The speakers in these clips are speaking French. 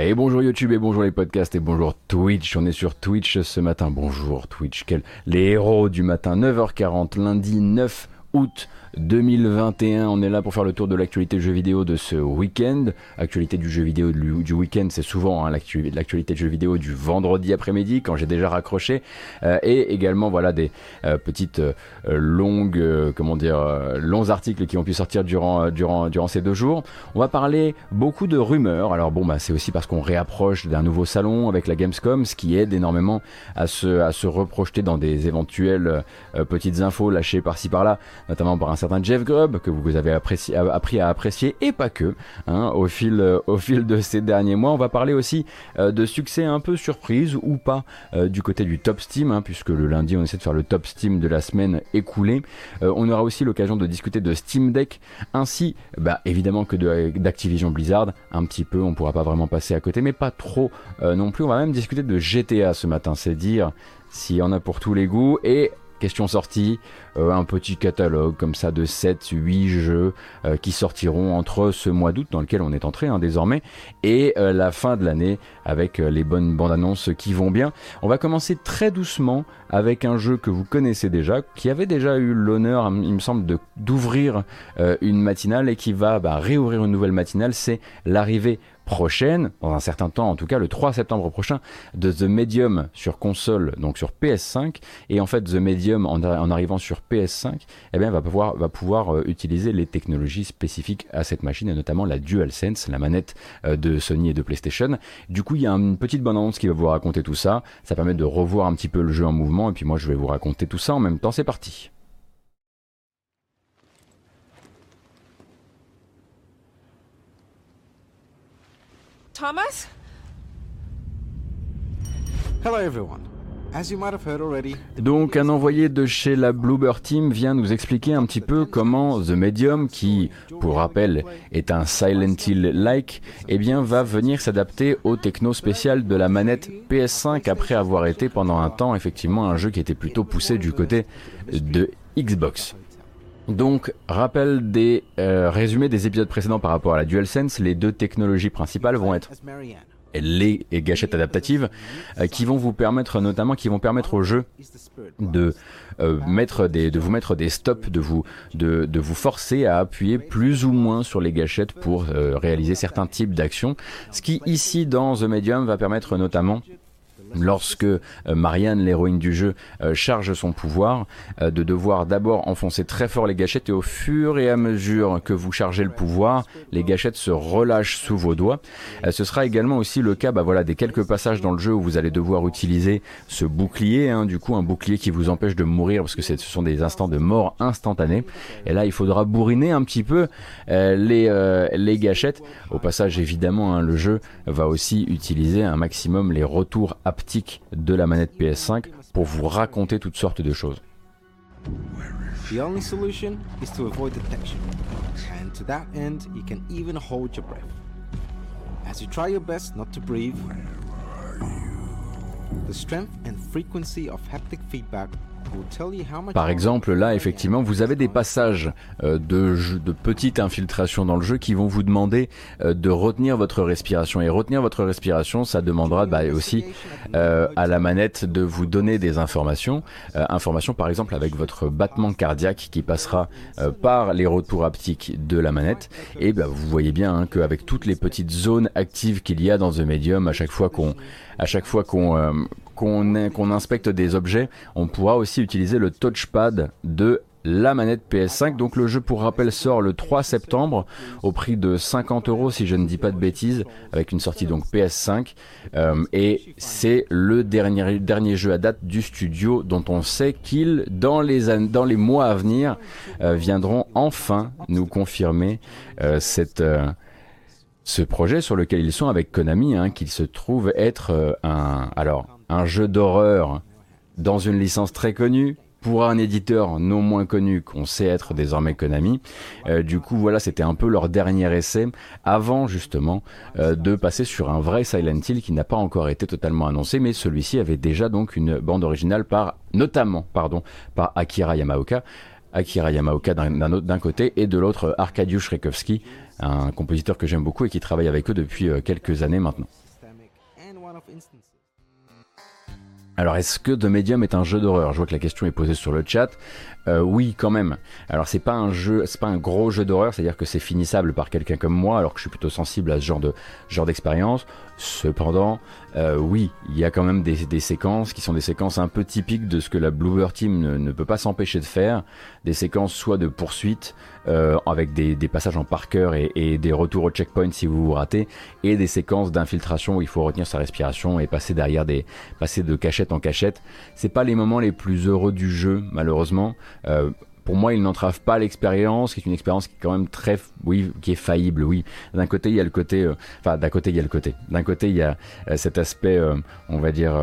Et bonjour YouTube et bonjour les podcasts et bonjour Twitch. On est sur Twitch ce matin. Bonjour Twitch. Quel... Les héros du matin. 9h40 lundi 9 août 2021. On est là pour faire le tour de l'actualité jeu vidéo de ce week-end. Actualité du jeu vidéo du week-end, c'est souvent hein, l'actualité de jeu vidéo du vendredi après-midi quand j'ai déjà raccroché. Euh, et également voilà des euh, petites euh, longues, comment dire, longs articles qui ont pu sortir durant, durant, durant ces deux jours. On va parler beaucoup de rumeurs. Alors bon, bah, c'est aussi parce qu'on réapproche d'un nouveau salon avec la Gamescom, ce qui aide énormément à se, à se reprojeter dans des éventuelles petites infos lâchées par-ci par-là, notamment par un certain Jeff Grubb que vous avez appris à apprécier et pas que hein, au, fil, euh, au fil de ces derniers mois. On va parler aussi euh, de succès un peu surprise ou pas euh, du côté du top Steam, hein, puisque le lundi on essaie de faire le top Steam de la semaine écoulée. on aura aussi l'occasion de discuter de Steam Deck ainsi bah, évidemment que d'Activision Blizzard. Un petit peu, on pourra pas vraiment passer à côté, mais pas trop non plus. On va même discuter de GTA ce matin, c'est dire s'il y en a pour tous les goûts et Question sortie, euh, un petit catalogue comme ça de 7, 8 jeux euh, qui sortiront entre ce mois d'août dans lequel on est entré hein, désormais et euh, la fin de l'année avec les bonnes bandes annonces qui vont bien. On va commencer très doucement avec un jeu que vous connaissez déjà, qui avait déjà eu l'honneur, il me semble, d'ouvrir une matinale et qui va bah, réouvrir une nouvelle matinale. C'est l'arrivée prochaine, dans un certain temps, en tout cas le 3 septembre prochain, de The Medium sur console, donc sur PS5. Et en fait, The Medium, en, arrivant sur PS5, eh bien, va pouvoir, euh, utiliser les technologies spécifiques à cette machine, et notamment la DualSense, la manette euh, de Sony et de PlayStation. Du coup, il y a une petite bande annonce qui va vous raconter tout ça. Ça permet de revoir un petit peu le jeu en mouvement, et puis moi, je vais vous raconter tout ça en même temps. C'est parti. Thomas? Hello everyone. As you might have heard already, Donc un envoyé de chez la Bluebird Team vient nous expliquer un petit peu comment The Medium, qui pour rappel est un Silent Hill-like, eh bien va venir s'adapter au techno spécial de la manette PS5 après avoir été pendant un temps effectivement un jeu qui était plutôt poussé du côté de Xbox. Donc, rappel des euh, résumés des épisodes précédents par rapport à la DualSense, les deux technologies principales vont être les gâchettes adaptatives euh, qui vont vous permettre notamment qui vont permettre au jeu de euh, mettre des de vous mettre des stops de vous de, de vous forcer à appuyer plus ou moins sur les gâchettes pour réaliser certains types d'actions. Ce qui ici dans The Medium va permettre notamment lorsque euh, Marianne, l'héroïne du jeu, euh, charge son pouvoir, euh, de devoir d'abord enfoncer très fort les gâchettes et au fur et à mesure que vous chargez le pouvoir, les gâchettes se relâchent sous vos doigts. ce sera également aussi le cas bah voilà, des quelques passages dans le jeu où vous allez devoir utiliser ce bouclier, hein, du coup un bouclier qui vous empêche de mourir parce que ce sont des instants de mort instantanés. Et là il faudra bourriner un petit peu les, les gâchettes. Au passage évidemment hein, le jeu va aussi utiliser un maximum les retours à de la manette PS5 pour vous raconter toutes sortes de choses. The only solution is to avoid detection. And to that end, you can even hold your breath. As you try your best not to breathe, the strength and frequency of haptic feedback par exemple, là, effectivement, vous avez des passages euh, de, de petite infiltration dans le jeu qui vont vous demander euh, de retenir votre respiration. Et retenir votre respiration, ça demandera bah, aussi euh, à la manette de vous donner des informations. informations, par exemple, avec votre battement cardiaque qui passera par les retours haptiques de la manette. Et bah, vous voyez bien hein, qu'avec toutes les petites zones actives qu'il y a dans The Medium, à chaque fois qu'on à chaque fois qu'on qu'on inspecte des objets, on pourra aussi utiliser le touchpad de la manette PS5. Donc le jeu pour rappel sort le 3 septembre au prix de 50 euros si je ne dis pas de bêtises, avec une sortie donc PS5. Euh, et c'est le dernier, dernier jeu à date du studio dont on sait qu'ils, dans les, dans les mois à venir, euh, viendront enfin nous confirmer euh, cette ce projet sur lequel ils sont avec Konami, hein, qu'il se trouve être un, alors un jeu d'horreur dans une licence très connue pour un éditeur non moins connu qu'on sait être désormais Konami. Euh, du coup, voilà, c'était un peu leur dernier essai avant justement euh, de passer sur un vrai Silent Hill qui n'a pas encore été totalement annoncé, mais celui-ci avait déjà donc une bande originale par, notamment, pardon, par Akira Yamaoka. Akira Yamaoka d'un côté et de l'autre Arkadiusz Rekowski, un compositeur que j'aime beaucoup et qui travaille avec eux depuis euh, quelques années maintenant. Alors, est-ce que The Medium est un jeu d'horreur? Je vois que la question est posée sur le chat. Euh, oui, quand même. Alors, c'est pas un jeu, c'est pas un gros jeu d'horreur, c'est-à-dire que c'est finissable par quelqu'un comme moi, alors que je suis plutôt sensible à ce genre de genre d'expérience. Cependant, euh, oui, il y a quand même des, séquences qui sont des séquences un peu typiques de ce que la Bluebird Team ne, peut pas s'empêcher de faire. Des séquences soit de poursuite, euh, avec des, passages en par et, et, des retours au checkpoint si vous vous ratez, et des séquences d'infiltration où il faut retenir sa respiration et passer derrière des, passer de cachette en cachette. C'est pas les moments les plus heureux du jeu, malheureusement. Euh, pour moi, il n'entrave pas l'expérience, qui est une expérience qui est quand même très, oui, qui est faillible, oui. D'un côté, il y a le côté, euh, enfin, d'un côté, il y a le côté. D'un côté, il y a euh, cet aspect, on va dire,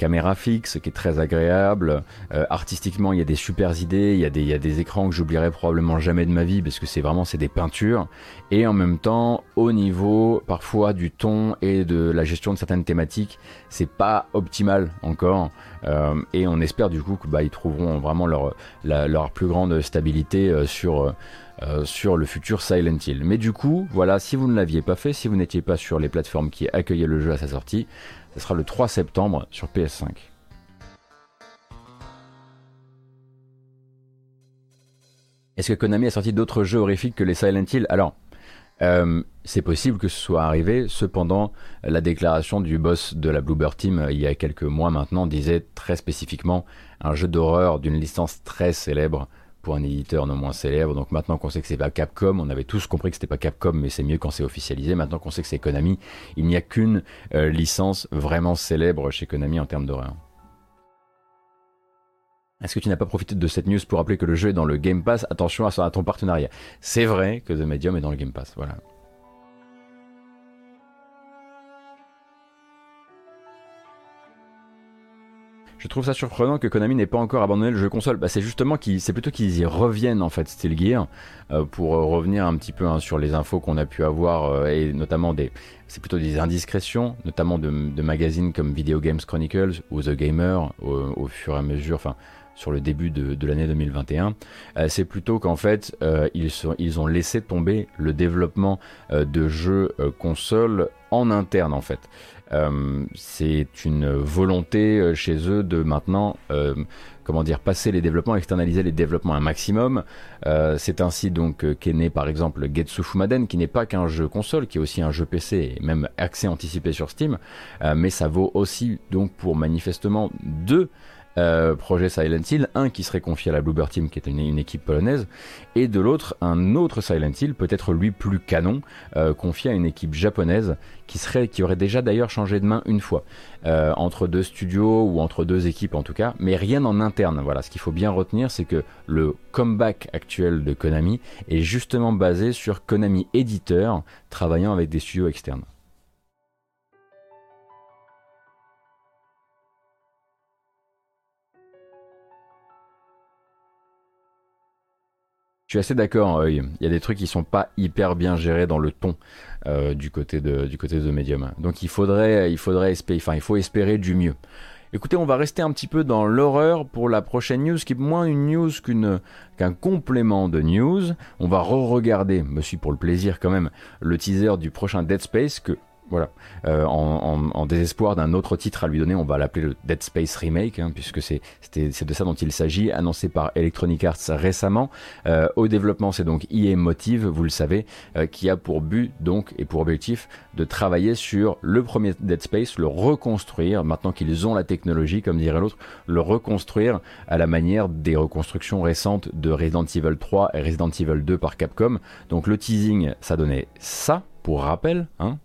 caméra fixe qui est très agréable. Euh, artistiquement, il y a des super idées, il y a des, il y a des écrans que j'oublierai probablement jamais de ma vie parce que c'est vraiment c'est des peintures. Et en même temps, au niveau parfois du ton et de la gestion de certaines thématiques, c'est pas optimal encore. Euh, et on espère du coup qu'ils bah, trouveront vraiment leur, leur plus grande stabilité euh, sur sur le futur Silent Hill. Mais du coup, voilà, si vous ne l'aviez pas fait, si vous n'étiez pas sur les plateformes qui accueillaient le jeu à sa sortie, ce sera le 3 septembre sur PS5. Est-ce que Konami a sorti d'autres jeux horrifiques que les Silent Hill? Alors, euh, c'est possible que ce soit arrivé. Cependant, la déclaration du boss de la Bluebird Team euh, il y a quelques mois maintenant disait très spécifiquement un jeu d'horreur d'une licence très célèbre pour un éditeur non moins célèbre. Donc maintenant qu'on sait que c'est pas Capcom, on avait tous compris que c'était pas Capcom, mais c'est mieux quand c'est officialisé. Maintenant qu'on sait que c'est Konami, il n'y a qu'une euh, licence vraiment célèbre chez Konami en termes d'horreur. Est-ce que tu n'as pas profité de cette news pour rappeler que le jeu est dans le Game Pass? Attention à, à ton partenariat. C'est vrai que The Medium est dans le Game Pass. Voilà. Je trouve ça surprenant que Konami n'ait pas encore abandonné le jeu console. Bah, c'est justement qui, c'est plutôt qu'ils y reviennent en fait, Steel Gear, euh, pour euh, revenir un petit peu hein, sur les infos qu'on a pu avoir euh, et notamment des, c'est plutôt des indiscrétions, notamment de, magazines comme Video Games Chronicles ou The Gamer au, fur et à mesure, sur le début de, l'année 2021, c'est plutôt qu'en fait ils, ils, ont laissé tomber le développement de jeux consoles en interne en fait. Euh, c'est une volonté euh, chez eux de maintenant, euh, comment dire, passer les développements, externaliser les développements un maximum. c'est ainsi donc qu'est né par exemple Getsu Fumaden, qui n'est pas qu'un jeu console, qui est aussi un jeu PC et même accès anticipé sur Steam, mais ça vaut aussi donc pour manifestement deux euh, projet Silent Hill, un qui serait confié à la Bluebird Team, qui est une, équipe polonaise, et de l'autre un autre Silent Hill, peut-être lui plus canon, euh, confié à une équipe japonaise qui serait, qui aurait déjà d'ailleurs changé de main une fois euh, entre deux studios ou entre deux équipes en tout cas, mais rien en interne. Voilà, ce qu'il faut bien retenir, c'est que le comeback actuel de Konami est justement basé sur Konami éditeur travaillant avec des studios externes. Je suis assez d'accord, il y a des trucs qui sont pas hyper bien gérés dans le ton euh, du côté de du côté de Medium. Donc il faudrait il faudrait espérer, faut espérer du mieux. Écoutez, on va rester un petit peu dans l'horreur pour la prochaine news, qui est moins une news qu'un complément de news. On va re-regarder, suis pour le plaisir quand même, le teaser du prochain Dead Space que voilà. Euh, en, désespoir d'un autre titre à lui donner, on va l'appeler le Dead Space Remake, hein, puisque c'est de ça dont il s'agit, annoncé par Electronic Arts récemment. Euh, au développement, c'est donc EA Motive, vous le savez, euh, qui a pour but donc et pour objectif de travailler sur le premier Dead Space, le reconstruire, maintenant qu'ils ont la technologie, comme dirait l'autre, le reconstruire à la manière des reconstructions récentes de Resident Evil 3 et Resident Evil 2 par Capcom. Donc le teasing, ça donnait ça, pour rappel, hein,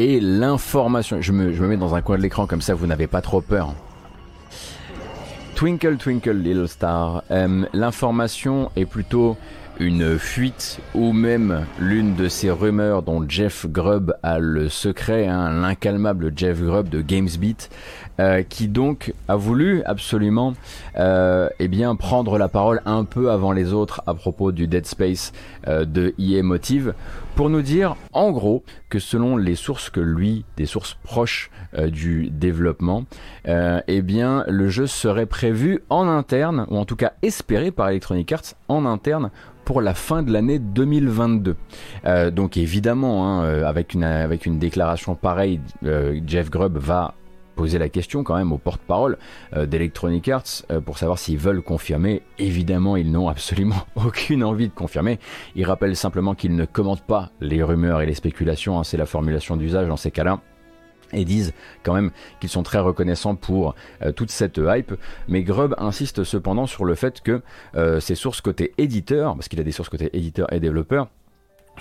et l'information. Je me, mets dans un coin de l'écran comme ça vous n'avez pas trop peur. Twinkle Twinkle Little Star. Euh, l'information est plutôt une fuite ou même l'une de ces rumeurs dont Jeff Grubb a le secret, hein, l'incalmable Jeff Grubb de GamesBeat, euh, qui donc a voulu absolument euh, eh bien prendre la parole un peu avant les autres à propos du Dead Space euh, de EA Motive pour nous dire en gros que selon les sources que lui, des sources proches du développement, eh bien le jeu serait prévu en interne ou en tout cas espéré par Electronic Arts en interne pour la fin de l'année 2022. donc évidemment, hein, avec, une, avec une déclaration pareille, Jeff Grubb va poser la question quand même au porte-parole euh, d'Electronic Arts euh, pour savoir s'ils veulent confirmer. Évidemment, ils n'ont absolument aucune envie de confirmer. Ils rappellent simplement qu'ils ne commentent pas les rumeurs et les spéculations, hein, c'est la formulation d'usage dans ces cas-là et disent quand même qu'ils sont très reconnaissants pour euh, toute cette hype. Mais Grubb insiste cependant sur le fait que ses sources côté éditeur, parce qu'il a des sources côté éditeur et développeur,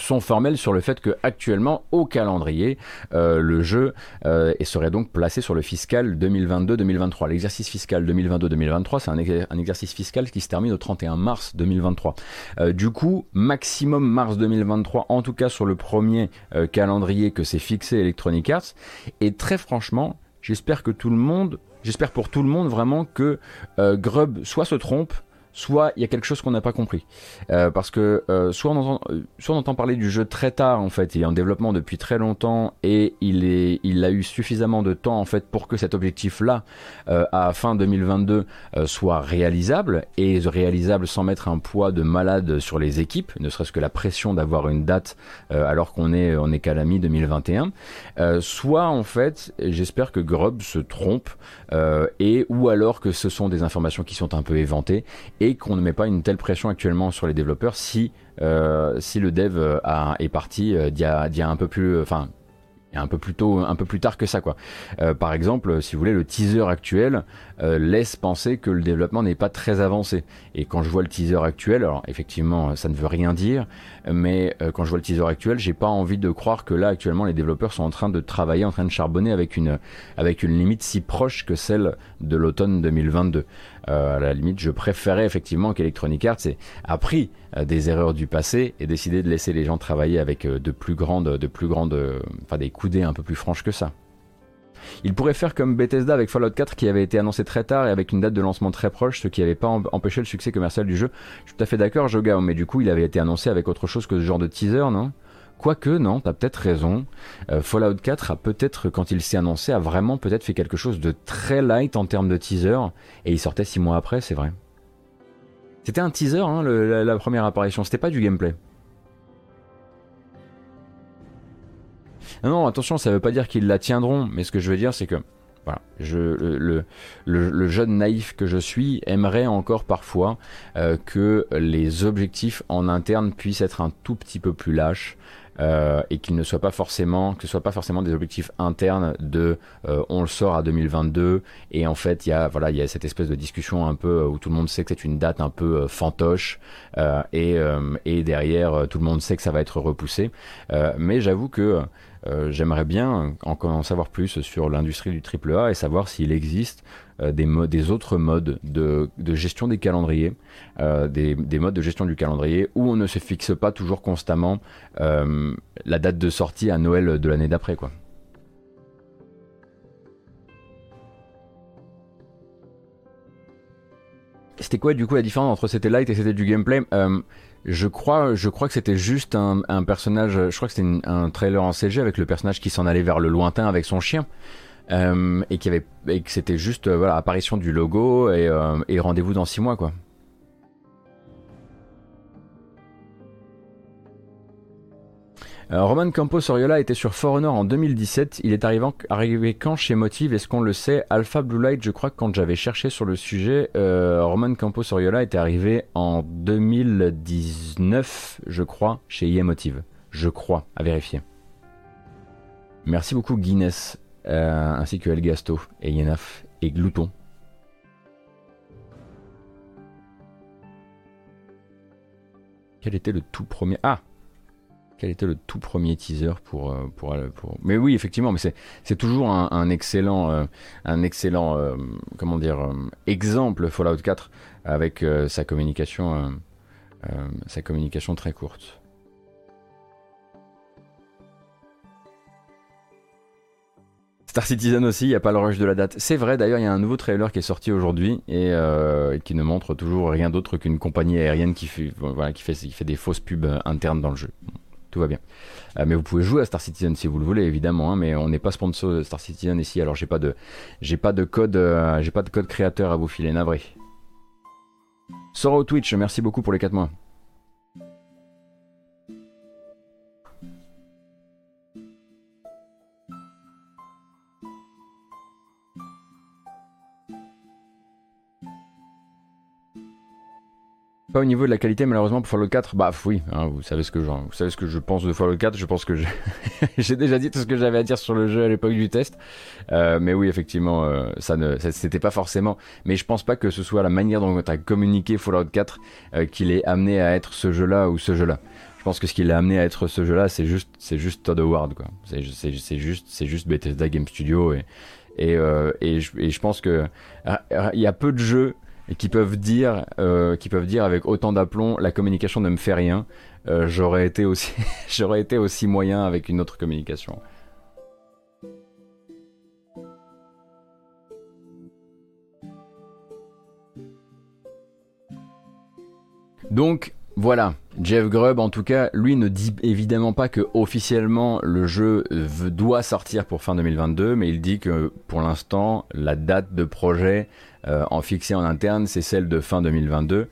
sont formels sur le fait que actuellement au calendrier euh, le jeu euh, serait donc placé sur le fiscal 2022-2023. L'exercice fiscal 2022-2023 c'est un, exercice fiscal qui se termine au 31 mars 2023. Euh, du coup maximum mars 2023 en tout cas sur le premier calendrier que s'est fixé Electronic Arts et très franchement j'espère que tout le monde j'espère pour tout le monde vraiment que Grub soit se trompe soit il y a quelque chose qu'on n'a pas compris. Euh, parce que euh, soit, on entend, euh, soit on entend parler du jeu très tard en fait, il est en développement depuis très longtemps et il, est, il a eu suffisamment de temps en fait pour que cet objectif-là, à fin 2022, soit réalisable et réalisable sans mettre un poids de malade sur les équipes, ne serait-ce que la pression d'avoir une date alors qu'on est, on est qu'à la mi 2021. soit en fait, j'espère que Grub se trompe et ou alors que ce sont des informations qui sont un peu éventées et qu'on ne met pas une telle pression actuellement sur les développeurs si, euh, le dev euh, est parti euh, d'il y, a un peu plus, enfin un peu plus tôt, un peu plus tard que ça quoi. Par exemple, si vous voulez, le teaser actuel laisse penser que le développement n'est pas très avancé. Et quand je vois le teaser actuel, alors effectivement, ça ne veut rien dire, mais quand je vois le teaser actuel, j'ai pas envie de croire que là actuellement les développeurs sont en train de travailler, en train de charbonner avec une avec une limite si proche que celle de l'automne 2022. À la limite, je préférais effectivement qu'Electronic Arts ait appris des erreurs du passé et décidé de laisser les gens travailler avec de plus grandes, de enfin des coudées un peu plus franches que ça. Il pourrait faire comme Bethesda avec Fallout 4 qui avait été annoncé très tard et avec une date de lancement très proche, ce qui n'avait pas empêché le succès commercial du jeu. Je suis tout à fait d'accord, Jogao, mais du coup il avait été annoncé avec autre chose que ce genre de teaser, non? Quoique, non, t'as peut-être raison. Euh, Fallout 4 a peut-être, quand il s'est annoncé, a vraiment peut-être fait quelque chose de très light en termes de teaser, et il sortait 6 mois après, c'est vrai. C'était un teaser, hein, la première apparition, c'était pas du gameplay. Non, attention, ça ne veut pas dire qu'ils la tiendront, mais ce que je veux dire, c'est que voilà, le, jeune naïf que je suis aimerait encore parfois euh, que les objectifs en interne puissent être un tout petit peu plus lâches. Euh, et qu'ils ne soient pas forcément, que ce soit pas forcément des objectifs internes de euh, on le sort à 2022 et en fait il y a voilà il y a cette espèce de discussion un peu où tout le monde sait que c'est une date un peu fantoche et, et derrière tout le monde sait que ça va être repoussé. mais j'avoue que euh, j'aimerais bien en, savoir plus sur l'industrie du AAA et savoir s'il existe euh, des, autres modes de, gestion des calendriers, euh, des, modes de gestion du calendrier où on ne se fixe pas toujours constamment la date de sortie à Noël de l'année d'après. C'était quoi du coup la différence entre c'était light et c'était du gameplay? Je crois, je crois que c'était juste un, personnage. Je crois que c'était un trailer en CG avec le personnage qui s'en allait vers le lointain avec son chien. Euh, et, qui avait, et que c'était juste euh, voilà, apparition du logo et, euh, et rendez-vous dans six mois quoi. Roman Campos Oriola était sur For Honor en 2017. Il est arrivé, quand chez Motive? Est-ce qu'on le sait? Alpha Blue Light, je crois quand j'avais cherché sur le sujet, euh, Roman Campos Oriola était arrivé en 2019, je crois, chez EA Motive. Je crois, à vérifier. Merci beaucoup Guinness, euh, ainsi que El Gasto, et Yenaf, et Glouton. Quel était le tout premier? Ah quel était le tout premier teaser pour, euh, euh, pour... Mais oui, effectivement, mais c'est toujours un, excellent, un excellent euh, comment dire, exemple Fallout 4 avec sa communication sa communication très courte. Star Citizen aussi, il n'y a pas le rush de la date. C'est vrai, d'ailleurs, il y a un nouveau trailer qui est sorti aujourd'hui et qui ne montre toujours rien d'autre qu'une compagnie aérienne qui fait, voilà, qui, fait, qui fait des fausses pubs internes dans le jeu tout va bien. Euh, mais vous pouvez jouer à Star Citizen si vous le voulez, évidemment. Hein, mais on n'est pas sponsor de Star Citizen ici, alors j'ai pas de, code, euh, j'ai pas de code créateur à vous filer, navré. Soro Twitch, merci beaucoup pour les 4 mois. Pas au niveau de la qualité, malheureusement, pour Fallout 4. Bah oui, hein, vous, savez ce que je, vous savez ce que je pense de Fallout 4. Je pense que j'ai déjà dit tout ce que j'avais à dire sur le jeu à l'époque du test. Euh, mais oui, effectivement, euh, ça ne, c'était pas forcément. Mais je pense pas que ce soit la manière dont tu as communiqué Fallout 4 euh, qu'il est amené à être ce jeu-là ou ce jeu-là. Je pense que ce qui l'a amené à être ce jeu-là, c'est juste, c'est juste Todd Howard, quoi. C'est juste, c'est juste Bethesda Game Studio et et, et, je, et je pense que il y a peu de jeux et qui peuvent dire, euh, qui peuvent dire avec autant d'aplomb, la communication ne me fait rien. Euh, j'aurais été aussi, j'aurais été aussi moyen avec une autre communication. Donc voilà, Jeff Grubb en tout cas, lui ne dit évidemment pas que officiellement le jeu doit sortir pour fin 2022, mais il dit que pour l'instant la date de projet euh, en fixé en interne, c'est celle de fin 2022.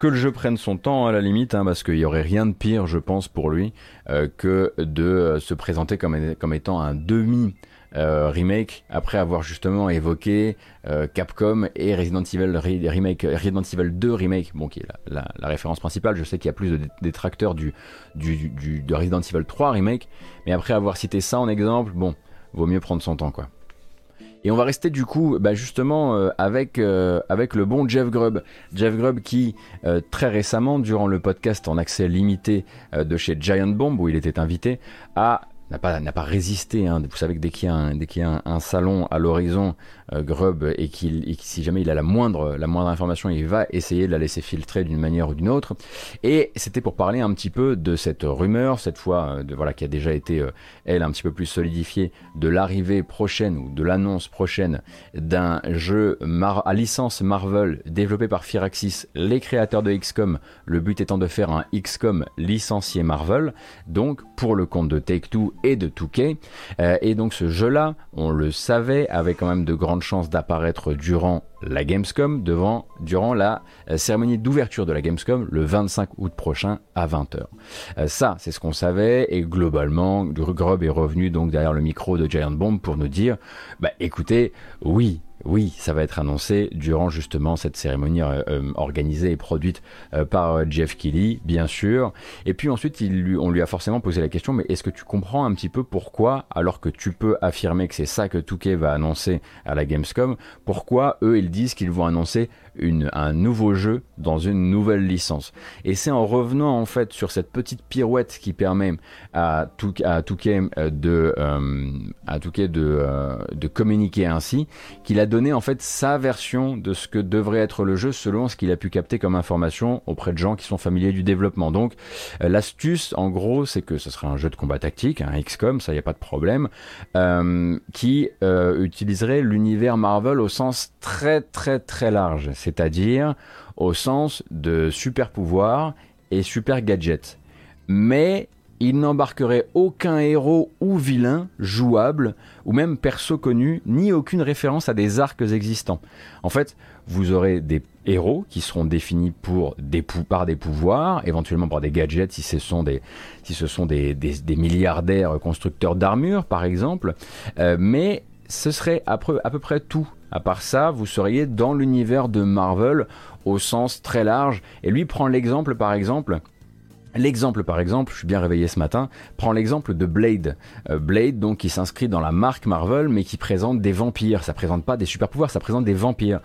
Que le jeu prenne son temps à la limite, hein, parce qu'il n'y aurait rien de pire, je pense, pour lui, euh, que de euh, se présenter comme, étant un demi remake après avoir justement évoqué Capcom et Resident Evil Resident Evil 2 remake bon qui est la, référence principale je sais qu'il y a plus de détracteurs du, de Resident Evil 3 remake mais après avoir cité ça en exemple bon vaut mieux prendre son temps quoi et on va rester du coup bah, justement euh, avec, euh, avec le bon Jeff Grubb. Jeff Grubb qui euh, très récemment, durant le podcast en accès limité de chez Giant Bomb, où il était invité, a n'a pas, n'a pas résisté. Hein. Vous savez que dès qu'il y a un, dès qu'il y a un, salon à l'horizon, euh, Grub, et qu'il, si jamais il a la moindre, la moindre information, il va essayer de la laisser filtrer d'une manière ou d'une autre. Et c'était pour parler un petit peu de cette rumeur, cette fois, euh, de, voilà, qui a déjà été, euh, elle, un petit peu plus solidifiée, de l'arrivée prochaine ou de l'annonce prochaine d'un jeu à licence Marvel développé par Firaxis, les créateurs de XCOM. Le but étant de faire un XCOM licencié Marvel, donc pour le compte de Take-Two et de Touquet. Euh, et donc ce jeu-là, on le savait, avait quand même de grandes chances d'apparaître durant la Gamescom, devant, durant la euh, cérémonie d'ouverture de la Gamescom le 25 août prochain à 20h. Euh, ça, c'est ce qu'on savait, et globalement, Grub est revenu donc derrière le micro de Giant Bomb pour nous dire, bah écoutez, oui, oui, ça va être annoncé durant justement cette cérémonie euh, euh, organisée et produite euh, par Jeff Kelly, bien sûr. Et puis ensuite, on lui a forcément posé la question, mais est-ce que tu comprends un petit peu pourquoi, alors que tu peux affirmer que c'est ça que Touquet va annoncer à la Gamescom, pourquoi eux, ils disent qu'ils vont annoncer un nouveau jeu dans une nouvelle licence? Et c'est en revenant en fait sur cette petite pirouette qui permet à, Touquet, de, à de communiquer ainsi qu'il a donné en fait sa version de ce que devrait être le jeu selon ce qu'il a pu capter comme information auprès de gens qui sont familiers du développement. Donc euh, l'astuce en gros c'est que ce sera un jeu de combat tactique, un XCOM, ça y a pas de problème, euh, qui euh, utiliserait l'univers Marvel au sens très très très large, c'est-à-dire au sens de super pouvoirs et super gadgets. Mais il n'embarquerait aucun héros ou vilain jouable, ou même perso connu, ni aucune référence à des arcs existants. En fait, vous aurez des héros qui seront définis par des pouvoirs, éventuellement par des gadgets si ce sont des, milliardaires constructeurs d'armure, par exemple, euh, mais ce serait à peu, à peu près tout. À part ça, vous seriez dans l'univers de Marvel au sens très large. Et lui prend l'exemple, par exemple, L'exemple par exemple, je suis bien réveillé ce matin, prend l'exemple de Blade. Euh, Blade donc qui s'inscrit dans la marque Marvel mais qui présente des vampires. Ça présente pas des super pouvoirs, ça présente des vampires.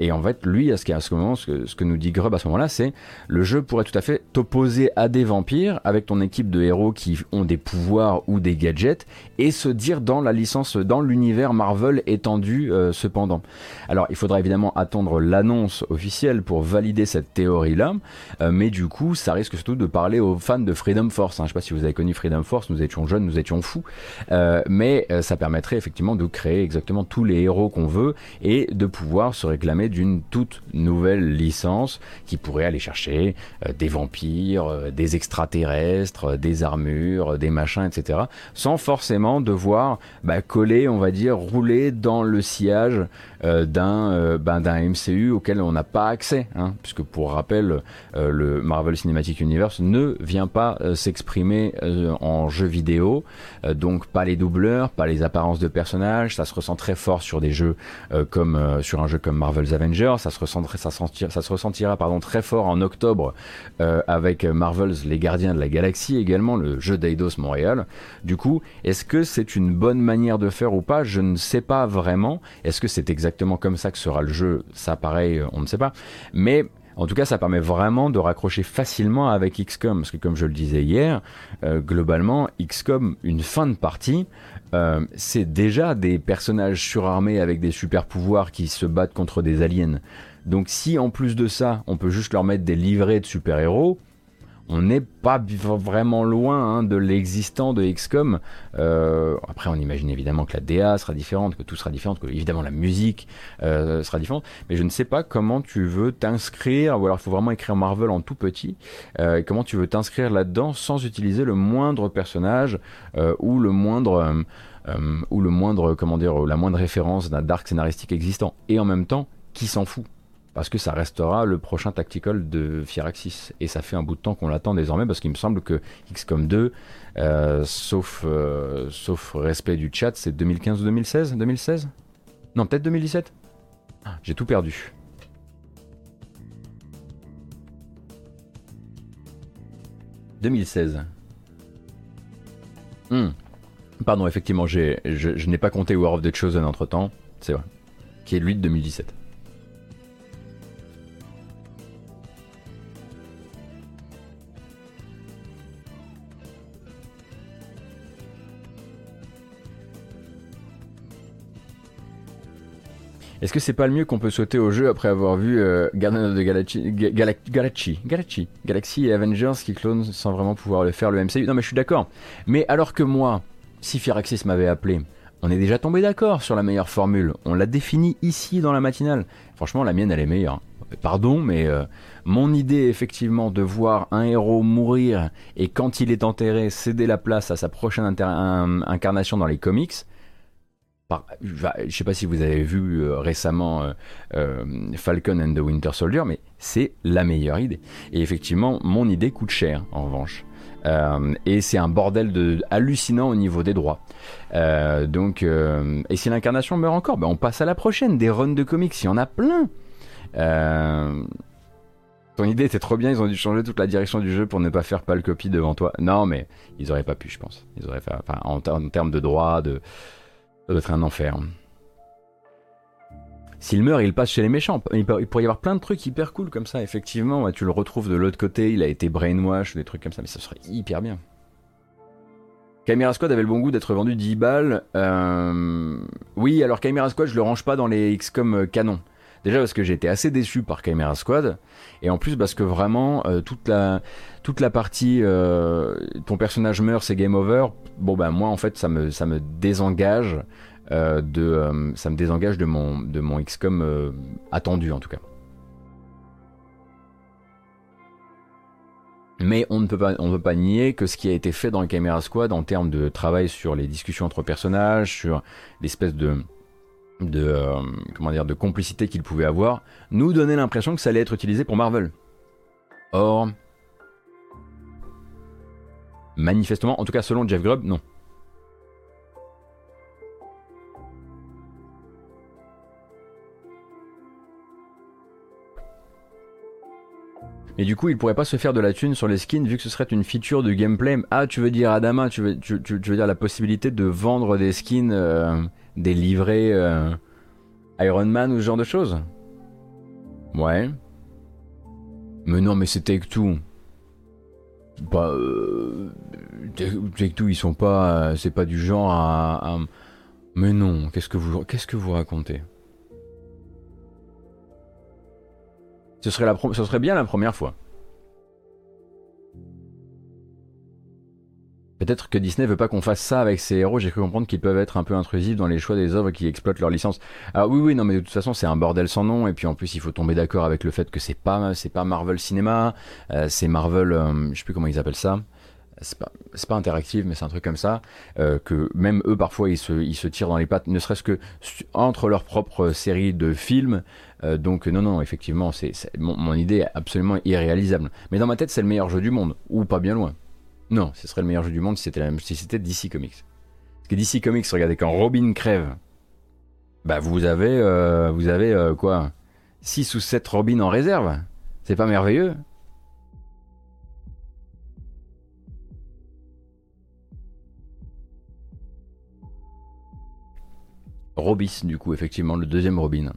Et en, fait, lui, à ce, moment, ce que, ce que nous dit Grub à ce moment-là, c'est le jeu pourrait tout à fait t'opposer à des vampires avec ton équipe de héros qui ont des pouvoirs ou des gadgets et se dire dans la licence, dans l'univers Marvel étendu euh, cependant. Alors il faudra évidemment attendre l'annonce officielle pour valider cette théorie-là, euh, mais du coup ça risque surtout de parler aux fans de Freedom Force. Hein. Je ne sais pas si vous avez connu Freedom Force, nous étions jeunes, nous étions fous, euh, mais euh, ça permettrait effectivement de créer exactement tous les héros qu'on veut et de pouvoir se réclamer d'une toute nouvelle licence qui pourrait aller chercher euh, des vampires, des extraterrestres, des armures, des machins, etc. Sans forcément devoir bah, coller, on va dire, rouler dans le sillage d'un ben, d'un MCU auquel on n'a pas accès, hein, puisque pour rappel, le Marvel Cinematic Universe ne vient pas euh, s'exprimer euh, en jeu vidéo, euh, donc pas les doubleurs, pas les apparences de personnages, ça se ressent très fort sur des jeux comme sur un jeu comme Marvel's Avengers, ça se ressentira, ça, ça se ressentira pardon très fort en octobre avec Marvel's Les Gardiens de la Galaxie également, le jeu d'Eidos Montréal. Du coup, est-ce que c'est une bonne manière de faire ou pas? Je ne sais pas vraiment. Est-ce que c'est exactement comme ça que sera le jeu Ça, pareil, on ne sait pas. Mais en tout cas, ça permet vraiment de raccrocher facilement avec XCOM, parce que comme je le disais hier, euh, globalement, XCOM, une fin de partie, euh, c'est déjà des personnages surarmés avec des super pouvoirs qui se battent contre des aliens. Donc si en plus de ça, on peut juste leur mettre des livrets de super-héros, on n'est pas vraiment loin hein, de l'existant de XCOM. Euh, après, on imagine évidemment que la DA sera différente, que tout sera différent, que évidemment la musique euh, sera différente. Mais je ne sais pas comment tu veux t'inscrire, ou alors il faut vraiment écrire Marvel en tout petit, euh, comment tu veux t'inscrire là-dedans sans utiliser le moindre personnage ou le moindre... ou le moindre, comment dire, la moindre référence d'un dark scénaristique existant. Et en même temps, qui s'en fout? Parce que ça restera le prochain tactical de Firaxis. Et ça fait un bout de temps qu'on l'attend désormais, parce qu'il me semble que XCOM 2, euh, sauf, euh, sauf respect du chat, c'est 2015 ou 2016 2016 Non, peut-être 2017 ah, J'ai tout perdu. « 2016. Hmm. Pardon, effectivement, je, je n'ai pas compté War of the Chosen entre temps, c'est vrai, qui est lui de 2017. Est-ce que c'est pas le mieux qu'on peut sauter au jeu après avoir vu euh, of the Galaxy, Galaxy, Galaxy, Galaxy et Avengers qui clonent sans vraiment pouvoir le faire le MCU Non mais je suis d'accord. Mais alors que moi, si Firaxis m'avait appelé, on est déjà tombé d'accord sur la meilleure formule. On l'a définie ici dans la matinale. Franchement, la mienne, elle est meilleure. Pardon, mais euh, mon idée, effectivement, de voir un héros mourir et quand il est enterré, céder la place à sa prochaine incarnation dans les comics, je ne sais pas si vous avez vu euh, récemment euh, euh, Falcon and the Winter Soldier, mais c'est la meilleure idée. Et effectivement, mon idée coûte cher, en revanche. et c'est un bordel de, hallucinant au niveau des droits. donc, et si l'incarnation meurt encore, ben on passe à la prochaine. Des runs de comics, il y en a plein. ton idée était trop bien, ils ont dû changer toute la direction du jeu pour ne pas faire pas le copie devant toi. Non, mais ils auraient pas pu, je pense. Ils auraient en termes de droits, de, ça doit être un enfer. S'il meurt, il passe chez les méchants. Il, pourrait y avoir plein de trucs hyper cool comme ça, effectivement. Tu le retrouves de l'autre côté, il a été brainwash, des trucs comme ça, mais ça serait hyper bien. Chimera Squad avait le bon goût d'être vendu 10 balles. Euh, oui, alors Chimera Squad, je le range pas dans les XCOM euh, canon. Déjà parce que j'ai été assez déçu par Chimera Squad, et en plus parce que vraiment euh, toute la toute la partie euh, ton personnage meurt c'est game over. Bon ben moi en fait ça me ça me désengage euh, de ça me désengage de mon de mon XCOM attendu en tout cas. Mais on ne peut pas, on peut pas nier que ce qui a été fait dans le Squad en termes de travail sur les discussions entre personnages, sur l'espèce de de, euh, de complicité qu'il pouvait avoir, nous donnait l'impression que ça allait être utilisé pour Marvel. Or, manifestement, en tout cas selon Jeff Grubb, non. Mais du coup, il pourrait pas se faire de la thune sur les skins vu que ce serait une feature de gameplay. Ah, tu veux dire Adama, tu veux, tu, veux dire la possibilité de vendre des skins, euh, des livrets euh, Iron Man ou ce genre de choses Ouais. Mais non, mais c'est Take-Two. Bah, euh, Take-Two, ils sont pas. c'est pas du genre à. Mais non, qu'est-ce que vous, que vous racontez? Ce serait bien la première fois. Peut-être que Disney veut pas qu'on fasse ça avec ses héros. J'ai cru comprendre qu'ils peuvent être un peu intrusifs dans les choix des œuvres qui exploitent leur licence. Ah oui, oui, non, mais de toute façon, c'est un bordel sans nom. Et puis en plus, il faut tomber d'accord avec le fait que c'est pas, c'est pas Marvel Cinéma, euh, c'est Marvel, euh, je sais plus comment ils appellent ça. C'est pas, pas interactif, mais c'est un truc comme ça. Euh, que même eux, parfois, ils se, ils se tirent dans les pattes, ne serait-ce que entre leurs propres séries de films. donc non, non, effectivement, c'est, mon, mon idée est absolument irréalisable. Mais dans ma tête, c'est le meilleur jeu du monde, ou pas bien loin. Non, ce serait le meilleur jeu du monde si c'était, si c'était DC Comics. Parce que DC Comics, regardez, quand Robin crève, bah vous avez, euh, vous avez euh, quoi 6 ou 7 Robin en réserve. C'est pas merveilleux Robis, du coup, effectivement, le deuxième Robin.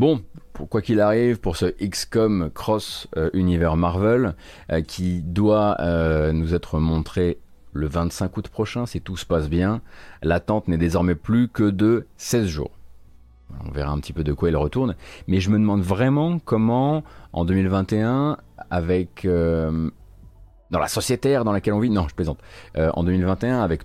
Bon, quoi qu'il arrive, pour ce XCOM Cross euh, Univers Marvel, euh, qui doit euh, nous être montré le 25 août prochain, si tout se passe bien, l'attente n'est désormais plus que de 16 jours. On verra un petit peu de quoi il retourne. Mais je me demande vraiment comment, en 2021, avec... dans la sociétaire dans laquelle on vit, non, je plaisante, en 2021, avec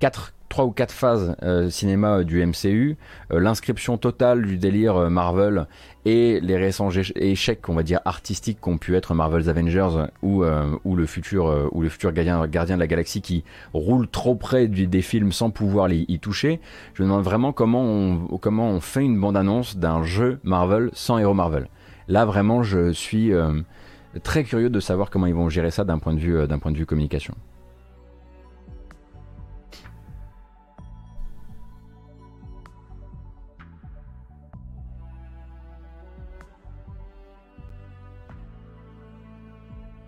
4 trois ou quatre phases euh, cinéma euh, du MCU, euh, l'inscription totale du délire Marvel et les récents échecs, on va dire artistiques qu'ont pu être Marvel's Avengers ou, ou le futur ou le futur gardien, de la galaxie qui roule trop près des films sans pouvoir y toucher. Je me demande vraiment comment on, comment on fait une bande annonce d'un jeu Marvel sans héros Marvel. Là vraiment, je suis très curieux de savoir comment ils vont gérer ça d'un point de vue d'un point de vue communication.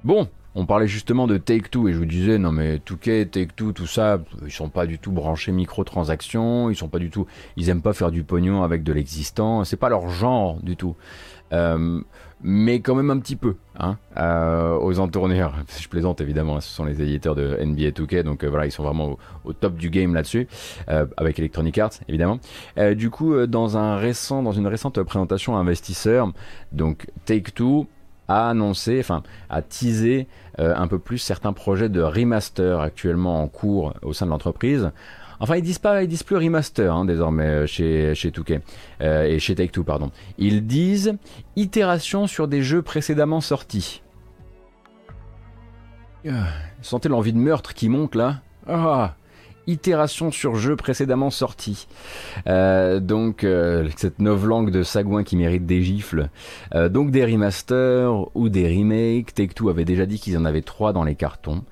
Bon, on parlait justement de Take-Two et je vous disais non mais Touquet, Take-Two, tout ça, ils sont pas du tout branchés microtransactions, ils sont pas du tout, ils aiment pas faire du pognon avec de l'existant, c'est pas leur genre du tout. Euh, mais quand même un petit peu, hein, euh, aux entournures. Je plaisante évidemment, ce sont les éditeurs de NBA 2K, donc euh, voilà, ils sont vraiment au, top du game là-dessus, avec Electronic Arts évidemment. du coup, dans un récent, dans une récente présentation à investisseurs, donc Take Two a annoncé, enfin, a teasé euh, un peu plus certains projets de remaster actuellement en cours au sein de l'entreprise. Enfin, ils disent pas, ils disent plus remaster hein, désormais euh, chez chez euh, et chez Take Two, pardon. Ils disent itération sur des jeux précédemment sortis. sentez l'envie de meurtre qui monte là. Ah, itération sur jeu précédemment sorti. Euh, donc euh, cette novlangue de sagouin qui mérite des gifles. Euh, donc des remasters ou des remakes. Take-Two avait déjà dit qu'ils en avaient trois dans les cartons.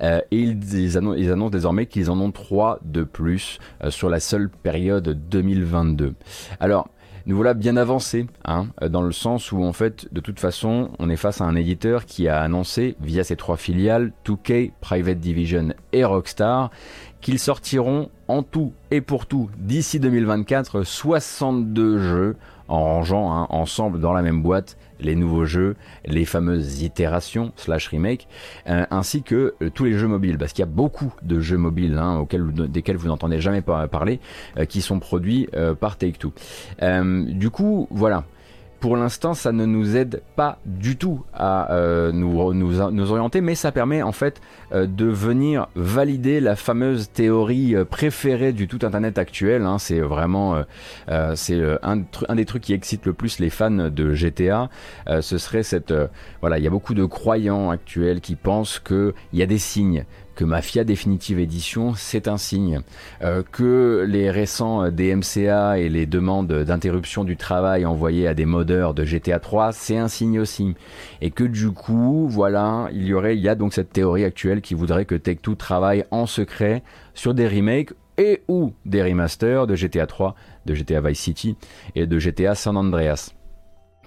et ils, annoncent, désormais qu'ils en ont trois de plus sur la seule période 2022. Alors nous voilà bien avancés, hein, dans le sens où en fait, de toute façon, on est face à un éditeur qui a annoncé via ses trois filiales, 2K, Private Division et Rockstar, qu'ils sortiront en tout et pour tout d'ici 2024 62 jeux en rangeant hein, ensemble dans la même boîte les nouveaux jeux, les fameuses itérations slash remake, euh, ainsi que euh, tous les jeux mobiles, parce qu'il y a beaucoup de jeux mobiles hein, desquels vous n'entendez jamais parler, euh, qui sont produits par Take-Two. du coup, voilà pour l'instant, ça ne nous aide pas du tout à euh, nous, orienter, mais ça permet en fait euh, de venir valider la fameuse théorie euh, préférée du tout Internet actuel. Hein. C'est vraiment c'est un, un, des trucs qui excite le plus les fans de GTA. ce serait cette voilà, il y a beaucoup de croyants actuels qui pensent qu'il y a des signes que Mafia Définitive Edition, c'est un signe. Euh, que les récents euh, DMCA et les demandes d'interruption du travail envoyées à des modeurs de GTA 3, c'est un signe aussi. Et que du coup, voilà, il y aurait, il y a donc cette théorie actuelle qui voudrait que Tech2 travaille en secret sur des remakes et ou des remasters de GTA 3, de GTA Vice City et de GTA San Andreas.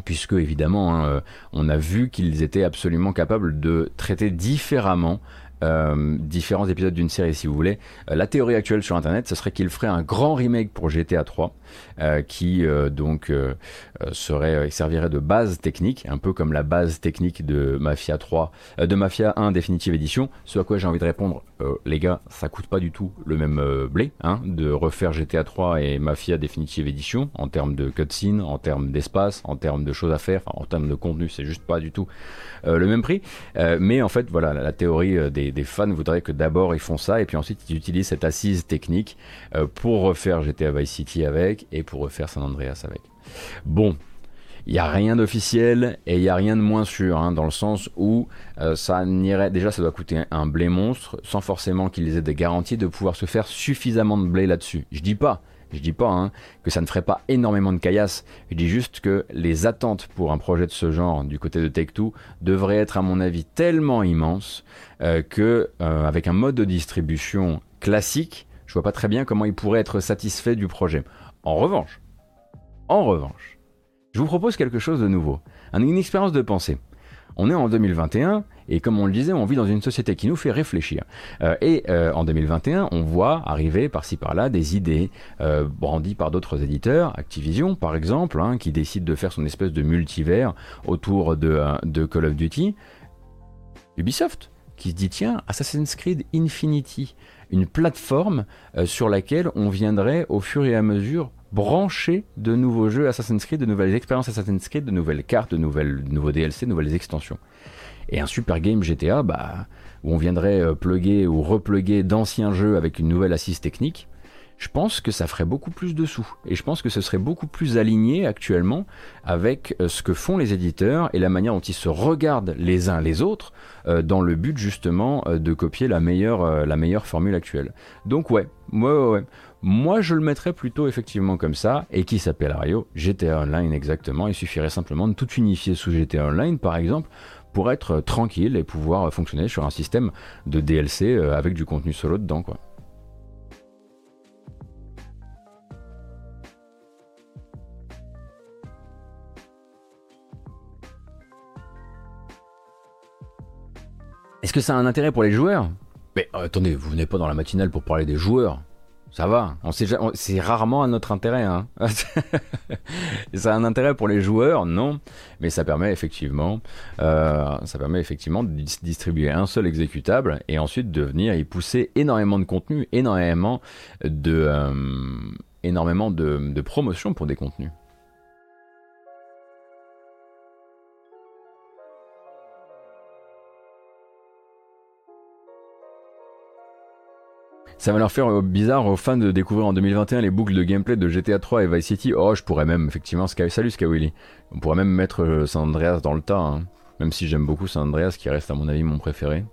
puisque évidemment hein, on a vu qu'ils étaient absolument capables de traiter différemment euh, différents épisodes d'une série si vous voulez. Euh, la théorie actuelle sur internet, ce serait qu'il ferait un grand remake pour GTA 3 euh, qui donc serait servirait de base technique, un peu comme la base technique de Mafia 3, de Mafia 1 définitive édition. Ce à quoi j'ai envie de répondre, les gars, ça coûte pas du tout le même blé hein, de refaire GTA 3 et Mafia définitive édition en termes de cutscene, en termes d'espace, en termes de choses à faire, en termes de contenu, c'est juste pas du tout le même prix. mais en fait, voilà, la, théorie des des fans voudraient que d'abord ils font ça et puis ensuite ils utilisent cette assise technique euh, pour refaire GTA Vice City avec et pour refaire San Andreas avec. Bon, il n'y a rien d'officiel et il n'y a rien de moins sûr, hein, dans le sens où euh, ça n'irait. Déjà, ça doit coûter un blé monstre, sans forcément qu'ils aient des garanties de pouvoir se faire suffisamment de blé là-dessus. Je dis pas je dis pas hein, que ça ne ferait pas énormément de caillasse. Je dis juste que les attentes pour un projet de ce genre du côté de Take-Two devraient être à mon avis tellement immenses euh, que euh, avec un mode de distribution classique, je vois pas très bien comment ils pourraient être satisfaits du projet. En revanche, en revanche, je vous propose quelque chose de nouveau, une expérience de pensée. On est en 2021 et comme on le disait, on vit dans une société qui nous fait réfléchir. Euh, et euh, en 2021, on voit arriver par-ci par-là des idées euh, brandies par d'autres éditeurs, Activision par exemple, hein, qui décide de faire son espèce de multivers autour de, de Call of Duty. Ubisoft, qui se dit tiens, Assassin's Creed Infinity, une plateforme sur laquelle on viendrait au fur et à mesure brancher de nouveaux jeux Assassin's Creed, de nouvelles expériences Assassin's Creed, de nouvelles cartes, de, nouvelles, nouveaux DLC, de nouvelles extensions. Et un super game GTA, bah, où on viendrait euh, plugger ou repluguer d'anciens jeux avec une nouvelle assise technique, je pense que ça ferait beaucoup plus de sous. Et je pense que ce serait beaucoup plus aligné actuellement avec euh, ce que font les éditeurs et la manière dont ils se regardent les uns les autres euh, dans le but justement de copier la meilleure, formule actuelle. Donc ouais. Moi, je le mettrais plutôt effectivement comme ça, et qui s'appelle Ario GTA Online exactement. Il suffirait simplement de tout unifier sous GTA Online, par exemple, pour être tranquille et pouvoir fonctionner sur un système de DLC euh, avec du contenu solo dedans quoi. Est-ce que ça a un intérêt pour les joueurs? Mais euh, attendez, vous venez pas dans la matinale pour parler des joueurs. Ça va, c'est rarement à notre intérêt. Hein. ça a un intérêt pour les joueurs, non, mais ça permet effectivement, euh, de distribuer un seul exécutable et ensuite de venir y pousser énormément de contenu, énormément de, euh, énormément de promotion pour des contenus. Ça va leur faire euh, bizarre aux fans de découvrir en 2021 les boucles de gameplay de GTA 3 et Vice City. Oh, je pourrais même, effectivement, Sky... salut Skywilly. On pourrait même mettre euh, San Andreas dans le tas, hein. même si j'aime beaucoup San Andreas, qui reste à mon avis mon préféré.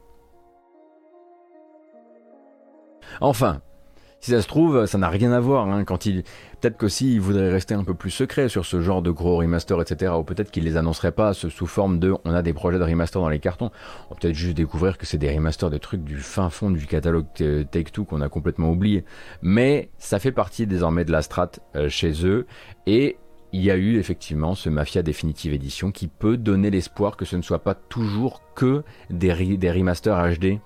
Enfin, si ça se trouve, ça n'a rien à voir. Hein, quand il, peut-être qu'aussi il voudrait rester un peu plus secret sur ce genre de gros remaster, etc. Ou peut-être qu'il les annoncerait pas sous forme de, on a des projets de remaster dans les cartons. On peut peut-être juste découvrir que c'est des remasters de trucs du fin fond du catalogue Take Two qu'on a complètement oublié. Mais ça fait partie désormais de la strat euh, chez eux et il y a eu effectivement ce Mafia Definitive Edition qui peut donner l'espoir que ce ne soit pas toujours que des, des remasters HD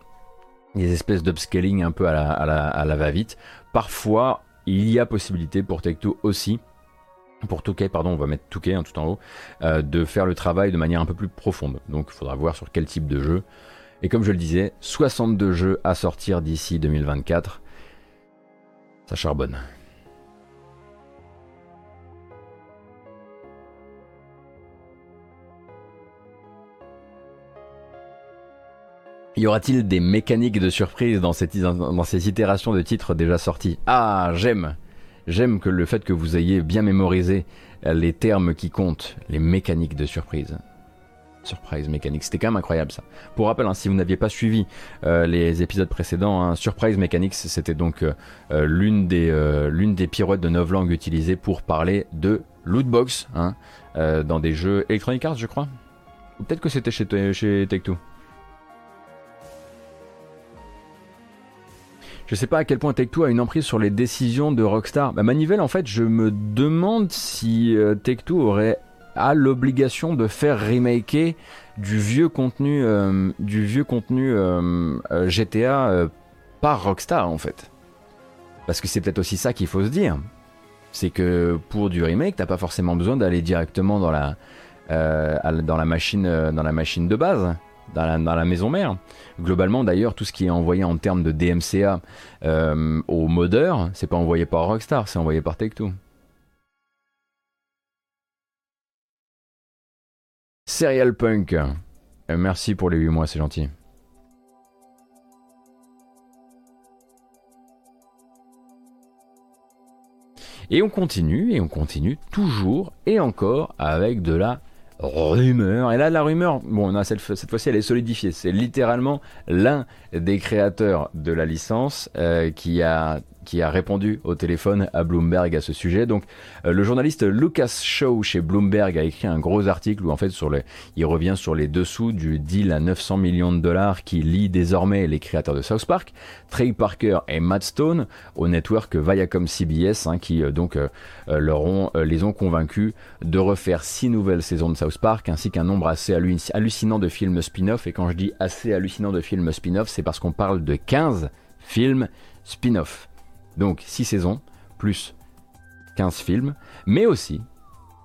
des espèces d'upscaling un peu à la, à la, va-vite. Parfois, il y a possibilité pour Tech2 aussi, pour Touquet, pardon, on va mettre Touquet hein, tout en haut, euh, de faire le travail de manière un peu plus profonde. Donc il faudra voir sur quel type de jeu. Et comme je le disais, 62 jeux à sortir d'ici 2024. Ça charbonne. Y aura-t-il des mécaniques de surprise dans, ces itérations de titres déjà sortis Ah, j'aime J'aime que le fait que vous ayez bien mémorisé les termes qui comptent, les mécaniques de surprise. Surprise mécanique, c'était quand même incroyable ça. Pour rappel, hein, si vous n'aviez pas suivi euh, les épisodes précédents, hein, Surprise Mechanics, c'était donc euh, euh, l'une des, l'une des pirouettes de utilisées pour parler de lootbox hein, dans des jeux Electronic Arts, je crois. Peut-être que c'était chez, chez Tech2. Je sais pas à quel point Tech2 a une emprise sur les décisions de Rockstar. Bah, Manivelle, en fait, je me demande si euh, Tech2 aurait a l'obligation de faire remaker du vieux contenu, du vieux contenu GTA par Rockstar en fait. Parce que c'est peut-être aussi ça qu'il faut se dire. C'est que pour du remake, t'as pas forcément besoin d'aller directement dans la machine de base dans la, maison mère. Globalement, d'ailleurs, tout ce qui est envoyé en termes de DMCA euh, au modeur, c'est pas envoyé par Rockstar, c'est envoyé par Take-Two. Serial Punk. Euh, merci pour les 8 mois, c'est gentil. Et on continue, et on continue toujours et encore avec de la rumeur. Et là, la rumeur, bon, cette, fois-ci, elle est solidifiée. C'est littéralement l'un des créateurs de la licence euh, qui a qui a répondu au téléphone à Bloomberg à ce sujet. Donc, euh, le journaliste Lucas Shaw chez Bloomberg a écrit un gros article où en fait sur les, il revient sur les dessous du deal à 900 millions de dollars qui lie désormais les créateurs de South Park, Trey Parker et Matt Stone au network Viacom CBS, hein, qui euh, donc euh, leur ont, les ont convaincus de refaire six nouvelles saisons de South Park ainsi qu'un nombre assez hallucinant de films spin-off. Et quand je dis assez hallucinant de films spin-off, c'est parce qu'on parle de 15 films spin-off. Donc 6 saisons, plus 15 films, mais aussi.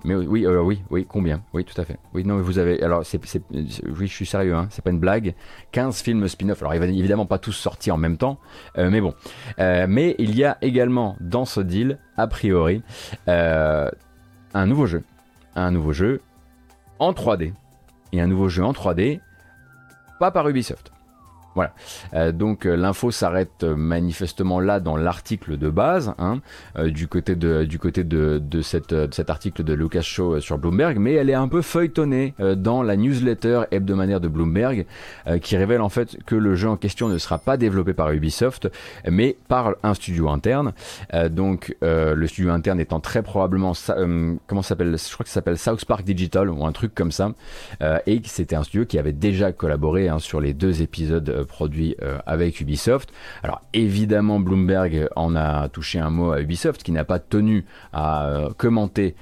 Mais oui, euh, oui, oui, combien? Oui, tout à fait. Oui, non, vous avez. Alors, oui, je suis sérieux, hein, c'est pas une blague. 15 films spin-off. Alors, ils vont évidemment pas tous sortir en même temps, euh, mais bon. Euh, mais il y a également dans ce deal, a priori, un nouveau jeu. Un nouveau jeu en 3D. Et un nouveau jeu en 3D, pas par Ubisoft. Voilà. Euh, donc euh, l'info s'arrête euh, manifestement là dans l'article de base, hein, du côté de cet article de Lucas Shaw sur Bloomberg, mais elle est un peu feuilletonnée dans la newsletter hebdomadaire de Bloomberg, qui révèle en fait que le jeu en question ne sera pas développé par Ubisoft, mais par un studio interne. donc le studio interne étant très probablement comment s'appelle Je crois que ça s'appelle South Park Digital ou un truc comme ça, et c'était un studio qui avait déjà collaboré hein, sur les deux épisodes produit euh, avec Ubisoft. Alors évidemment, Bloomberg en a touché un mot à Ubisoft qui n'a pas tenu à euh, commenter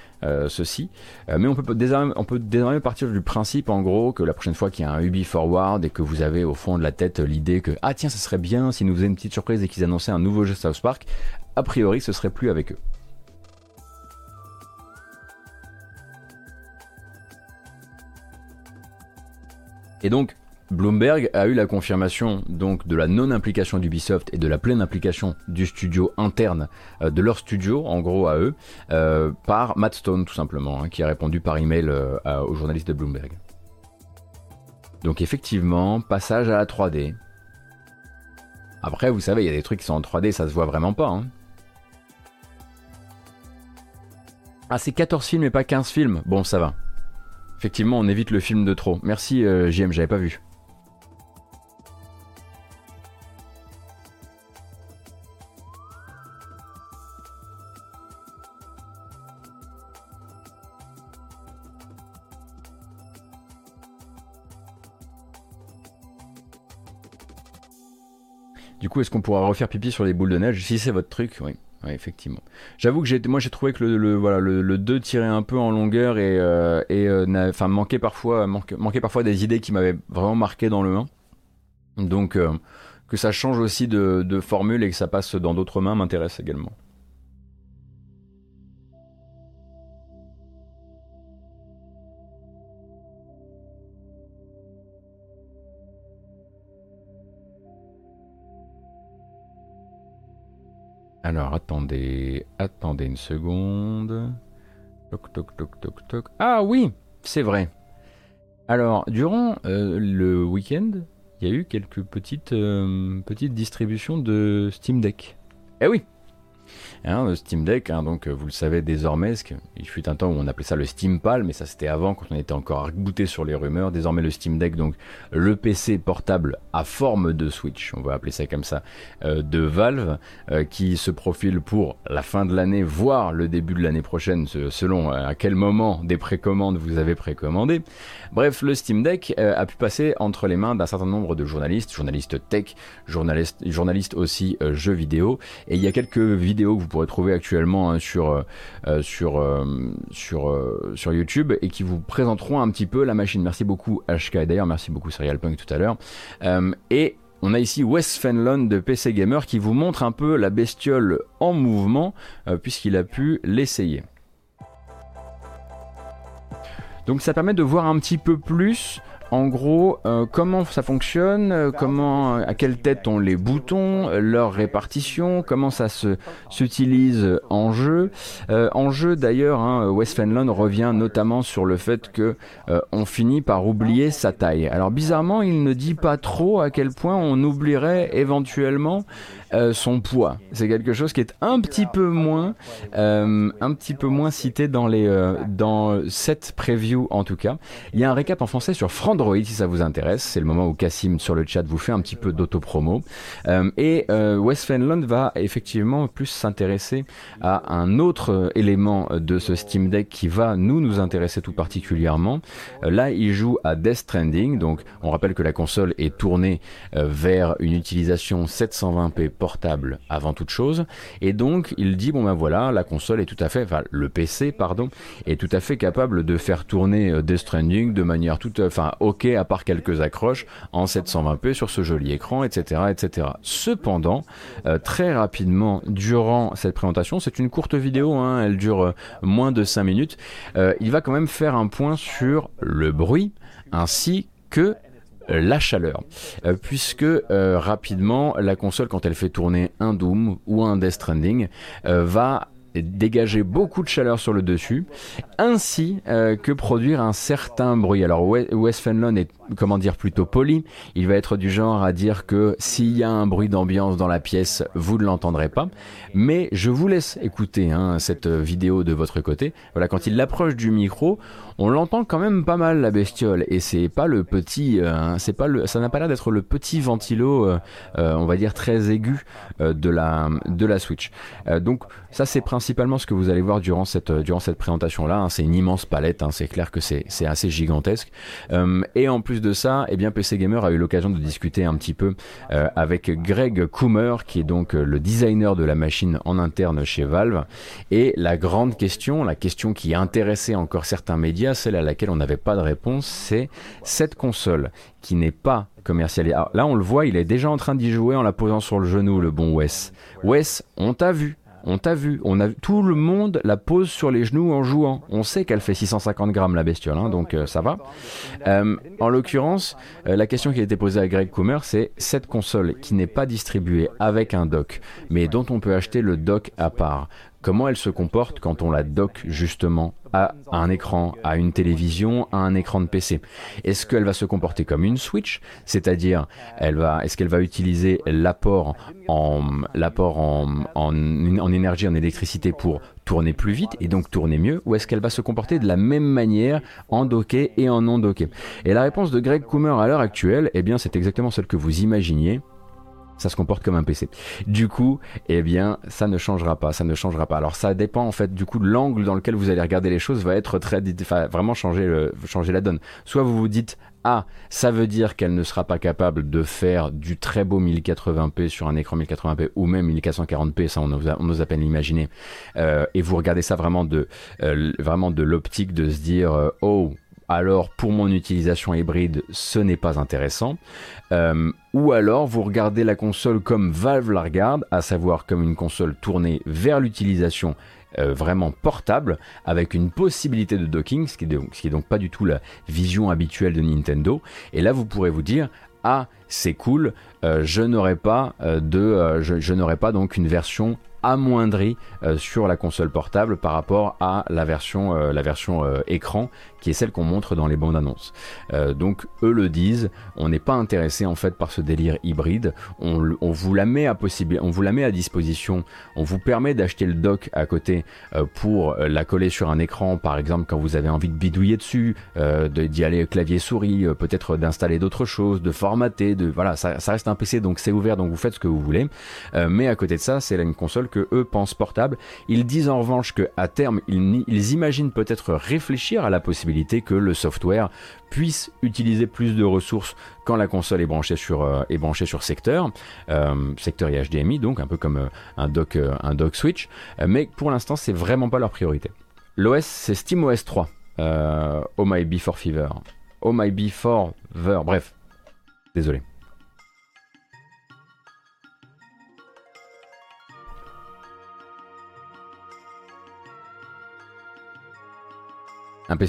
ceci. mais on peut, désormais, partir du principe, en gros, que la prochaine fois qu'il y a un Ubi Forward et que vous avez au fond de la tête l'idée que ah tiens, ça serait bien si nous faisaient une petite surprise et qu'ils annonçaient un nouveau jeu South Park, a priori, ce serait plus avec eux. Et donc, Bloomberg a eu la confirmation donc de la non-implication d'Ubisoft et de la pleine implication du studio interne euh, de leur studio, en gros à eux, euh, par Matt Stone tout simplement, hein, qui a répondu par email euh, aux journalistes de Bloomberg. Donc effectivement, passage à la 3D. Après, vous savez, il y a des trucs qui sont en 3D, ça se voit vraiment pas. Hein. Ah, c'est 14 films et pas 15 films. Bon, ça va. Effectivement, on évite le film de trop. Merci JM, j'avais pas vu. Est-ce qu'on pourra refaire pipi sur les boules de neige? Si c'est votre truc, oui. effectivement. J'avoue que moi j'ai trouvé que le, voilà, le, 2 tirait un peu en longueur et, euh, euh, manquait, parfois, des idées qui m'avaient vraiment marqué dans le 1. Donc euh, que ça change aussi de formule et que ça passe dans d'autres mains m'intéresse également. Alors attendez, attendez une seconde. Toc toc toc toc toc. Ah oui, c'est vrai. Alors durant euh, le week-end, il y a eu quelques petites, euh, petites distributions de Steam Deck. Eh oui, Hein, le Steam Deck, hein, donc euh, vous le savez désormais, il fut un temps où on appelait ça le Steam Pal, mais ça c'était avant quand on était encore bouté sur les rumeurs. Désormais le Steam Deck, donc le PC portable à forme de Switch, on va appeler ça comme ça, euh, de Valve, euh, qui se profile pour la fin de l'année, voire le début de l'année prochaine, selon à quel moment des précommandes vous avez précommandé. Bref, le Steam Deck a pu passer entre les mains d'un certain nombre de journalistes, journalistes tech, journalistes, journalistes aussi jeux vidéo, et il y a quelques vidéos que vous pourrez trouver actuellement hein, sur, sur, sur, sur YouTube et qui vous présenteront un petit peu la machine. Merci beaucoup HK et d'ailleurs merci beaucoup Serial Punk tout à l'heure. et on a ici Wes Fenlon de PC Gamer qui vous montre un peu la bestiole en mouvement puisqu'il a pu l'essayer. Donc ça permet de voir un petit peu plus en gros, euh, comment ça fonctionne, euh, comment, à quelle tête ont les boutons, leur répartition, comment ça se s'utilise en jeu. Euh, en jeu d'ailleurs, hein, West Fenlon revient notamment sur le fait que on finit par oublier sa taille. Alors bizarrement, il ne dit pas trop à quel point on oublierait éventuellement euh, son poids. C'est quelque chose qui est un petit peu moins, euh, un petit peu moins cité dans les, euh, dans cette preview en tout cas. Il y a un récap en français sur Frandroid si ça vous intéresse. C'est le moment où Cassim sur le chat vous fait un petit peu d'auto-promo. et West Fenland va effectivement plus s'intéresser à un autre élément de ce Steam Deck qui va nous nous intéresser tout particulièrement. là, il joue à Death Stranding. Donc, on rappelle que la console est tournée vers une utilisation 720p portable avant toute chose. Et donc, il dit bon ben voilà, la console est tout à fait, enfin le PC pardon, est tout à fait capable de faire tourner euh, Death Stranding de manière tout, enfin ok à part quelques accroches en 720p sur ce joli écran, etc., etc. Cependant, euh, très rapidement durant cette présentation, c'est une courte vidéo, hein, elle dure euh, moins de 5 minutes. il va quand même faire un point sur le bruit ainsi que la chaleur. Euh, puisque euh, rapidement, la console, quand elle fait tourner un Doom ou un Death Stranding, euh, va dégager beaucoup de chaleur sur le dessus, ainsi que produire un certain bruit. Alors Wes Fenlon est comment dire, plutôt poli. Il va être du genre à dire que s'il y a un bruit d'ambiance dans la pièce, vous ne l'entendrez pas. Mais je vous laisse écouter hein, cette vidéo de votre côté. Voilà, quand il approche du micro, on l'entend quand même pas mal la bestiole. Et c'est pas le petit, euh, hein, c'est pas le, ça n'a pas l'air d'être le petit ventilo, euh, euh, on va dire très aigu de la de la Switch. donc ça c'est principalement ce que vous allez voir durant cette durant cette présentation là. Hein. c'est une immense palette. c'est clair que c'est assez gigantesque. et en plus de ça, eh bien PC Gamer a eu l'occasion de discuter un petit peu avec Greg Coomer, qui est donc le designer de la machine en interne chez Valve. Et la grande question, la question qui intéressait encore certains médias, celle à laquelle on n'avait pas de réponse, c'est cette console qui n'est pas commercialisée. là, on le voit, il est déjà en train d'y jouer en la posant sur le genou, le bon Wes. Wes, on t'a vu on t'a vu, on a tout le monde la pose sur les genoux en jouant. On sait qu'elle fait 650 grammes la bestiole, hein, donc euh, ça va. Euh, en l'occurrence, euh, la question qui a été posée à Greg Coomer, c'est cette console qui n'est pas distribuée avec un dock, mais dont on peut acheter le dock à part comment elle se comporte quand on la dock justement à un écran, à une télévision, à un écran de PC. Est-ce qu'elle va se comporter comme une Switch, c'est-à-dire est-ce qu'elle va utiliser l'apport en, énergie, en électricité pour tourner plus vite et donc tourner mieux, ou est-ce qu'elle va se comporter de la même manière en docké et en non docké? Et la réponse de Greg Coomer à l'heure actuelle, eh bien, c'est exactement celle que vous imaginiez ça se comporte comme un PC. Du coup, eh bien, ça ne changera pas, ça ne changera pas. Alors ça dépend en fait du coup l'angle dans lequel vous allez regarder les choses va être très, enfin, vraiment changer, le, changer la donne. Soit vous vous dites ah, ça veut dire qu'elle ne sera pas capable de faire du très beau 1080p sur un écran 1080p ou même 1440p, ça on ose, on à peine l'imaginer. Euh, et vous regardez ça vraiment de, euh, vraiment de l'optique de se dire euh, oh alors pour mon utilisation hybride, ce n'est pas intéressant. Euh, ou alors vous regardez la console comme Valve la regarde, à savoir comme une console tournée vers l'utilisation euh, vraiment portable, avec une possibilité de docking, ce qui, est donc, pas du tout la vision habituelle de Nintendo. Et là, vous pourrez vous dire, ah, c'est cool, euh, je n'aurai pas de, je n'aurai pas donc une version amoindrie sur la console portable par rapport à la version, la version écran qui est celle qu'on montre dans les bandes annonces. Euh, donc eux le disent, on n'est pas intéressé en fait par ce délire hybride, on, vous la met à on vous la met à disposition, on vous permet d'acheter le dock à côté euh, pour euh, la coller sur un écran, par exemple quand vous avez envie de bidouiller dessus, d'y aller clavier souris, peut-être d'installer d'autres choses, de formater, de voilà, ça, reste un PC donc c'est ouvert donc vous faites ce que vous voulez, mais à côté de ça c'est une console que eux pensent portable. Ils disent en revanche que à terme ils imaginent peut-être réfléchir à la possibilité que le software puisse utiliser plus de ressources quand la console est branchée sur, euh, est branchée sur secteur, euh, secteur et HDMI, donc un peu comme euh, un, dock, un dock switch, mais pour l'instant c'est vraiment pas leur priorité. L'OS c'est SteamOS 3, Oh My Before Fever. Oh My Before Fever, bref, désolé.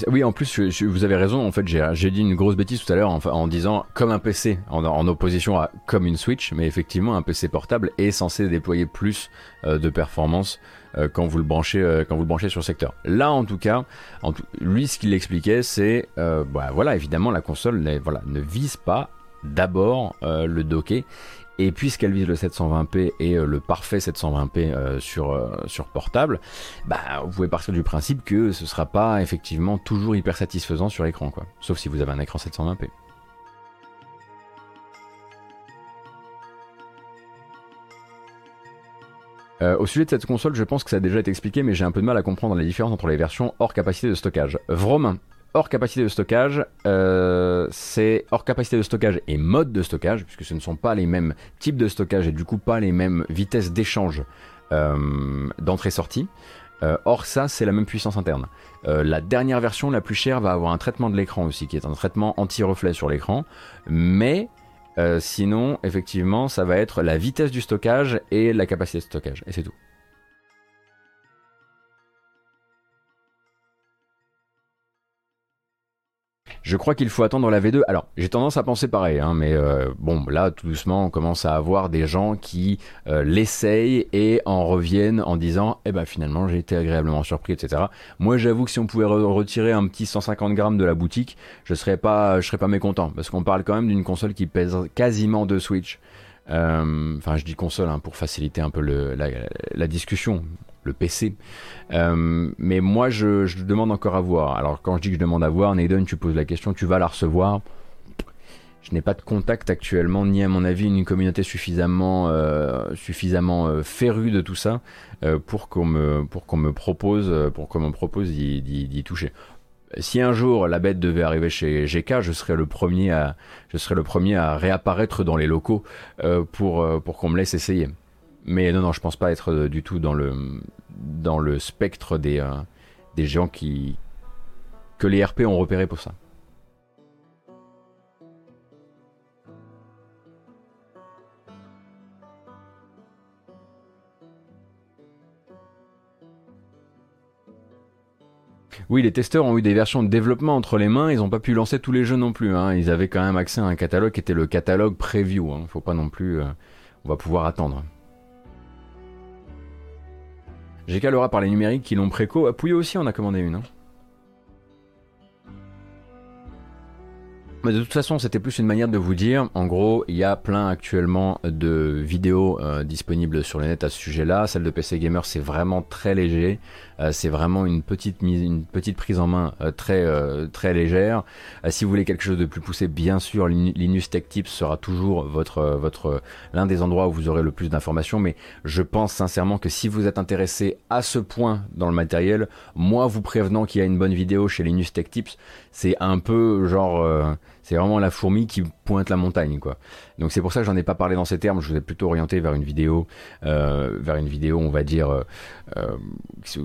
Oui, en plus, vous avez raison. En fait, j'ai dit une grosse bêtise tout à l'heure en, disant comme un PC, en, opposition à comme une Switch. Mais effectivement, un PC portable est censé déployer plus euh, de performance euh, quand vous le branchez, euh, quand vous le branchez sur secteur. Là, en tout cas, lui, ce qu'il expliquait, c'est, bah, voilà, évidemment, la console, ne vise pas d'abord le docker et puisqu'elle vise le 720p et euh, le parfait 720p euh, sur, euh, sur portable, bah, vous pouvez partir du principe que ce sera pas effectivement toujours hyper satisfaisant sur l'écran, quoi. Sauf si vous avez un écran 720p. au sujet de cette console, je pense que ça a déjà été expliqué, mais j'ai un peu de mal à comprendre la différence entre les versions hors capacité de stockage. Vroom, hors capacité de stockage, euh, c'est hors capacité de stockage et mode de stockage, puisque ce ne sont pas les mêmes types de stockage et du coup pas les mêmes vitesses d'échange euh, d'entrée-sortie. Euh, or ça, c'est la même puissance interne. la dernière version, la plus chère, va avoir un traitement de l'écran aussi, qui est un traitement anti-reflet sur l'écran, mais sinon, effectivement, ça va être la vitesse du stockage et la capacité de stockage, et c'est tout. Je crois qu'il faut attendre la V2. Alors, j'ai tendance à penser pareil, hein, mais euh, bon, là, tout doucement, on commence à avoir des gens qui euh, l'essayent et en reviennent en disant, eh ben finalement, j'ai été agréablement surpris, etc. Moi, j'avoue que si on pouvait retirer un petit 150 grammes de la boutique, je serais pas, je serais pas mécontent, parce qu'on parle quand même d'une console qui pèse quasiment deux Switch. Euh, enfin, je dis console hein, pour faciliter un peu la discussion PC. Euh, mais moi, je, demande encore à voir. Alors, quand je dis que je demande à voir, Naden, tu poses la question, tu vas la recevoir. Je n'ai pas de contact actuellement, ni à mon avis une communauté suffisamment, euh, suffisamment euh, férue de tout ça pour qu'on me, pour me propose, pour qu'on me propose d'y toucher. Si un jour la bête devait arriver chez GK, je serais le premier à, je serais le premier à réapparaître dans les locaux pour, pour qu'on me laisse essayer. Mais non, non, je pense pas être euh, du tout dans le, dans le spectre des, euh, des gens qui, que les RP ont repéré pour ça. Oui, les testeurs ont eu des versions de développement entre les mains, ils n'ont pas pu lancer tous les jeux non plus. Hein. Ils avaient quand même accès à un catalogue qui était le catalogue preview. Hein. Faut pas non plus. Euh, on va pouvoir attendre. J'ai qu'à l'aura par les numériques qui l'ont préco. Pouillot aussi on a commandé une. Hein. Mais de toute façon, c'était plus une manière de vous dire, en gros, il y a plein actuellement de vidéos euh, disponibles sur le net à ce sujet-là. Celle de PC Gamer, c'est vraiment très léger. Euh, c'est vraiment une petite mise, une petite prise en main euh, très très légère. si vous voulez quelque chose de plus poussé, bien sûr, Linus Tech Tips sera toujours votre votre l'un des endroits où vous aurez le plus d'informations. Mais je pense sincèrement que si vous êtes intéressé à ce point dans le matériel, moi vous prévenant qu'il y a une bonne vidéo chez Linus Tech Tips, c'est un peu genre c'est vraiment la fourmi qui pointe la montagne, quoi. Donc c'est pour ça que j'en ai pas parlé dans ces termes. Je vous ai plutôt orienté vers une vidéo, euh, vers une vidéo, on va dire, euh, euh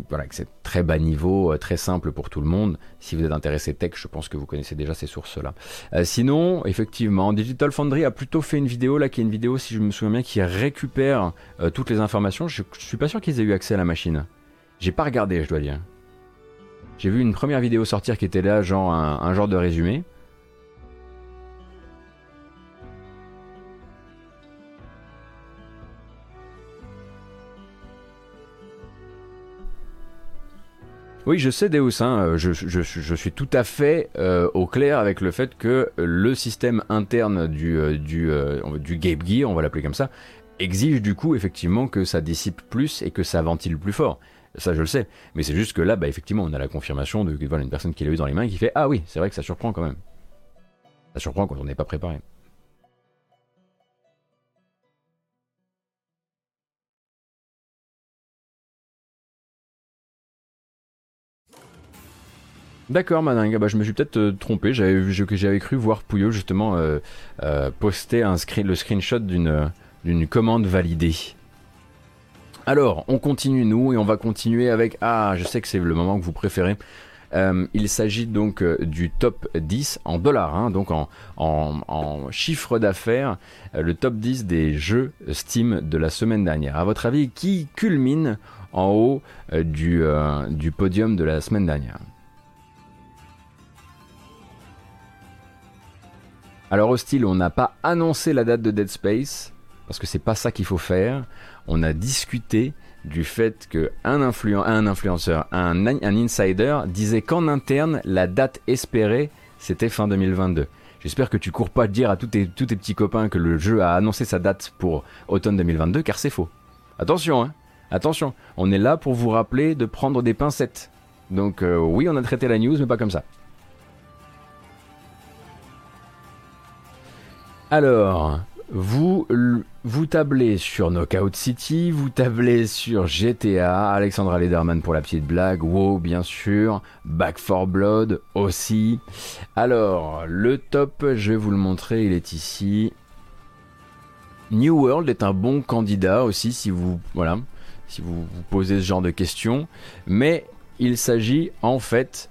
voilà, que c'est très bas niveau, très simple pour tout le monde. Si vous êtes intéressé tech, je pense que vous connaissez déjà ces sources-là. Sinon, effectivement, Digital Foundry a plutôt fait une vidéo là, qui est une vidéo, si je me souviens bien, qui récupère toutes les informations. Je, je suis pas sûr qu'ils aient eu accès à la machine. J'ai pas regardé, je dois dire. J'ai vu une première vidéo sortir qui était là, genre un genre de résumé. Oui, je sais Deus, hein, euh, je, je, suis tout à fait euh, au clair avec le fait que le système interne du, euh, du, du Gape Gear, on va l'appeler comme ça, exige du coup effectivement que ça dissipe plus et que ça ventile plus fort. Ça, je le sais. Mais c'est juste que là, bah, effectivement, on a la confirmation de voilà, une personne qui l'a eu dans les mains et qui fait Ah oui, c'est vrai que ça surprend quand même. Ça surprend quand on n'est pas préparé. D'accord, Madingue. Bah, je me suis peut-être euh, trompé. J'avais, cru voir Pouillot justement euh, euh, poster le screenshot d'une, commande validée. Alors, on continue nous et on va continuer avec. Ah, je sais que c'est le moment que vous préférez. il s'agit donc du top 10 en dollars, hein, donc en, en chiffre d'affaires, le top 10 des jeux Steam de la semaine dernière. À votre avis, qui culmine en haut du podium de la semaine dernière? Alors hostile, on n'a pas annoncé la date de Dead Space, parce que c'est pas ça qu'il faut faire. On a discuté du fait qu'un un influenceur, un, insider disait qu'en interne, la date espérée, c'était fin 2022. J'espère que tu cours pas dire à tous tes, tous tes petits copains que le jeu a annoncé sa date pour automne 2022, car c'est faux. Attention, hein Attention, on est là pour vous rappeler de prendre des pincettes. Donc euh, oui, on a traité la news, mais pas comme ça. Alors, vous, tablez sur Knockout City, vous tablez sur GTA, Alexandra Lederman pour la petite blague, WoW bien sûr, Back 4 Blood aussi. Alors, le top, je vais vous le montrer, il est ici. New World est un bon candidat aussi si vous, si vous vous posez ce genre de questions, mais il s'agit en fait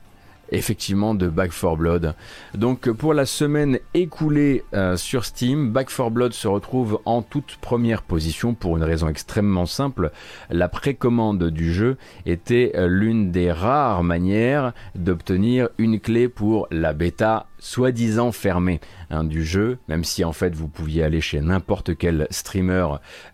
effectivement de Back 4 Blood. Donc pour la semaine écoulée euh, sur Steam, Back 4 Blood se retrouve en toute première position pour une raison extrêmement simple. La précommande du jeu était euh, l'une des rares manières d'obtenir une clé pour la bêta soi-disant fermée hein, du jeu, même si en fait vous pouviez aller chez n'importe quel streamer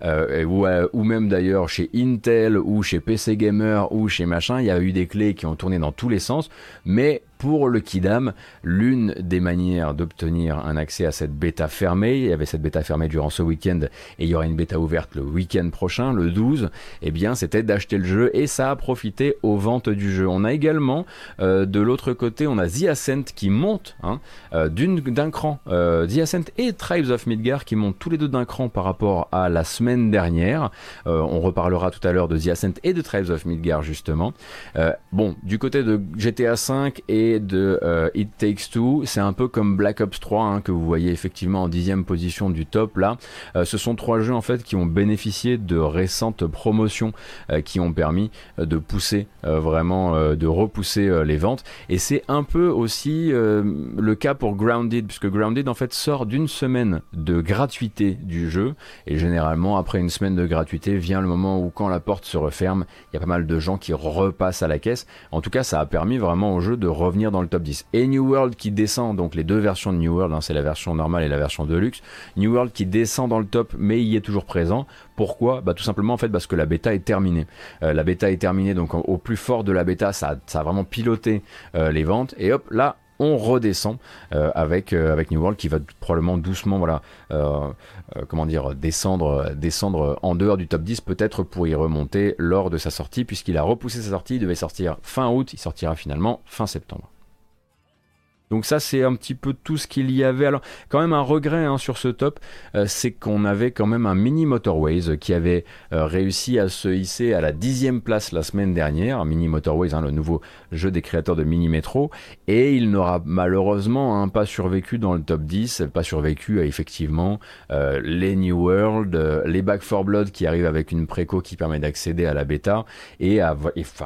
euh, ou, ou même d'ailleurs chez Intel ou chez PC Gamer ou chez machin, il y a eu des clés qui ont tourné dans tous les sens, mais pour le Kidam, l'une des manières d'obtenir un accès à cette bêta fermée, il y avait cette bêta fermée durant ce week-end et il y aura une bêta ouverte le week-end prochain, le 12, eh bien c'était d'acheter le jeu et ça a profité aux ventes du jeu. On a également euh, de l'autre côté, on a The Ascent qui monte hein, euh, d'un cran. Euh, The Ascent et Tribes of Midgar qui montent tous les deux d'un cran par rapport à la semaine dernière. on reparlera tout à l'heure de The Ascent et de Tribes of Midgar justement. bon, du côté de GTA 5 et de euh, It Takes Two. C'est un peu comme Black Ops 3 hein, que vous voyez effectivement en dixième position du top là. Euh, ce sont trois jeux en fait qui ont bénéficié de récentes promotions euh, qui ont permis de pousser vraiment, de repousser les ventes. Et c'est un peu aussi le cas pour Grounded puisque Grounded en fait sort d'une semaine de gratuité du jeu et généralement après une semaine de gratuité vient le moment où quand la porte se referme, il y a pas mal de gens qui repassent à la caisse. En tout cas, ça a permis vraiment au jeu de revenir dans le top 10. Et New World qui descend, donc les deux versions de New World, hein, c'est la version normale et la version Deluxe. New World qui descend dans le top, mais il est toujours présent. Pourquoi? Bah tout simplement en fait parce que la bêta est terminée. Euh, la bêta est terminée, donc au plus fort de la bêta, ça, ça a vraiment piloté euh, les ventes. Et hop, là, on redescend euh, avec avec New World qui va probablement doucement voilà comment dire descendre descendre en dehors du top 10 peut-être pour y remonter lors de sa sortie puisqu'il a repoussé sa sortie il devait sortir fin août il sortira finalement fin septembre donc ça c'est un petit peu tout ce qu'il y avait. Alors quand même un regret hein, sur ce top, euh, c'est qu'on avait quand même un mini Motorways qui avait euh, réussi à se hisser à la dixième place la semaine dernière. Mini Motorways, hein, le nouveau jeu des créateurs de Mini Metro, et il n'aura malheureusement hein, pas survécu dans le top 10, pas survécu à effectivement euh, les New World, les Back 4 Blood qui arrivent avec une préco qui permet d'accéder à la bêta et, à,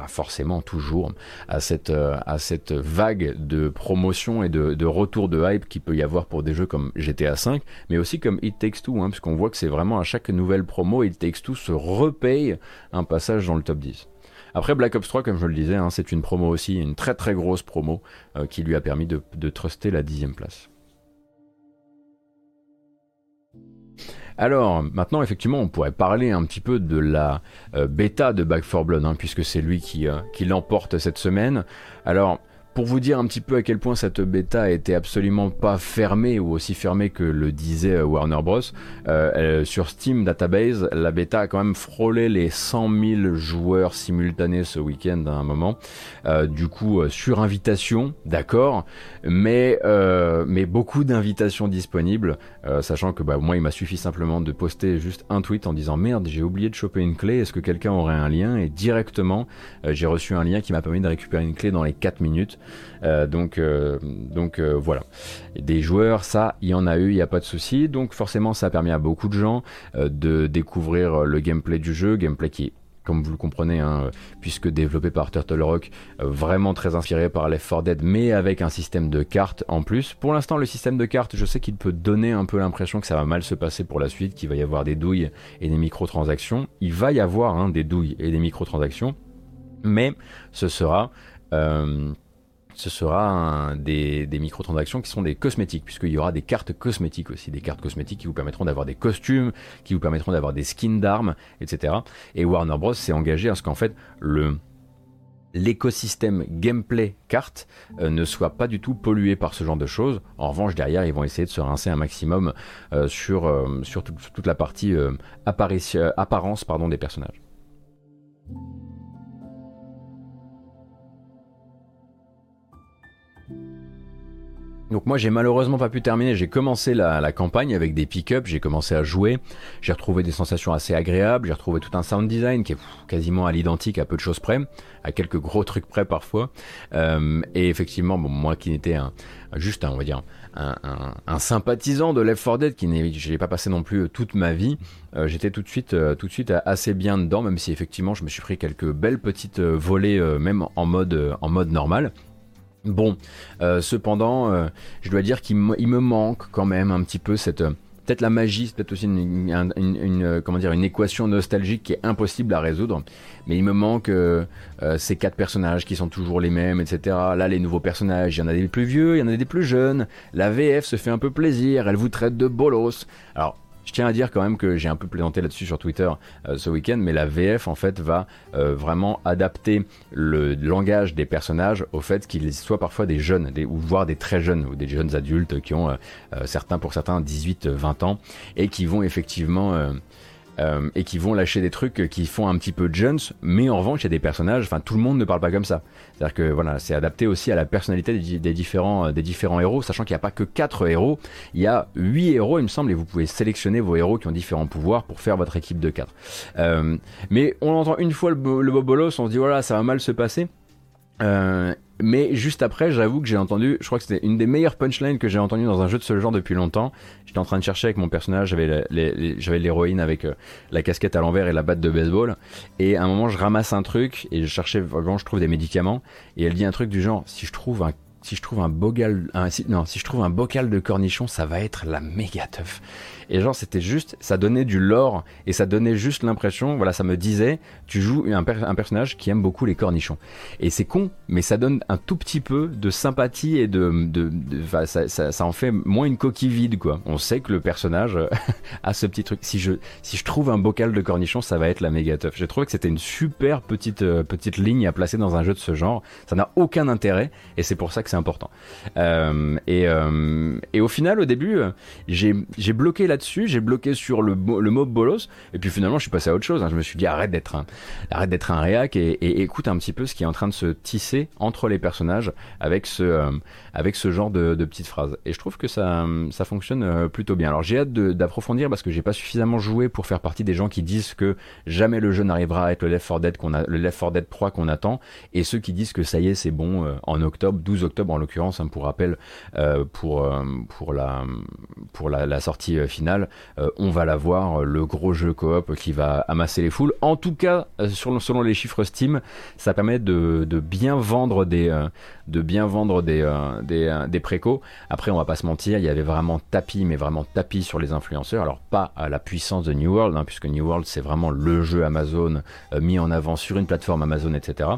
forcément toujours à cette, à cette vague de promotion et de, retour de hype qu'il peut y avoir pour des jeux comme GTA V, mais aussi comme It Takes Two, hein, puisqu'on voit que c'est vraiment à chaque nouvelle promo, It Takes Two se repaye un passage dans le top 10. Après Black Ops 3, comme je le disais, hein, c'est une promo aussi, une très très grosse promo euh, qui lui a permis de, truster la dixième place. Alors, maintenant, effectivement, on pourrait parler un petit peu de la euh, bêta de Back 4 Blood, hein, puisque c'est lui euh, qui l'emporte cette semaine. Alors, pour vous dire un petit peu à quel point cette bêta était absolument pas fermée ou aussi fermée que le disait euh, Warner Bros. Euh, sur Steam Database, la bêta a quand même frôlé les 100 000 joueurs simultanés ce week-end à un moment. Euh, du coup, sur invitation, d'accord, mais mais beaucoup d'invitations disponibles, sachant que bah, moi il m'a suffi simplement de poster juste un tweet en disant merde j'ai oublié de choper une clé, est-ce que quelqu'un aurait un lien? Et directement j'ai reçu un lien qui m'a permis de récupérer une clé dans les 4 minutes. Donc donc voilà. Des joueurs, ça, il y en a eu, il n'y a pas de souci. Donc forcément, ça a permis à beaucoup de gens de découvrir le gameplay du jeu, gameplay qui comme vous le comprenez, hein, puisque développé par Turtle Rock, euh, vraiment très inspiré par Left 4 Dead, mais avec un système de cartes en plus. Pour l'instant, le système de cartes, je sais qu'il peut donner un peu l'impression que ça va mal se passer pour la suite, qu'il va y avoir des douilles et des microtransactions. Il va y avoir hein, des douilles et des microtransactions, mais ce sera euh, ce sera des, microtransactions qui sont des cosmétiques, puisqu'il y aura des cartes cosmétiques aussi, des cartes cosmétiques qui vous permettront d'avoir des costumes, qui vous permettront d'avoir des skins d'armes, etc. Et Warner Bros. s'est engagé à ce qu'en fait le l'écosystème gameplay carte euh, ne soit pas du tout pollué par ce genre de choses. En revanche, derrière, ils vont essayer de se rincer un maximum euh, sur, euh, sur toute la partie apparence pardon, des personnages. Donc moi j'ai malheureusement pas pu terminer, j'ai commencé la, campagne avec des pick-up, j'ai commencé à jouer, j'ai retrouvé des sensations assez agréables, j'ai retrouvé tout un sound design qui est quasiment à l'identique à peu de choses près, à quelques gros trucs près parfois. Euh, et effectivement, bon, moi qui n'étais juste un, on va dire, un, sympathisant de Left 4 Dead, qui n'ai pas passé non plus toute ma vie, euh, j'étais tout de suite, euh, tout de suite assez bien dedans, même si effectivement je me suis pris quelques belles petites volées, même en mode, en mode normal. Bon, euh, cependant, euh, je dois dire qu'il me manque quand même un petit peu cette... Euh, peut-être la magie, c'est peut-être aussi une, comment dire, une équation nostalgique qui est impossible à résoudre. Mais il me manque ces quatre personnages qui sont toujours les mêmes, etc. Là, les nouveaux personnages, il y en a des plus vieux, il y en a des plus jeunes. La VF se fait un peu plaisir, elle vous traite de bolos. Alors, je tiens à dire quand même que j'ai un peu plaisanté là-dessus sur Twitter euh, ce week-end, mais la VF en fait va euh, vraiment adapter le langage des personnages au fait qu'ils soient parfois des jeunes, ou voire des très jeunes, ou des jeunes adultes qui ont euh, certains pour certains 18-20 ans et qui vont effectivement euh, et qui vont lâcher des trucs qui font un petit peu Jones, mais en revanche il y a des personnages, enfin tout le monde ne parle pas comme ça. C'est-à-dire que voilà, c'est adapté aussi à la personnalité des, différents, euh, des différents héros, sachant qu'il n'y a pas que 4 héros, il y a 8 héros il me semble, et vous pouvez sélectionner vos héros qui ont différents pouvoirs pour faire votre équipe de 4. Euh, mais on entend une fois le, Bobolos, on se dit voilà ça va mal se passer. Mais juste après, j'avoue que j'ai entendu, je crois que c'était une des meilleures punchlines que j'ai entendues dans un jeu de ce genre depuis longtemps. J'étais en train de chercher avec mon personnage, j'avais l'héroïne avec euh, la casquette à l'envers et la batte de baseball. Et à un moment, je ramasse un truc et je cherchais vraiment, je trouve des médicaments. Et elle dit un truc du genre, si je trouve un si je trouve un bocal, non, si je trouve un bocal de cornichons, ça va être la méga teuf. Et genre, c'était juste, ça donnait du lore et ça donnait juste l'impression, voilà, ça me disait, tu joues un, personnage qui aime beaucoup les cornichons. Et c'est con, mais ça donne un tout petit peu de sympathie et de, de, ça, ça, ça, en fait moins une coquille vide, quoi. On sait que le personnage a ce petit truc. Si je, si je trouve un bocal de cornichons, ça va être la méga teuf. J'ai trouvé que c'était une super petite, euh, petite ligne à placer dans un jeu de ce genre. Ça n'a aucun intérêt et c'est pour ça que c'est important. Euh, et, euh, et au final, au début, j'ai bloqué là j'ai bloqué sur le, le mot bolos, et puis finalement je suis passé à autre chose. Hein. Je me suis dit arrête d'être un, arrête d'être un réac et, écoute un petit peu ce qui est en train de se tisser entre les personnages avec ce, euh, avec ce genre de, petites phrases. Et je trouve que ça, ça fonctionne euh, plutôt bien. Alors j'ai hâte d'approfondir parce que j'ai pas suffisamment joué pour faire partie des gens qui disent que jamais le jeu n'arrivera à être le Left 4 Dead qu'on a, le Left 4 Dead 3 qu'on attend, et ceux qui disent que ça y est c'est bon euh, en octobre, 12 octobre en l'occurrence, hein, pour rappel, pour, pour la, pour la, la sortie finale euh, on va l'avoir, euh, le gros jeu coop qui va amasser les foules. En tout cas, euh, selon les chiffres Steam, ça permet de, bien vendre des, de bien vendre des, des, précos. Après, on va pas se mentir, il y avait vraiment tapis, mais vraiment tapis sur les influenceurs. Alors, pas à la puissance de New World, hein, puisque New World, c'est vraiment le jeu Amazon mis en avant sur une plateforme Amazon, etc.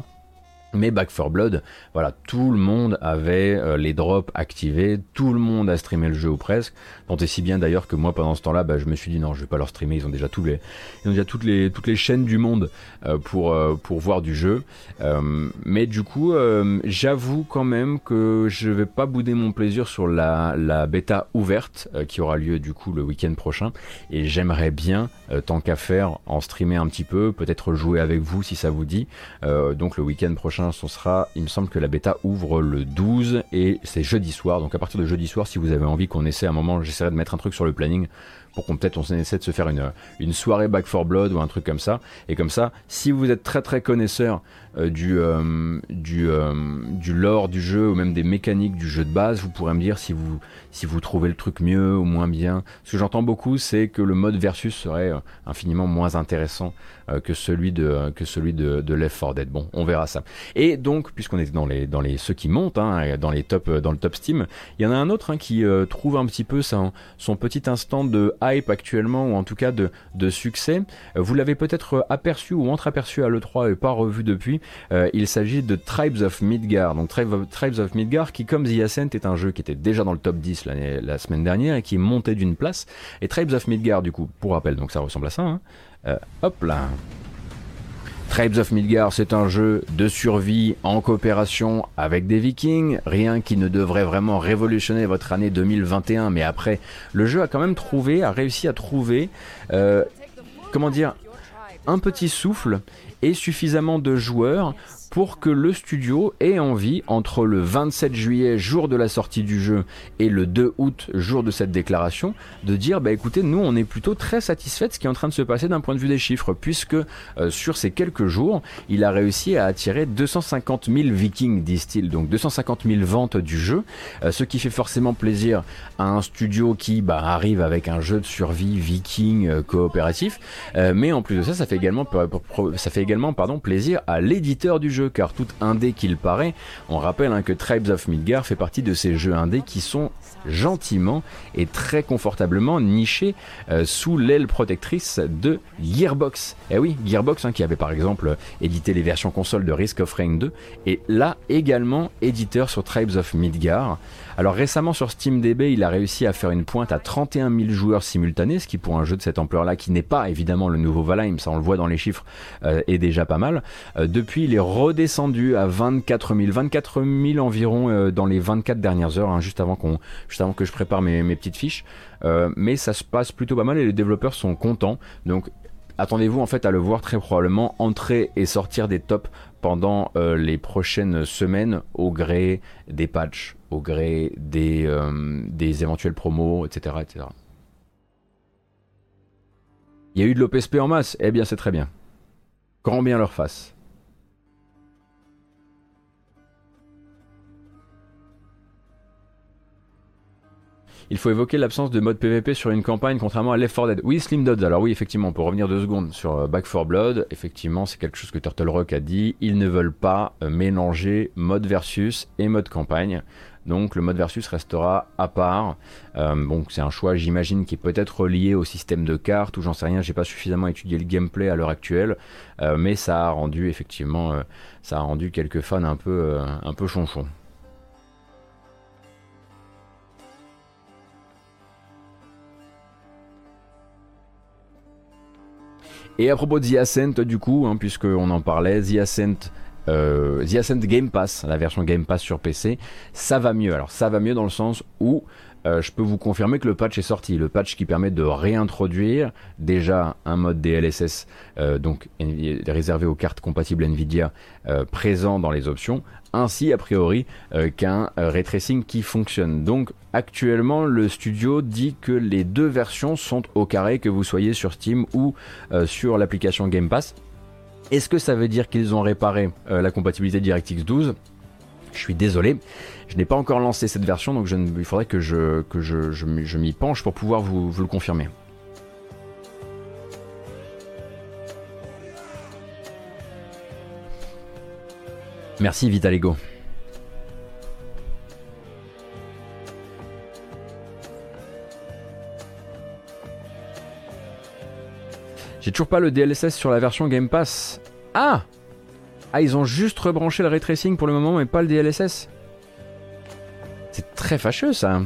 Mais Back 4 Blood, voilà, tout le monde avait euh, les drops activés, tout le monde a streamé le jeu ou presque. Tant et si bien d'ailleurs que moi pendant ce temps-là, bah, je me suis dit non, je vais pas leur streamer, ils ont déjà les, ils ont déjà toutes les toutes les chaînes du monde euh, pour euh, pour voir du jeu. mais du coup, j'avoue quand même que je vais pas bouder mon plaisir sur la la bêta ouverte qui aura lieu du coup le week-end prochain. Et j'aimerais bien, tant qu'à faire, en streamer un petit peu, peut-être jouer avec vous si ça vous dit. donc le week-end prochain il me semble que la bêta ouvre le 12 et c'est jeudi soir. Donc à partir de jeudi soir, si vous avez envie qu'on essaie un moment, j'essaierai de mettre un truc sur le planning pour qu'on peut-être on essaie de se faire une, soirée Back for Blood ou un truc comme ça. Et comme ça, si vous êtes très très connaisseur du, euh, du, euh, du lore du jeu ou même des mécaniques du jeu de base, vous pourrez me dire si vous, si vous trouvez le truc mieux ou moins bien. Ce que j'entends beaucoup, c'est que le mode versus serait infiniment moins intéressant que celui de, que celui de, de Left 4 Dead. Bon, on verra ça. Et donc, puisqu'on est dans les, dans les ceux qui montent, hein, dans les top, dans le top Steam, il y en a un autre hein, qui trouve un petit peu son, son petit instant de hype actuellement, ou en tout cas de, de succès. Vous l'avez peut-être aperçu ou entreaperçu à l'E3 et pas revu depuis. Euh, il s'agit de Tribes of Midgar. Donc Tribes of Midgar qui comme The Ascent est un jeu qui était déjà dans le top 10 la semaine dernière et qui est monté d'une place. Et Tribes of Midgar du coup, pour rappel, donc ça ressemble à ça. Hein. Euh, hop là. Tribes of Midgar, c'est un jeu de survie en coopération avec des vikings, rien qui ne devrait vraiment révolutionner votre année 2021, mais après, le jeu a quand même trouvé, a réussi à trouver, euh, comment dire, un petit souffle et suffisamment de joueurs pour que le studio ait envie, entre le 27 juillet, jour de la sortie du jeu, et le 2 août, jour de cette déclaration, de dire bah écoutez, nous on est plutôt très satisfait de ce qui est en train de se passer d'un point de vue des chiffres, puisque euh, sur ces quelques jours, il a réussi à attirer 250 000 vikings, disent-ils, donc 250 000 ventes du jeu, euh, ce qui fait forcément plaisir à un studio qui bah, arrive avec un jeu de survie viking euh, coopératif, mais en plus de ça, ça fait également, ça fait également pardon, plaisir à l'éditeur du jeu car tout indé qu'il paraît, on rappelle hein, que Tribes of Midgar fait partie de ces jeux indés qui sont gentiment et très confortablement nichés euh, sous l'aile protectrice de Gearbox. Eh oui, Gearbox hein, qui avait par exemple édité les versions console de Risk of Rain 2 et là également éditeur sur Tribes of Midgar. Alors récemment sur SteamDB, il a réussi à faire une pointe à 31 000 joueurs simultanés, ce qui pour un jeu de cette ampleur-là, qui n'est pas évidemment le nouveau Valheim, ça on le voit dans les chiffres, euh, est déjà pas mal. Euh, depuis, il est redescendu à 24 000, 24 000 environ euh, dans les 24 dernières heures, hein, juste avant qu'on, juste avant que je prépare mes, petites fiches. mais ça se passe plutôt pas mal et les développeurs sont contents. Donc attendez-vous en fait à le voir très probablement entrer et sortir des tops pendant euh, les prochaines semaines au gré des patchs, au gré des, euh, des éventuels promos, etc., etc. Il y a eu de l'OPSP en masse, eh bien c'est très bien. Grand bien leur face. Il faut évoquer l'absence de mode PVP sur une campagne contrairement à Left 4 Dead. Oui, Slim Dodds, alors oui, effectivement, pour revenir deux secondes sur euh, Back 4 Blood, effectivement, c'est quelque chose que Turtle Rock a dit, ils ne veulent pas euh, mélanger mode versus et mode campagne. Donc le mode versus restera à part. Euh, bon, c'est un choix, j'imagine, qui est peut-être lié au système de cartes ou j'en sais rien. J'ai pas suffisamment étudié le gameplay à l'heure actuelle, mais ça a rendu effectivement, ça a rendu quelques fans un peu, un peu chonchons. Et à propos de The Ascent, du coup, hein, puisqu'on en parlait, The Ascent, euh, The Ascent Game Pass, la version Game Pass sur PC, ça va mieux. Alors ça va mieux dans le sens où euh, je peux vous confirmer que le patch est sorti. Le patch qui permet de réintroduire déjà un mode DLSS, euh, donc réservé aux cartes compatibles Nvidia, présent dans les options, ainsi a priori qu'un ray tracing qui fonctionne. Donc Actuellement, le studio dit que les deux versions sont au carré, que vous soyez sur Steam ou euh, sur l'application Game Pass. Est-ce que ça veut dire qu'ils ont réparé euh, la compatibilité DirectX 12 je suis désolé, je n'ai pas encore lancé cette version, donc il faudrait que je, m'y penche pour pouvoir vous le confirmer. Merci Vitalego. J'ai toujours pas le DLSS sur la version Game Pass. Ah Ah, ils ont juste rebranché le ray tracing pour le moment, mais pas le DLSS. C'est très fâcheux ça.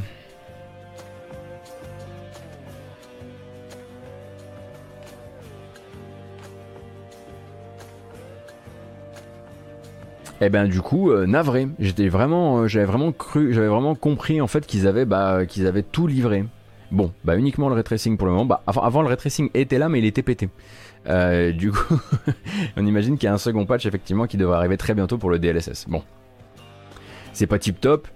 Et eh ben du coup euh, navré. J'étais vraiment, euh, j'avais vraiment cru, j'avais vraiment compris en fait qu'ils avaient, bah, tout livré. Bon, bah uniquement le retracing pour le moment. Bah, avant le retracing était là, mais il était pété. Euh, du coup, on imagine qu'il y a un second patch effectivement qui devrait arriver très bientôt pour le DLSS. Bon, c'est pas tip top.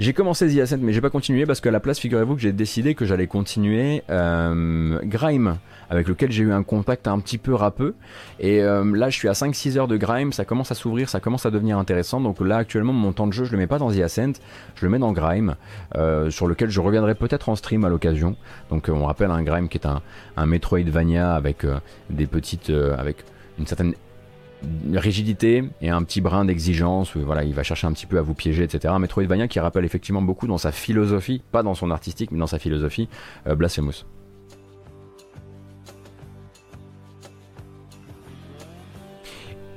J'ai commencé The Ascent, mais j'ai pas continué parce qu'à la place, figurez-vous que j'ai décidé que j'allais continuer euh, Grime, avec lequel j'ai eu un contact un petit peu râpeux. Et euh, là, je suis à 5-6 heures de Grime, ça commence à s'ouvrir, ça commence à devenir intéressant. Donc là, actuellement, mon temps de jeu, je le mets pas dans The Ascent, je le mets dans Grime, euh, sur lequel je reviendrai peut-être en stream à l'occasion. Donc on rappelle un Grime qui est un, un Metroidvania avec des petites, avec une certaine rigidité et un petit brin d'exigence. Voilà, il va chercher un petit peu à vous piéger, etc. Metroidvania qui rappelle effectivement beaucoup dans sa philosophie, pas dans son artistique, mais dans sa philosophie, euh.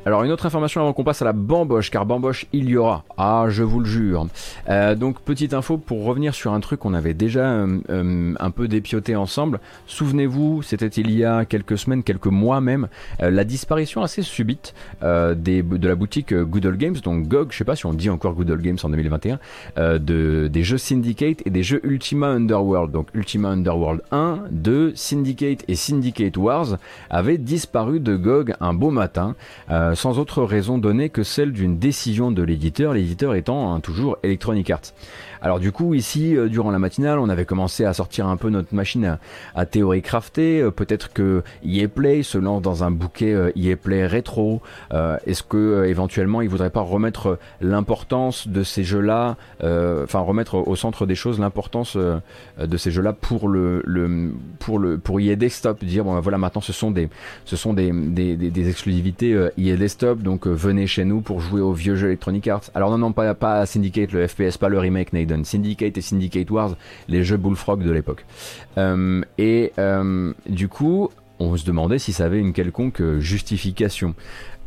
Alors une autre information avant qu'on passe à la bamboche, car bamboche il y aura. Ah, je vous le jure. Euh, donc petite info pour revenir sur un truc qu'on avait déjà euh, euh, un peu dépioté ensemble. Souvenez-vous, c'était il y a quelques semaines, quelques mois même, la disparition assez subite de la boutique Good Games, donc GOG, je sais pas si on dit encore Good Games en 2021, de, des jeux Syndicate et des jeux Ultima Underworld. Donc Ultima Underworld 1, 2, Syndicate et Syndicate Wars avaient disparu de GOG un beau matin. Sans autre raison donnée que celle d'une décision de l'éditeur, l'éditeur étant toujours Electronic Arts. Alors du coup, ici, euh, durant la matinale, on avait commencé à sortir un peu notre machine à, théorie crafter. Euh, peut-être que EA Play se lance dans un bouquet EA euh, Play rétro. Est-ce que éventuellement, il voudrait pas remettre l'importance de ces jeux-là, enfin remettre au centre des choses l'importance de ces jeux-là pour le, le, pour le pour Desktop, dire bon ben voilà maintenant ce sont des exclusivités EA Desktop, donc venez chez nous pour jouer aux vieux jeux Electronic Arts. Alors non non pas pas Syndicate le FPS, pas le remake Syndicate et Syndicate Wars, les jeux Bullfrog de l'époque. Euh, et euh, du coup, on se demandait si ça avait une quelconque justification.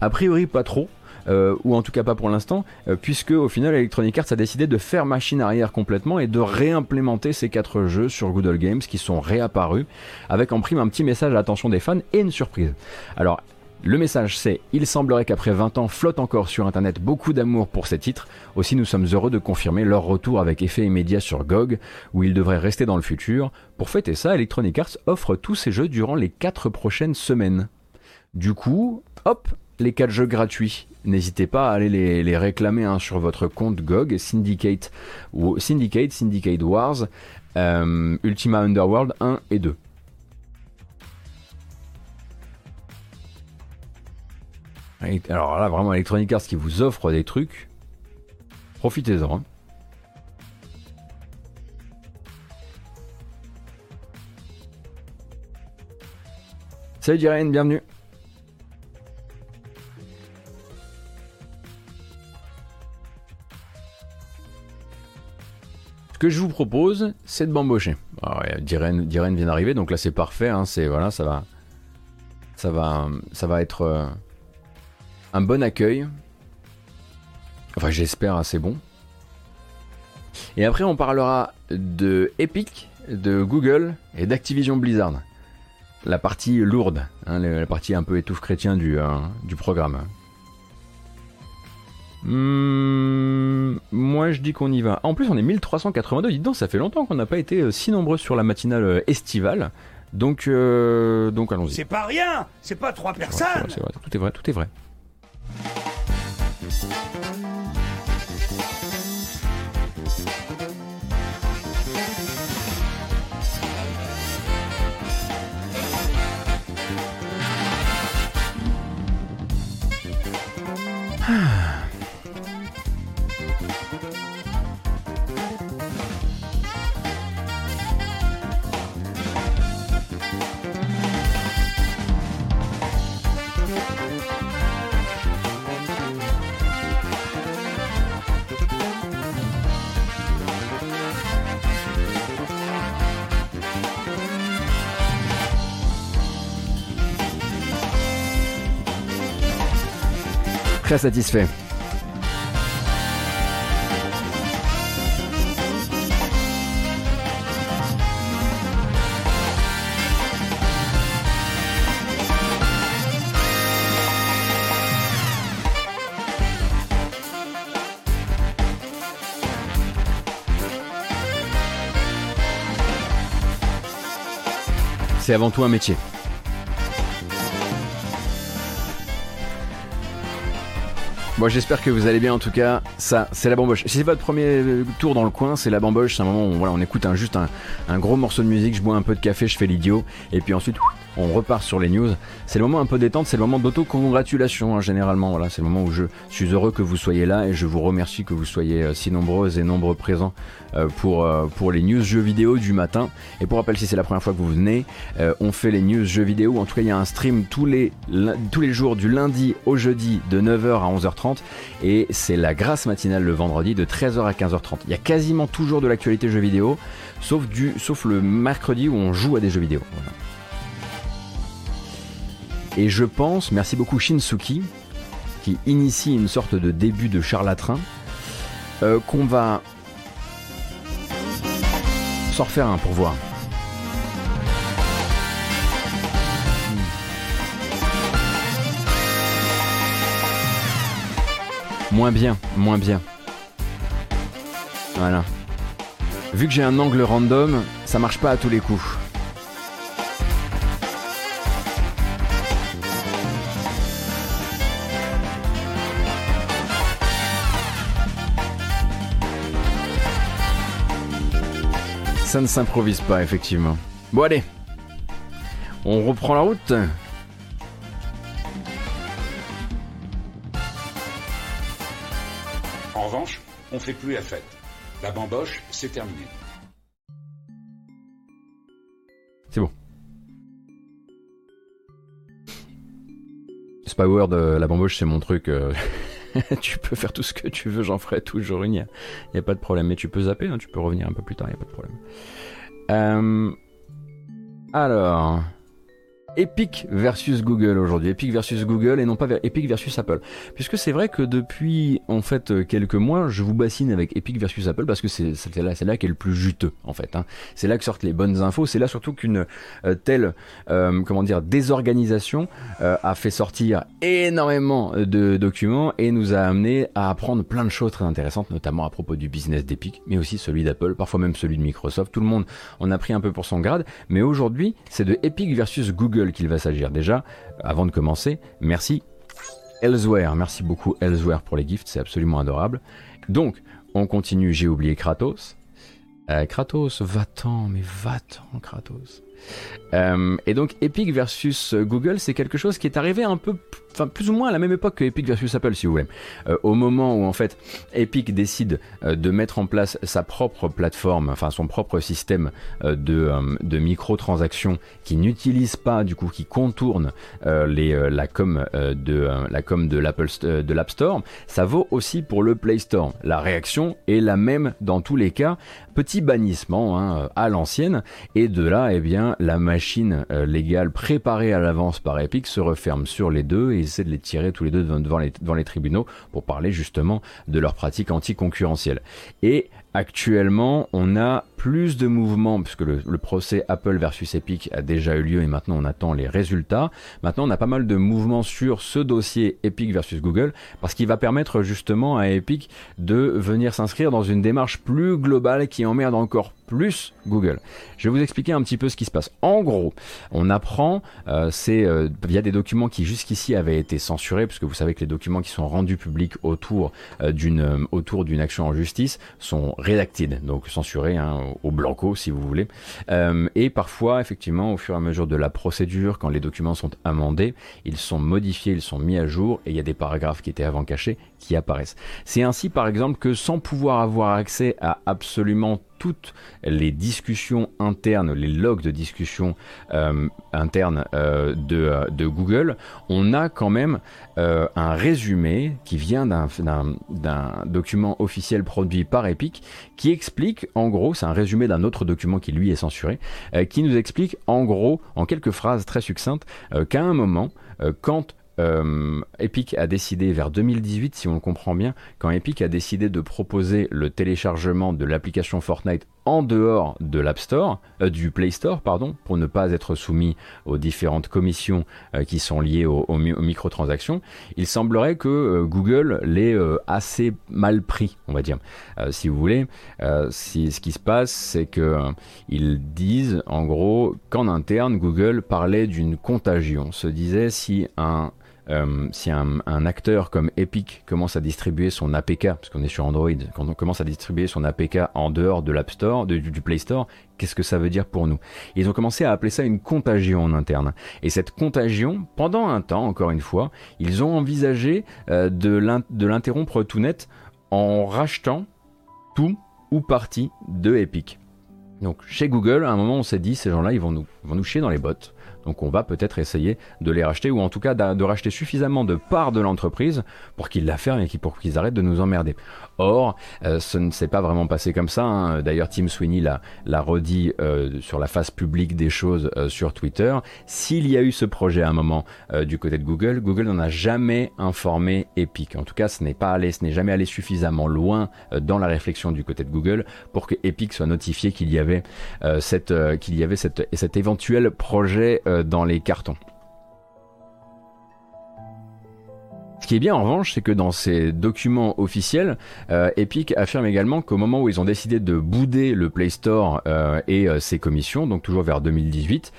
A priori, pas trop. Euh, ou en tout cas pas pour l'instant, puisque au final Electronic Arts a décidé de faire machine arrière complètement et de réimplémenter ces quatre jeux sur Google Games qui sont réapparus, avec en prime un petit message à l'attention des fans et une surprise. Alors le message c'est Il semblerait qu'après 20 ans flotte encore sur internet beaucoup d'amour pour ces titres, aussi nous sommes heureux de confirmer leur retour avec effet immédiat sur GOG, où ils devraient rester dans le futur. Pour fêter ça, Electronic Arts offre tous ces jeux durant les 4 prochaines semaines. Du coup, hop, les 4 jeux gratuits. N'hésitez pas à aller les, réclamer hein, sur votre compte GOG, Syndicate, Syndicate, Syndicate Wars, euh, Ultima Underworld 1 et 2. Alors là, vraiment, Electronic Arts qui vous offre des trucs, profitez-en. Hein. Salut Jiren, bienvenue. Ce que je vous propose, c'est de m'embaucher. Alors, ah Diren, vient d'arriver, donc là c'est parfait. Hein, c'est voilà, ça va, ça va, ça va être. Un bon accueil. Enfin, j'espère assez bon. Et après, on parlera de Epic, de Google et d'Activision Blizzard. La partie lourde, hein, la partie un peu étouffe chrétien du, euh, du programme. Hmm, moi je dis qu'on y va. En plus on est 1382, dites donc ça fait longtemps qu'on n'a pas été euh, si nombreux sur la matinale euh, estivale. Donc, donc allons-y. C'est pas rien C'est pas trois personnes tout est vrai, tout est vrai. Très satisfait. C'est avant tout un métier. Bon, j'espère que vous allez bien en tout cas. Ça, c'est la bamboche. Si c'est votre premier tour dans le coin, c'est la bamboche. C'est un moment où voilà, on écoute un, juste un, gros morceau de musique, je bois un peu de café, je fais l'idiot. Et puis ensuite, on repart sur les news. C'est le moment un peu détente, c'est le moment d'auto-congratulation hein, généralement. Voilà, c'est le moment où je suis heureux que vous soyez là et je vous remercie que vous soyez euh, si nombreuses et nombreux présents euh, pour, euh, pour les news jeux vidéo du matin. Et pour rappel, si c'est la première fois que vous venez, on fait les news jeux vidéo. En tout cas, il y a un stream tous les, tous les jours du lundi au jeudi de 9h à 11h30 et c'est la grâce matinale le vendredi de 13h à 15h30. Il y a quasiment toujours de l'actualité jeux vidéo, sauf, du, sauf le mercredi où on joue à des jeux vidéo. Et je pense, merci beaucoup Shinsuki, qui initie une sorte de début de charlatran, euh, qu'on va s'en refaire un pour voir. Moins bien, moins bien. Voilà. Vu que j'ai un angle random, ça marche pas à tous les coups. Ça ne s'improvise pas, effectivement. Bon, allez. On reprend la route. En revanche, on fait plus la fête. La bamboche, c'est terminé. C'est bon. Spyword, euh, la bamboche, c'est mon truc. Euh, tu peux faire tout ce que tu veux, j'en ferai toujours une, il n'y a, pas de problème. Mais tu peux zapper, hein, tu peux revenir un peu plus tard, il n'y a pas de problème. Euh, alors, Epic versus Google aujourd'hui, Epic versus Google et non pas Epic versus Apple. Puisque c'est vrai que depuis en fait euh, quelques mois, je vous bassine avec Epic versus Apple parce que c'est là, c'est là qu'est le plus juteux en fait. Hein. C'est là que sortent les bonnes infos. C'est là surtout qu'une euh, telle euh, comment dire désorganisation a fait sortir énormément de documents et nous a amené à apprendre plein de choses très intéressantes, notamment à propos du business d'Epic, mais aussi celui d'Apple, parfois même celui de Microsoft. Tout le monde en a pris un peu pour son grade, mais aujourd'hui c'est de Epic versus Google qu'il va s'agir. Déjà, avant de commencer, merci Elsewhere. Merci beaucoup Elsewhere pour les gifts, c'est absolument adorable. Donc, on continue, j'ai oublié Kratos. Euh, Kratos, va-t'en, mais va-t'en Kratos. Euh, et donc Epic versus Google, c'est quelque chose qui est arrivé un peu enfin plus ou moins à la même époque que Epic versus Apple si vous voulez. Euh, au moment où en fait Epic décide euh, de mettre en place sa propre plateforme, enfin son propre système euh, de, de microtransactions qui n'utilise pas du coup qui contourne les, la com de la com de l'Apple de l'App Store, ça vaut aussi pour le Play Store. La réaction est la même dans tous les cas, petit bannissement hein, à l'ancienne et de là eh bien la machine légale préparée à l'avance par Epic se referme sur les deux et essaient de les tirer tous les deux devant les, devant les tribunaux pour parler justement de leurs pratiques anticoncurrentielles. Et Actuellement, on a plus de mouvements, puisque le, procès Apple versus Epic a déjà eu lieu et maintenant on attend les résultats. Maintenant, on a pas mal de mouvements sur ce dossier Epic versus Google, parce qu'il va permettre justement à Epic de venir s'inscrire dans une démarche plus globale qui emmerde encore plus Google. Je vais vous expliquer un petit peu ce qui se passe. En gros, on apprend, euh, c'est euh, via des documents qui jusqu'ici avaient été censurés, puisque vous savez que les documents qui sont rendus publics autour euh, d'une autour d'une action en justice sont redacted, donc censurés hein, au blanco si vous voulez. et parfois, effectivement, au fur et à mesure de la procédure, quand les documents sont amendés, ils sont modifiés, ils sont mis à jour, et il y a des paragraphes qui étaient avant cachés qui apparaissent. C'est ainsi, par exemple, que sans pouvoir avoir accès à absolument toutes les discussions internes, les logs de discussion euh, internes euh, euh, de, Google, on a quand même un résumé qui vient d'un document officiel produit par Epic qui explique en gros, c'est un résumé d'un autre document qui lui est censuré, qui nous explique en gros, en quelques phrases très succinctes, qu'à un moment, quand euh, Epic a décidé vers 2018, si on le comprend bien, quand Epic a décidé de proposer le téléchargement de l'application Fortnite en dehors de l'App Store, euh, du Play Store, pardon, pour ne pas être soumis aux différentes commissions euh, qui sont liées aux, microtransactions, il semblerait que Google l'ait assez mal pris, on va dire. si vous voulez, ce qui se passe, c'est que ils disent en gros qu'en interne, Google parlait d'une contagion, se disait si un euh, si un, acteur comme Epic commence à distribuer son APK, parce qu'on est sur Android, quand on commence à distribuer son APK en dehors de l'App Store, du, du Play Store, qu'est-ce que ça veut dire pour nous? Ils ont commencé à appeler ça une contagion en interne. Et cette contagion, pendant un temps, encore une fois, ils ont envisagé euh, de l'interrompre tout net en rachetant tout ou partie de Epic. Donc chez Google, à un moment, on s'est dit, ces gens-là, ils vont nous, vont nous chier dans les bottes. Donc on va peut-être essayer de les racheter ou en tout cas de racheter suffisamment de parts de l'entreprise pour qu'ils la ferment et pour qu'ils arrêtent de nous emmerder. Or, euh, ce ne s'est pas vraiment passé comme ça. Hein. D'ailleurs, Tim Sweeney l'a redit euh, sur la face publique des choses euh, sur Twitter. S'il y a eu ce projet à un moment du côté de Google, Google n'en a jamais informé Epic. En tout cas, ce n'est pas allé, ce n'est jamais allé suffisamment loin dans la réflexion du côté de Google pour que Epic soit notifié qu'il y avait cette qu'il y avait cette, cet éventuel projet dans les cartons. Ce qui est bien en revanche, c'est que dans ces documents officiels, euh, Epic affirme également qu'au moment où ils ont décidé de bouder le Play Store euh, et euh, ses commissions, donc toujours vers 2018,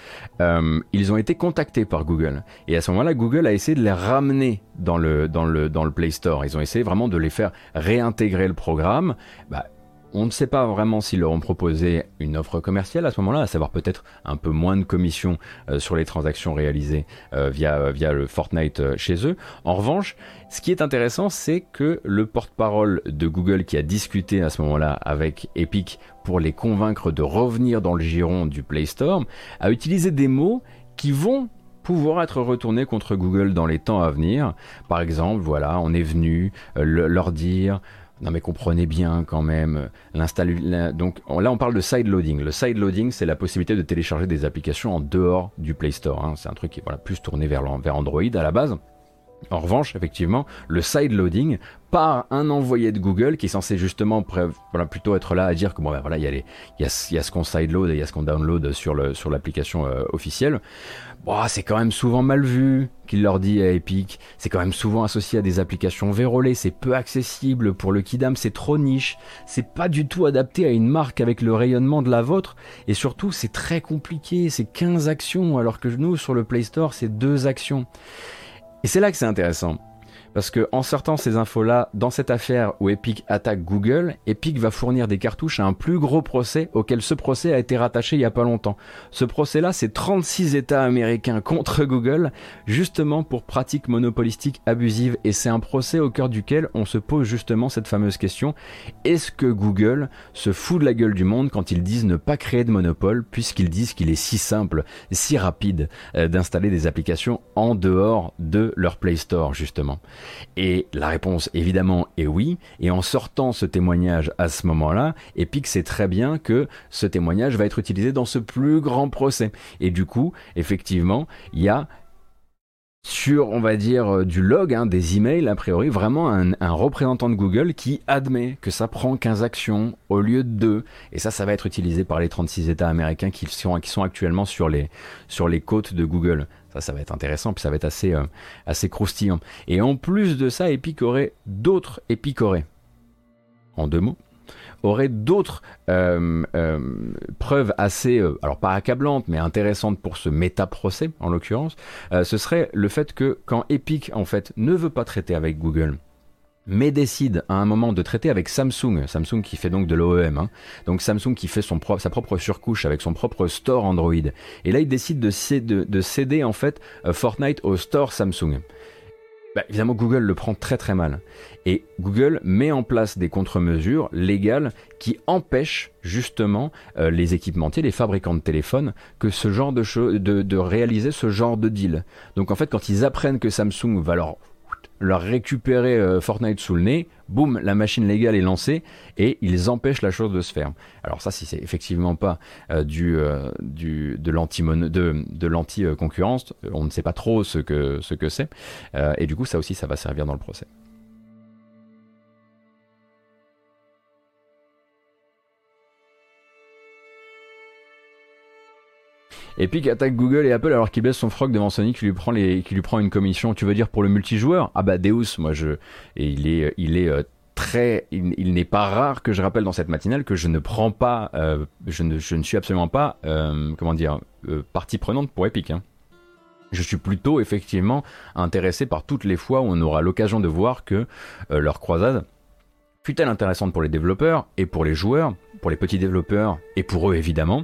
ils ont été contactés par Google. Et à ce moment-là, Google a essayé de les ramener dans le Play Store. Ils ont essayé vraiment de les faire réintégrer le programme. Bah, on ne sait pas vraiment s'ils leur ont proposé une offre commerciale à ce moment-là, à savoir peut-être un peu moins de commissions euh, sur les transactions réalisées euh, via, euh, via le Fortnite chez eux. En revanche, ce qui est intéressant, c'est que le porte-parole de Google qui a discuté à ce moment-là avec Epic pour les convaincre de revenir dans le giron du Play Store, a utilisé des mots qui vont pouvoir être retournés contre Google dans les temps à venir. Par exemple, voilà, on est venu leur dire non mais comprenez bien quand même, l'installer. Donc là on parle de side loading. Le side loading c'est la possibilité de télécharger des applications en dehors du Play Store. Hein. C'est un truc qui est plus tourné vers Android à la base. En revanche, effectivement, le side loading par un envoyé de Google qui est censé justement voilà, plutôt être là à dire que bon ben voilà il y a, il y a, ce qu'on side load et il y a ce qu'on download sur le sur l'application euh, officielle. C'est quand même souvent mal vu, qu'il leur dit à Epic. C'est quand même souvent associé à des applications vérolées, c'est peu accessible pour le Kidam, c'est trop niche, c'est pas du tout adapté à une marque avec le rayonnement de la vôtre, et surtout c'est très compliqué, c'est 15 actions, alors que nous sur le Play Store c'est deux actions. Et c'est là que c'est intéressant. Parce que en sortant ces infos-là, dans cette affaire où Epic attaque Google, Epic va fournir des cartouches à un plus gros procès auquel ce procès a été rattaché il y a pas longtemps. Ce procès-là, c'est 36 États américains contre Google, justement pour pratiques monopolistiques abusives. Et c'est un procès au cœur duquel on se pose justement cette fameuse question est-ce que Google se fout de la gueule du monde quand ils disent ne pas créer de monopole, puisqu'ils disent qu'il est si simple, si rapide euh, d'installer des applications en dehors de leur Play Store, justement? Et la réponse évidemment est oui. Et en sortant ce témoignage à ce moment-là, Epic sait très bien que ce témoignage va être utilisé dans ce plus grand procès. Et du coup, effectivement, il y a sur, on va dire, euh, du log, hein, des emails, a priori, vraiment un, représentant de Google qui admet que ça prend 15 actions au lieu de 2. Et ça, ça va être utilisé par les 36 États américains qui sont, actuellement sur les côtes de Google. Ça, va être intéressant, puis ça va être assez, euh, assez croustillant. Et en plus de ça, Epic aurait d'autres épicorés. En deux mots aurait d'autres euh, euh, preuves assez, alors pas accablantes, mais intéressantes pour ce méta-procès en l'occurrence, ce serait le fait que quand Epic en fait ne veut pas traiter avec Google, mais décide à un moment de traiter avec Samsung, Samsung qui fait donc de l'OEM, hein. donc Samsung qui fait sa propre surcouche avec son propre store Android. Et là, il décide de, céder, de céder en fait euh, Fortnite au store Samsung. Bah, évidemment, Google le prend très très mal. Et Google met en place des contre-mesures légales qui empêchent justement euh, les équipementiers, les fabricants de téléphones, que de, de réaliser ce genre de deal. Donc en fait, quand ils apprennent que Samsung va leur leur récupérer euh, Fortnite sous le nez, boum, la machine légale est lancée et ils empêchent la chose de se faire. Alors ça, si c'est effectivement pas euh, du, euh, du, de l'anti de, de l'anti concurrence, on ne sait pas trop ce que ce que c'est et du coup ça aussi ça va servir dans le procès. Epic attaque Google et Apple alors qu'il baisse son froc devant Sony qui lui prend qui une commission. Tu veux dire pour le multijoueur? Ah bah Deus, moi je et il est euh, très il, n'est pas rare que je rappelle dans cette matinale que je ne prends pas euh, je ne suis absolument pas euh, comment dire partie prenante pour Epic. Hein. Je suis plutôt effectivement intéressé par toutes les fois où on aura l'occasion de voir que leur croisade fut-elle intéressante pour les développeurs et pour les joueurs, pour les petits développeurs et pour eux évidemment,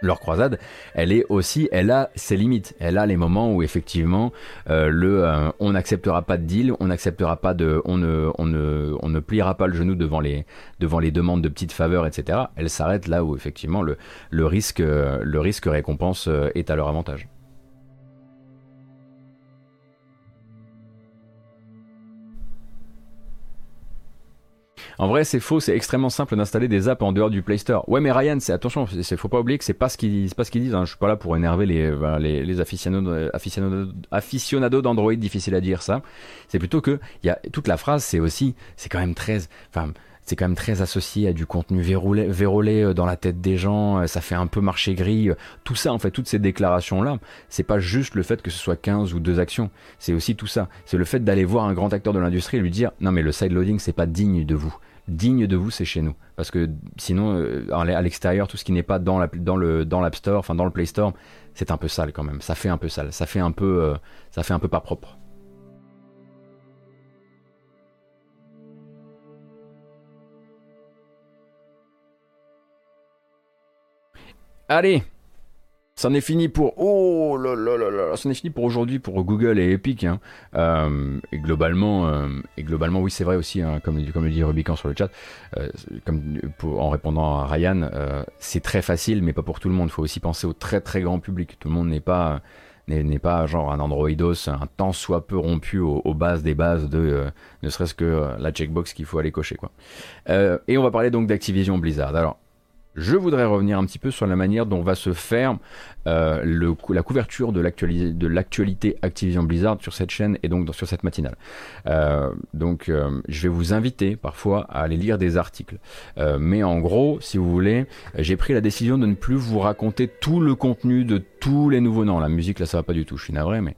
leur croisade, elle est aussi, elle a ses limites. Elle a les moments où effectivement, euh, le, euh, on n'acceptera pas de deal, on n'acceptera pas de, on ne, on ne, on ne pliera pas le genou devant les, devant les demandes de petites faveurs, etc. Elle s'arrête là où effectivement le, le risque, le risque récompense est à leur avantage. En vrai, c'est faux, c'est extrêmement simple d'installer des apps en dehors du Play Store. Ouais, mais Ryan, c'est attention, c'est faut pas oublier que c'est pas ce qu'ils pas ce qu'ils disent. Hein. Je suis pas là pour énerver les les, les aficionados, aficionados, d'Android, difficile à dire ça. C'est plutôt que il y a toute la phrase, c'est aussi, c'est quand même très, enfin c'est quand même très associé à du contenu vérolé, vérolé euh, dans la tête des gens, euh, ça fait un peu marché gris, tout ça en fait, toutes ces déclarations-là, c'est pas juste le fait que ce soit 15 ou deux actions, c'est aussi tout ça, c'est le fait d'aller voir un grand acteur de l'industrie et lui dire non mais le sideloading c'est pas digne de vous, digne de vous, c'est chez nous. Parce que sinon, euh, à l'extérieur, tout ce qui n'est pas dans, la, dans, le, l'App Store, enfin dans le Play Store, c'est un peu sale quand même. Ça fait un peu sale. Ça fait un peu, euh, ça fait un peu pas propre. Allez, C'en est fini pour oh là là là là, fini pour aujourd'hui pour Google et Epic. Hein. Euh, et globalement, euh, et globalement, oui, c'est vrai aussi, hein, comme, comme le dit Rubican sur le chat, euh, comme en répondant à Ryan, c'est très facile, mais pas pour tout le monde. Il faut aussi penser au très très grand public. Tout le monde n'est pas n'est pas genre un Androidos un temps soit peu rompu aux, bases des bases de ne serait-ce que la checkbox qu'il faut aller cocher quoi. et on va parler donc d'Activision Blizzard. Alors je voudrais revenir un petit peu sur la manière dont va se faire euh, la couverture de l'actualité Activision Blizzard sur cette chaîne et donc sur cette matinale. Euh, donc euh, je vais vous inviter parfois à aller lire des articles. mais en gros, si vous voulez, j'ai pris la décision de ne plus vous raconter tout le contenu de tous les nouveaux noms. La musique là ça va pas du tout, je suis navré, mais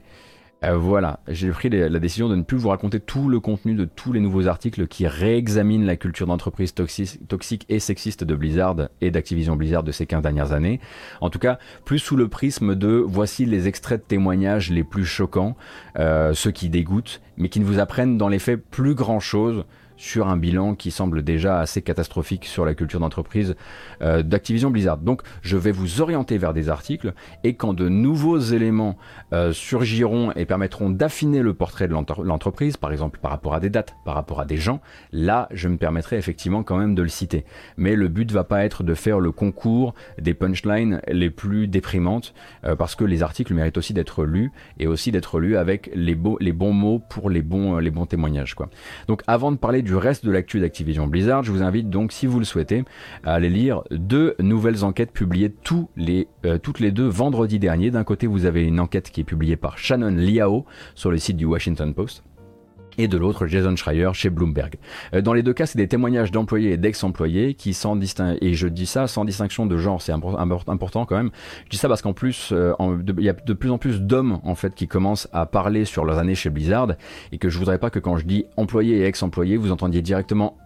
euh, voilà, j'ai pris la décision de ne plus vous raconter tout le contenu de tous les nouveaux articles qui réexaminent la culture d'entreprise toxique et sexiste de Blizzard et d'Activision Blizzard de ces 15 dernières années. En tout cas, plus sous le prisme de voici les extraits de témoignages les plus choquants, euh, ceux qui dégoûtent, mais qui ne vous apprennent dans les faits plus grand chose sur un bilan qui semble déjà assez catastrophique sur la culture d'entreprise euh, d'Activision Blizzard. Donc je vais vous orienter vers des articles et quand de nouveaux éléments euh, surgiront et permettront d'affiner le portrait de l'entreprise, par exemple par rapport à des dates, par rapport à des gens, là je me permettrai effectivement quand même de le citer. Mais le but va pas être de faire le concours des punchlines les plus déprimantes euh, parce que les articles méritent aussi d'être lus et aussi d'être lus avec les, bons mots pour les bons, témoignages. Donc avant de parler du du reste de l'actu d'Activision Blizzard, je vous invite donc, si vous le souhaitez, à aller lire deux nouvelles enquêtes publiées tous les, euh, toutes les deux vendredi dernier. D'un côté, vous avez une enquête qui est publiée par Shannon Liao sur le site du Washington Post et de l'autre Jason Schreier chez Bloomberg. Euh, dans les deux cas, c'est des témoignages d'employés et d'ex-employés qui sans distinction, et je dis ça sans distinction de genre, c'est important quand même. Je dis ça parce qu'en plus, euh, il y a de plus en plus d'hommes en fait qui commencent à parler sur leurs années chez Blizzard et que je voudrais pas que quand je dis employés et ex-employés, vous entendiez directement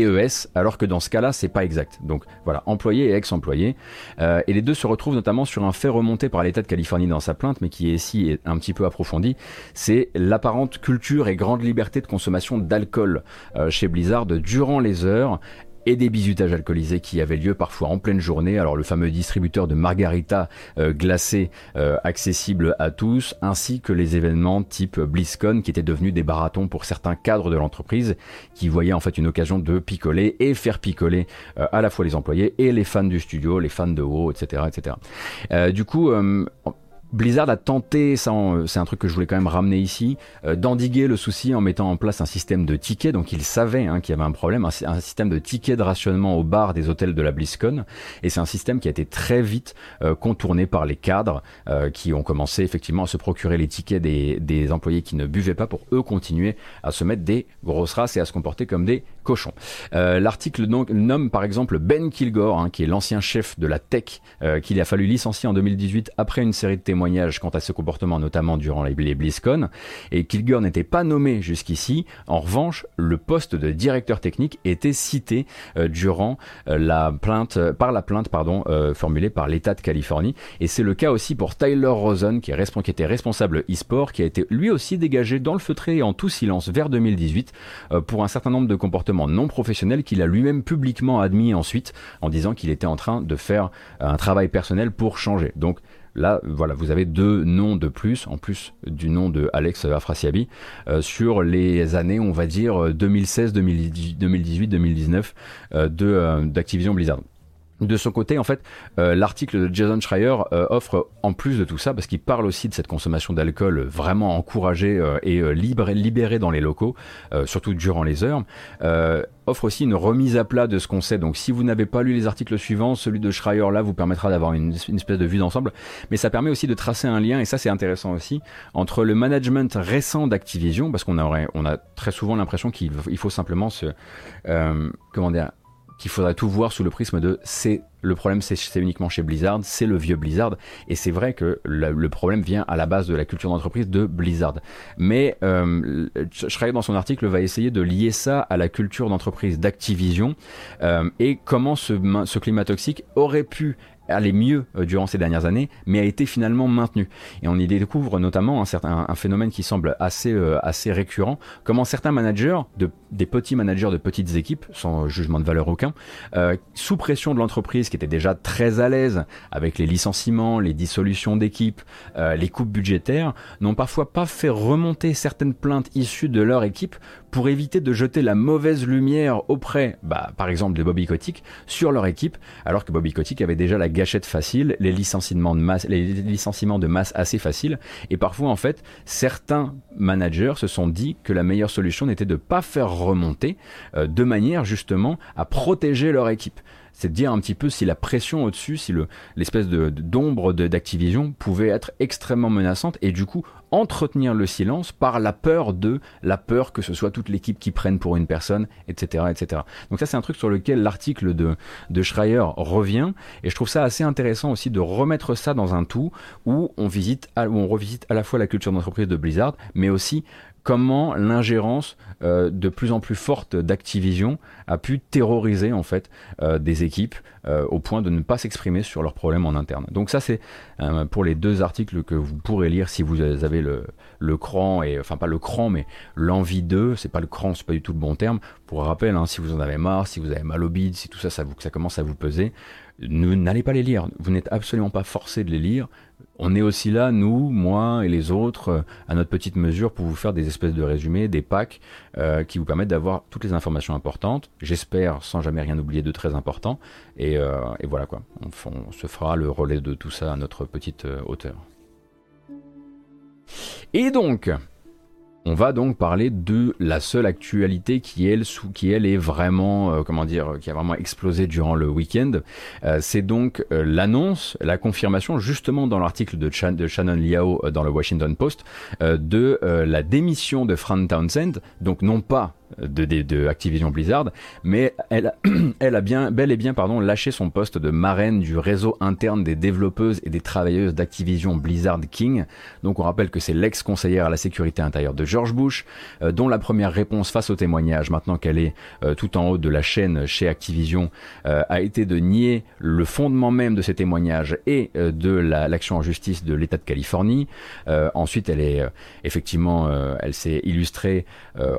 ES, alors que dans ce cas-là, c'est pas exact. Donc voilà, employé et ex-employé. Euh, et les deux se retrouvent notamment sur un fait remonté par l'État de Californie dans sa plainte, mais qui est ici un petit peu approfondi. C'est l'apparente culture et grande liberté de consommation d'alcool euh, chez Blizzard durant les heures et des bizutages alcoolisés qui avaient lieu parfois en pleine journée. Alors le fameux distributeur de margarita euh, glacé euh, accessible à tous, ainsi que les événements type BlizzCon qui étaient devenus des baratons pour certains cadres de l'entreprise qui voyaient en fait une occasion de picoler et faire picoler euh, à la fois les employés et les fans du studio, les fans de WoW, etc. etc. du coup, Blizzard a tenté, euh, c'est un truc que je voulais quand même ramener ici, euh, d'endiguer le souci en mettant en place un système de tickets. Donc ils savaient hein, qu'il y avait un problème, un, système de tickets de rationnement au bar des hôtels de la BlizzCon. Et c'est un système qui a été très vite euh, contourné par les cadres qui ont commencé effectivement à se procurer les tickets des, des, employés qui ne buvaient pas pour eux continuer à se mettre des grosses races et à se comporter comme des cochon. Euh, L'article nomme par exemple Ben Kilgore, hein, qui est l'ancien chef de la tech, euh, qu'il a fallu licencier en 2018 après une série de témoignages quant à ce comportement, notamment durant les, les BlizzCon. Et Kilgore n'était pas nommé jusqu'ici. En revanche, le poste de directeur technique était cité euh, durant euh, la plainte, euh, par la plainte pardon, euh, formulée par l'État de Californie. Et c'est le cas aussi pour Tyler Rosen, qui, est qui était responsable e-sport, qui a été lui aussi dégagé dans le feutré et en tout silence vers 2018 euh, pour un certain nombre de comportements non professionnels qu'il a lui-même publiquement admis ensuite en disant qu'il était en train de faire euh, un travail personnel pour changer. Donc Là, voilà, vous avez deux noms de plus, en plus du nom de Alex Afrasiabi, euh, sur les années, on va dire, euh, 2016, 2018, 2019 euh, de, euh, d'Activision Blizzard. De son côté, en fait, euh, l'article de Jason Schreier euh, offre, en plus de tout ça, parce qu'il parle aussi de cette consommation d'alcool vraiment encouragée euh, et libérée dans les locaux, surtout durant les heures, offre aussi une remise à plat de ce qu'on sait. Donc si vous n'avez pas lu les articles suivants, celui de Schreier là vous permettra d'avoir une, espèce de vue d'ensemble, mais ça permet aussi de tracer un lien, et ça c'est intéressant aussi, entre le management récent d'Activision, parce qu'on on a très souvent l'impression qu'il il faut simplement se... comment dire qu'il faudrait tout voir sous le prisme de c'est le problème c'est uniquement chez Blizzard, c'est le vieux Blizzard et c'est vrai que le, problème vient à la base de la culture d'entreprise de Blizzard. Mais euh, Schreier dans son article va essayer de lier ça à la culture d'entreprise d'Activision euh, et comment ce climat toxique aurait pu aller mieux euh, durant ces dernières années, mais a été finalement maintenu. Et on y découvre notamment un, certain, un phénomène qui semble assez, euh, assez récurrent, comment certains managers, de, des petits managers de petites équipes, sans jugement de valeur aucun, euh, sous pression de l'entreprise qui était déjà très à l'aise avec les licenciements, les dissolutions d'équipes, les coupes budgétaires, n'ont parfois pas fait remonter certaines plaintes issues de leur équipe pour éviter de jeter la mauvaise lumière auprès, bah, par exemple, de Bobby Kotick sur leur équipe, alors que Bobby Kotick avait déjà la gâchette facile, les licenciements de masse, assez faciles, et parfois, en fait, certains managers se sont dit que la meilleure solution n'était de pas faire remonter, euh, de manière justement à protéger leur équipe c'est de dire un petit peu si la pression au-dessus, si le, l'espèce d'ombre d'Activision pouvait être extrêmement menaçante et du coup entretenir le silence par la peur de, la peur que ce soit toute l'équipe qui prenne pour une personne, etc., etc. Donc ça c'est un truc sur lequel l'article de, Schreier revient et je trouve ça assez intéressant aussi de remettre ça dans un tout où on visite, où on revisite à la fois la culture d'entreprise de Blizzard, mais aussi comment l'ingérence euh, de plus en plus forte d'Activision a pu terroriser en fait euh, des équipes euh, au point de ne pas s'exprimer sur leurs problèmes en interne. Donc ça c'est pour les deux articles que vous pourrez lire si vous avez le, le cran et enfin pas le cran mais l'envie d'eux, c'est pas le cran, c'est pas du tout le bon terme. Pour rappel, hein, si vous en avez marre, si vous avez mal au bide, si tout ça ça commence à vous peser, n'allez pas les lire. Vous n'êtes absolument pas forcé de les lire. On est aussi là, nous, moi et les autres, euh, à notre petite mesure, pour vous faire des espèces de résumés, des packs euh, qui vous permettent d'avoir toutes les informations importantes. J'espère, sans jamais rien oublier de très important. Et, euh, voilà quoi. On, se fera le relais de tout ça à notre petite hauteur. Et donc, on va donc parler de la seule actualité qui elle, elle est vraiment, euh, comment dire, qui a vraiment explosé durant le week-end. Euh, c'est donc euh, l'annonce, la confirmation, justement dans l'article de, de Shannon Liao euh, dans le Washington Post, de la démission de Fran Townsend, donc non pas de, de, de Activision Blizzard, mais elle, elle a bien, bel et bien pardon, lâché son poste de marraine du réseau interne des développeuses et des travailleuses d'Activision Blizzard King. Donc on rappelle que c'est l'ex-conseillère à la sécurité intérieure de George Bush, euh, dont la première réponse face au témoignage, maintenant qu'elle est euh, tout en haut de la chaîne chez Activision, euh, a été de nier le fondement même de ces témoignages et euh, de la- l'action en justice de l'État de Californie. Euh, ensuite, elle est effectivement, elle s'est illustrée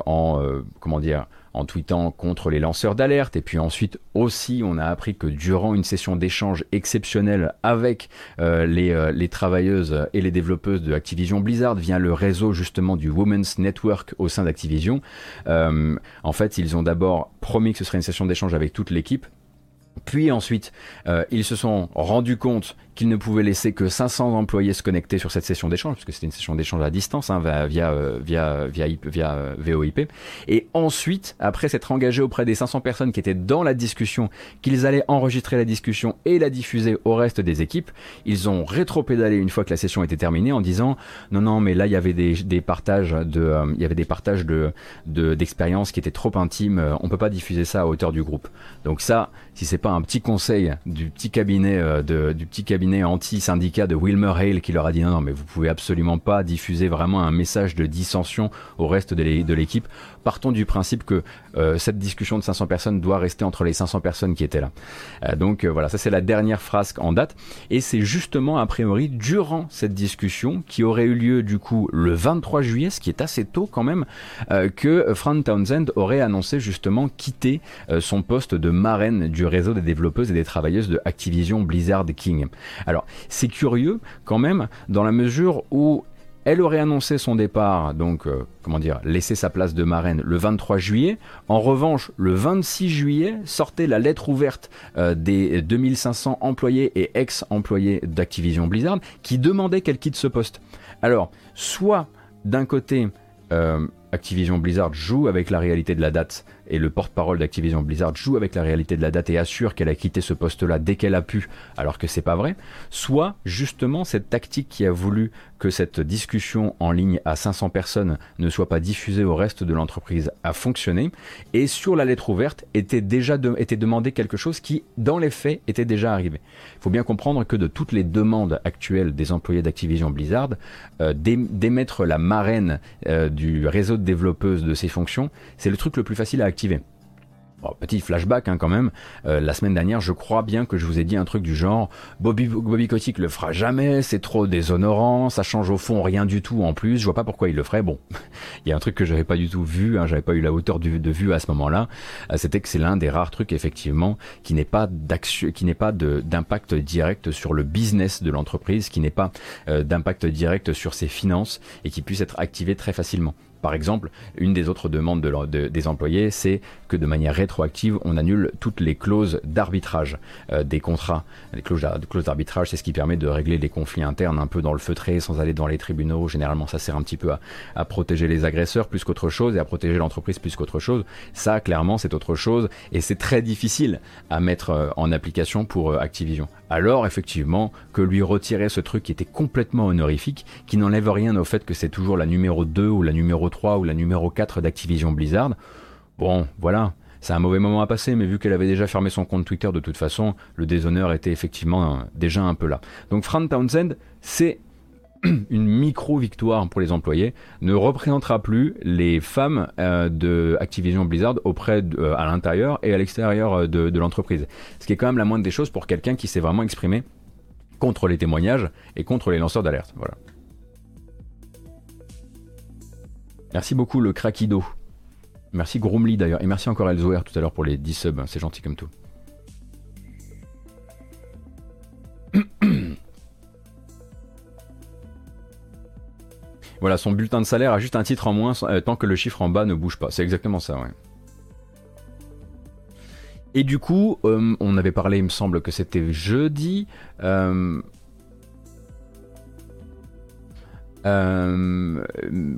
en comment dire en tweetant contre les lanceurs d'alerte. Et puis ensuite aussi, on a appris que durant une session d'échange exceptionnelle avec euh, les, euh, les travailleuses et les développeuses de Activision Blizzard via le réseau justement du Women's Network au sein d'Activision, euh, en fait, ils ont d'abord promis que ce serait une session d'échange avec toute l'équipe Puis ensuite, ils se sont rendus compte qu'ils ne pouvaient laisser que 500 employés se connecter sur cette session d'échange, puisque c'était une session d'échange à distance hein, via, euh, via, via, via, euh, VoIP. Et ensuite, après s'être engagé auprès des 500 personnes qui étaient dans la discussion, qu'ils allaient enregistrer la discussion et la diffuser au reste des équipes, ils ont rétro-pédalé une fois que la session était terminée en disant non non mais là il y avait des, des partages de euh, il y avait des partages de d'expériences qui étaient trop intimes, on peut pas diffuser ça à hauteur du groupe. Donc ça, si c'est pas un petit conseil du petit cabinet de, du petit cabinet anti-syndicat de Wilmer Hale qui leur a dit non, non, mais vous pouvez absolument pas diffuser vraiment un message de dissension au reste de l'équipe. Partons du principe que euh, cette discussion de 500 personnes doit rester entre les 500 personnes qui étaient là. Euh, donc euh, voilà, ça c'est la dernière phrase en date. Et c'est justement, a priori, durant cette discussion, qui aurait eu lieu du coup le 23 juillet, ce qui est assez tôt quand même, que Frank Townsend aurait annoncé justement quitter son poste de marraine du réseau des développeuses et des travailleuses de Activision Blizzard King. Alors, c'est curieux quand même, dans la mesure où elle aurait annoncé son départ, donc euh, comment dire, laisser sa place de marraine le 23 juillet. En revanche, le 26 juillet sortait la lettre ouverte euh, des 2500 employés et ex-employés d'Activision Blizzard qui demandaient qu'elle quitte ce poste. Alors, soit d'un côté, euh, Activision Blizzard joue avec la réalité de la date et le porte-parole d'Activision Blizzard joue avec la réalité de la date et assure qu'elle a quitté ce poste-là dès qu'elle a pu, alors que c'est pas vrai, soit justement cette tactique qui a voulu que cette discussion en ligne à 500 personnes ne soit pas diffusée au reste de l'entreprise a fonctionné. Et sur la lettre ouverte était déjà était demandé quelque chose qui dans les faits était déjà arrivé. Il faut bien comprendre que de toutes les demandes actuelles des employés d'Activision Blizzard, euh, d'émettre la marraine euh, du réseau de développeuses de ces fonctions, c'est le truc le plus facile à activer petit flashback hein, quand même. Euh, la semaine dernière, je crois bien que je vous ai dit un truc du genre Bobby, Bobby Kotick le fera jamais, c'est trop déshonorant, ça change au fond rien du tout en plus. Je vois pas pourquoi il le ferait. Bon, il y a un truc que j'avais pas du tout vu, hein, j'avais pas eu la hauteur de, vue à ce moment-là. Euh, c'était que c'est l'un des rares trucs effectivement qui n'est pas qui n'est pas d'impact direct sur le business de l'entreprise, qui n'est pas euh, d'impact direct sur ses finances et qui puisse être activé très facilement. Par exemple, une des autres demandes des employés, c'est que de manière rétroactive, on annule toutes les clauses d'arbitrage euh, des contrats. Les clauses d'arbitrage, c'est ce qui permet de régler les conflits internes un peu dans le feutré, sans aller dans les tribunaux. Généralement, ça sert un petit peu à, protéger les agresseurs plus qu'autre chose et à protéger l'entreprise plus qu'autre chose. Ça, clairement, c'est autre chose et c'est très difficile à mettre euh, en application pour euh, Activision. Alors, effectivement, que lui retirer ce truc qui était complètement honorifique, qui n'enlève rien au fait que c'est toujours la numéro 2 ou la numéro ou la numéro 4 d'Activision Blizzard. Bon, voilà, c'est un mauvais moment à passer, mais vu qu'elle avait déjà fermé son compte Twitter de toute façon, le déshonneur était effectivement euh, déjà un peu là. Donc Fran Townsend, c'est une micro-victoire pour les employés, ne représentera plus les femmes euh, de Activision Blizzard auprès euh, à l'intérieur et à l'extérieur de, de l'entreprise. Ce qui est quand même la moindre des choses pour quelqu'un qui s'est vraiment exprimé contre les témoignages et contre les lanceurs d'alerte. Voilà. Merci beaucoup le Craquido. Merci Groomly d'ailleurs. Et merci encore Elzoer tout à l'heure pour les 10 subs. C'est gentil comme tout. voilà, son bulletin de salaire a juste un titre en moins euh, tant que le chiffre en bas ne bouge pas. C'est exactement ça, ouais. Et du coup, euh, on avait parlé, il me semble que c'était jeudi. Euh, euh,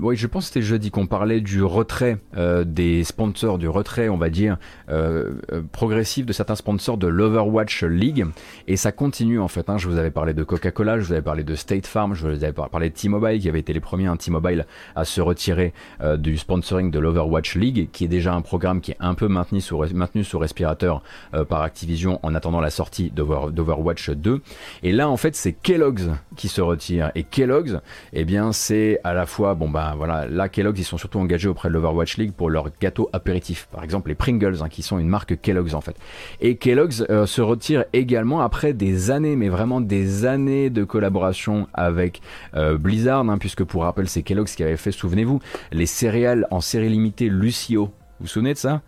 oui, je pense que c'était jeudi qu'on parlait du retrait euh, des sponsors, du retrait, on va dire, euh, euh, progressif de certains sponsors de l'Overwatch League. Et ça continue en fait. Hein. Je vous avais parlé de Coca-Cola, je vous avais parlé de State Farm, je vous avais parlé de T-Mobile qui avait été les premiers, hein, T-Mobile, à se retirer du sponsoring de l'Overwatch League, qui est déjà un programme qui est un peu maintenu sous respirateur par Activision en attendant la sortie d'Overwatch 2. Et là, en fait, c'est Kellogg's qui se retire. Et Kellogg's, eh bien, c'est à la fois, bon bah voilà, là Kellogg's, ils sont surtout engagés auprès de l'Overwatch League pour leurs gâteaux apéritifs. Par exemple, les Pringles, hein, qui sont une marque Kellogg's en fait. Et Kellogg's euh, se retire également après des années, mais vraiment des années de collaboration avec euh, Blizzard, hein, puisque pour rappel, c'est Kellogg's qui avait fait, souvenez-vous, les céréales en série limitée Lucio. Vous vous souvenez de ça?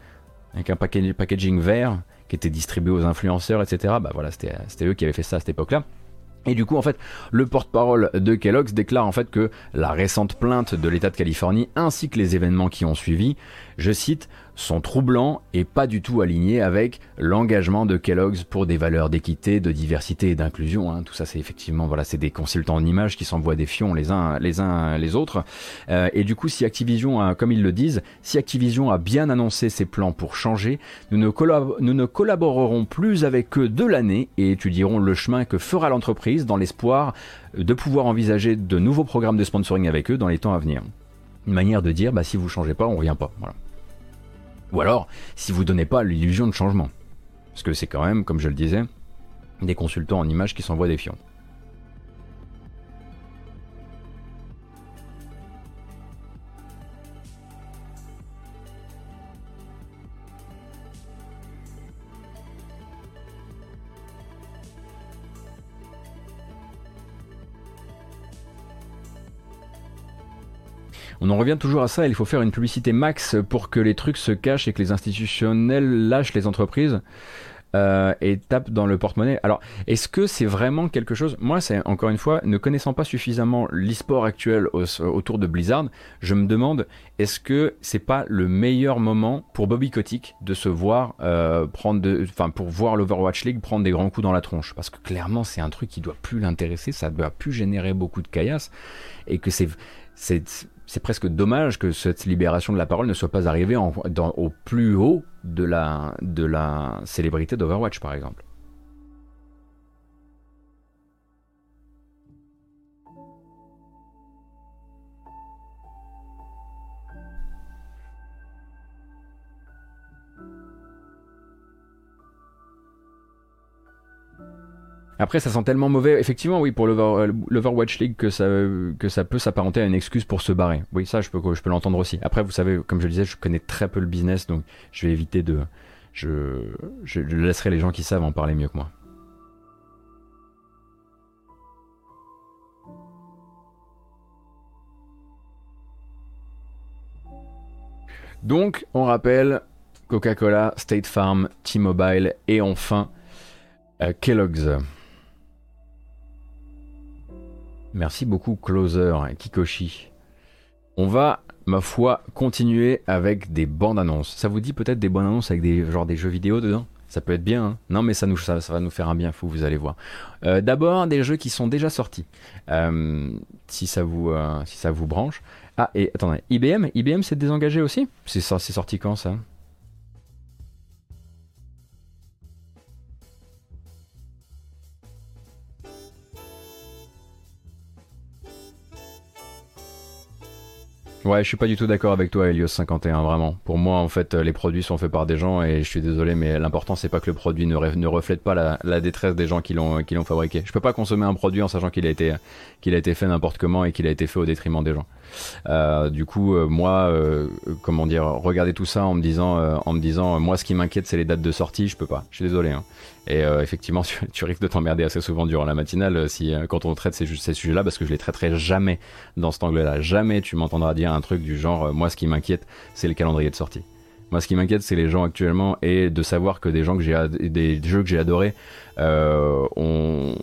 Avec un packaging vert qui était distribué aux influenceurs, etc. Bah voilà, c'était eux qui avaient fait ça à cette époque-là. Et du coup, en fait, le porte-parole de Kellogg's déclare en fait que la récente plainte de l'État de Californie ainsi que les événements qui ont suivi, je cite, sont troublants et pas du tout alignés avec l'engagement de Kellogg's pour des valeurs d'équité, de diversité et d'inclusion. Hein. Tout ça, c'est effectivement, voilà, c'est des consultants en images qui s'envoient des fions les uns les uns les autres. Euh, et du coup, si Activision, a, comme ils le disent, si Activision a bien annoncé ses plans pour changer, nous ne, collaborerons plus avec eux de l'année et étudierons le chemin que fera l'entreprise dans l'espoir de pouvoir envisager de nouveaux programmes de sponsoring avec eux dans les temps à venir. Une manière de dire, bah, si vous changez pas, on revient pas. Voilà. Ou alors, si vous donnez pas l'illusion de changement. Parce que c'est quand même, comme je le disais, des consultants en images qui s'envoient des fions. On en revient toujours à ça, il faut faire une publicité max pour que les trucs se cachent et que les institutionnels lâchent les entreprises. Euh, et tapent dans le porte-monnaie. Alors, est-ce que c'est vraiment quelque chose? Moi, c'est encore une fois, ne connaissant pas suffisamment l'e-sport actuel autour de Blizzard, je me demande est-ce que c'est pas le meilleur moment pour Bobby Kotick de se voir euh, prendre, enfin pour voir l'Overwatch League prendre des grands coups dans la tronche, parce que clairement c'est un truc qui doit plus l'intéresser, ça doit plus générer beaucoup de caillasse, et que c'est c'est presque dommage que cette libération de la parole ne soit pas arrivée au plus haut de la, célébrité d'Overwatch, par exemple. Après, ça sent tellement mauvais. Effectivement, oui, pour l'Overwatch League, que ça, peut s'apparenter à une excuse pour se barrer. Oui, ça, je peux, je peux l'entendre aussi. Après, vous savez, comme je le disais, je connais très peu le business, donc je vais éviter de. Je, je laisserai les gens qui savent en parler mieux que moi. Donc, on rappelle Coca-Cola, State Farm, T-Mobile et enfin euh, Kellogg's. Merci beaucoup Closer Kikoshi. On va, ma foi, continuer avec des bandes annonces. Ça vous dit peut-être des bandes annonces avec des genre des jeux vidéo dedans? Ça peut être bien, hein. non mais ça, nous, ça, va nous faire un bien fou, vous allez voir. Euh, d'abord des jeux qui sont déjà sortis, euh, si, ça vous, euh, si ça vous branche. Ah et attendez, IBM, IBM s'est désengagé aussi? C'est sorti quand ça? Ouais, je suis pas du tout d'accord avec toi, Helios 51, vraiment. Pour moi, en fait, les produits sont faits par des gens et je suis désolé, mais l'important c'est pas que le produit ne, reflète pas la, détresse des gens qui l'ont fabriqué. Je peux pas consommer un produit en sachant qu'il a été fait n'importe comment et qu'il a été fait au détriment des gens. Euh, du coup, euh, moi, euh, comment dire, regarder tout ça en me disant, moi, ce qui m'inquiète, c'est les dates de sortie. Je peux pas. Je suis désolé. Hein. Et effectivement, tu, risques de t'emmerder assez souvent durant la matinale si quand on traite ces, ces sujets-là, parce que je les traiterai jamais dans cet angle-là. Jamais tu m'entendras dire un truc du genre, moi, ce qui m'inquiète, c'est le calendrier de sortie. Moi, ce qui m'inquiète, c'est les gens actuellement et de savoir que des gens que j'ai, des jeux que j'ai adorés ont,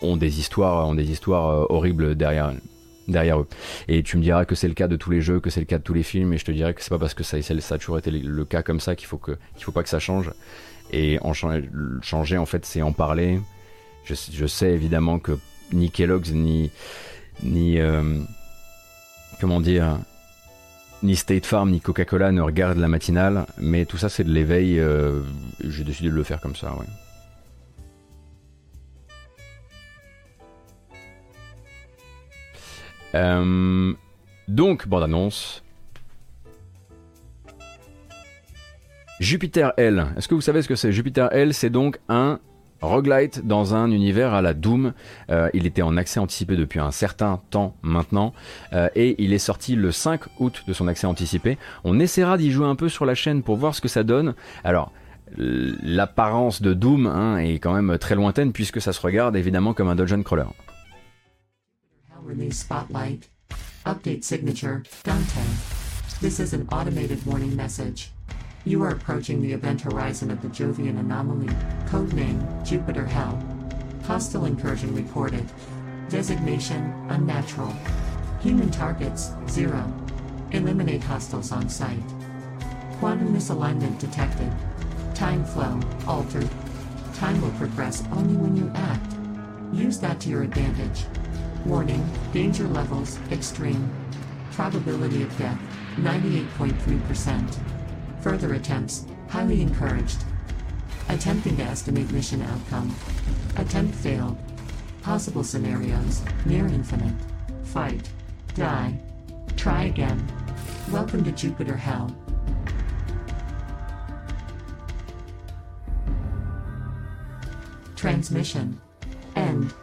ont des histoires, ont des histoires horribles derrière derrière eux. Et tu me diras que c'est le cas de tous les jeux, que c'est le cas de tous les films, et je te dirais que c'est pas parce que ça, a toujours été le cas comme ça qu'il faut qu'il faut pas que ça change. Et changer, en fait, c'est en parler. Je, sais évidemment que ni Kellogg's ni ni euh, comment dire ni State Farm ni Coca-Cola ne regardent la matinale, mais tout ça c'est de l'éveil. Euh, j'ai décidé de le faire comme ça, ouais. Euh, donc, bande annonce. Jupiter L. Est-ce que vous savez ce que c'est? Jupiter L, c'est donc un roguelite dans un univers à la Doom. Euh, il était en accès anticipé depuis un certain temps maintenant euh, et il est sorti le 5 août de son accès anticipé. On essaiera d'y jouer un peu sur la chaîne pour voir ce que ça donne. Alors, l'apparence de Doom hein, est quand même très lointaine puisque ça se regarde évidemment comme un dungeon crawler. Release Spotlight. Update signature, Dante. This is an automated warning message. You are approaching the event horizon of the Jovian anomaly, codename Jupiter Hell. Hostile incursion reported. Designation Unnatural. Human targets 0. Eliminate hostiles on site. Quantum misalignment detected. Time flow altered. Time will progress only when you act. Use that to your advantage. Warning, danger levels, extreme. Probability of death, 98.3%. Further attempts, highly encouraged. Attempting to estimate mission outcome. Attempt failed. Possible scenarios, near infinite. Fight. Die. Try again. Welcome to Jupiter Hell. Transmission. End.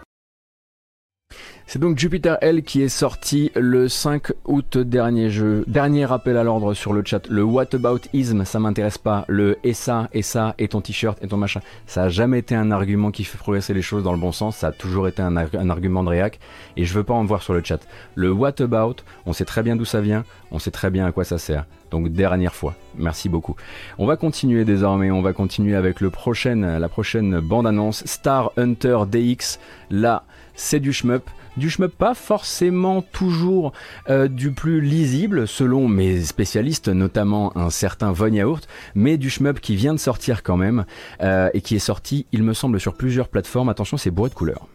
C'est donc Jupiter L qui est sorti le 5 août dernier jeu. Dernier rappel à l'ordre sur le chat. Le what about ism, ça m'intéresse pas. Le et ça, et ça, et ton t-shirt, et ton machin. Ça a jamais été un argument qui fait progresser les choses dans le bon sens. Ça a toujours été un, argument de réac. Et je veux pas en voir sur le chat. Le what about, on sait très bien d'où ça vient. On sait très bien à quoi ça sert. Donc dernière fois. Merci beaucoup. On va continuer désormais. On va continuer avec le la prochaine bande-annonce. Star Hunter DX. Là, c'est du shmup du shmup pas forcément toujours euh, du plus lisible selon mes spécialistes, notamment un certain Von Yaourt, mais du shmup qui vient de sortir quand même euh, et qui est sorti, il me semble, sur plusieurs plateformes. Attention, c'est bourré de couleurs.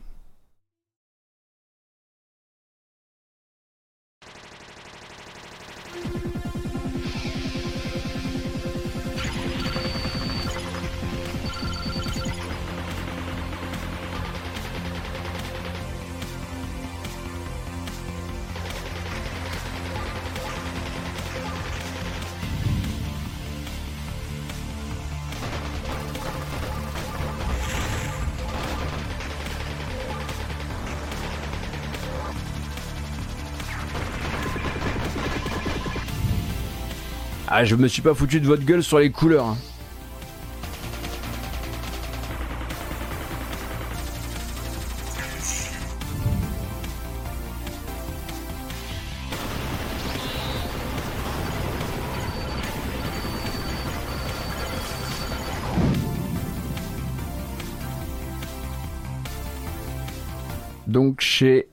Ah, je me suis pas foutu de votre gueule sur les couleurs. hein. Donc chez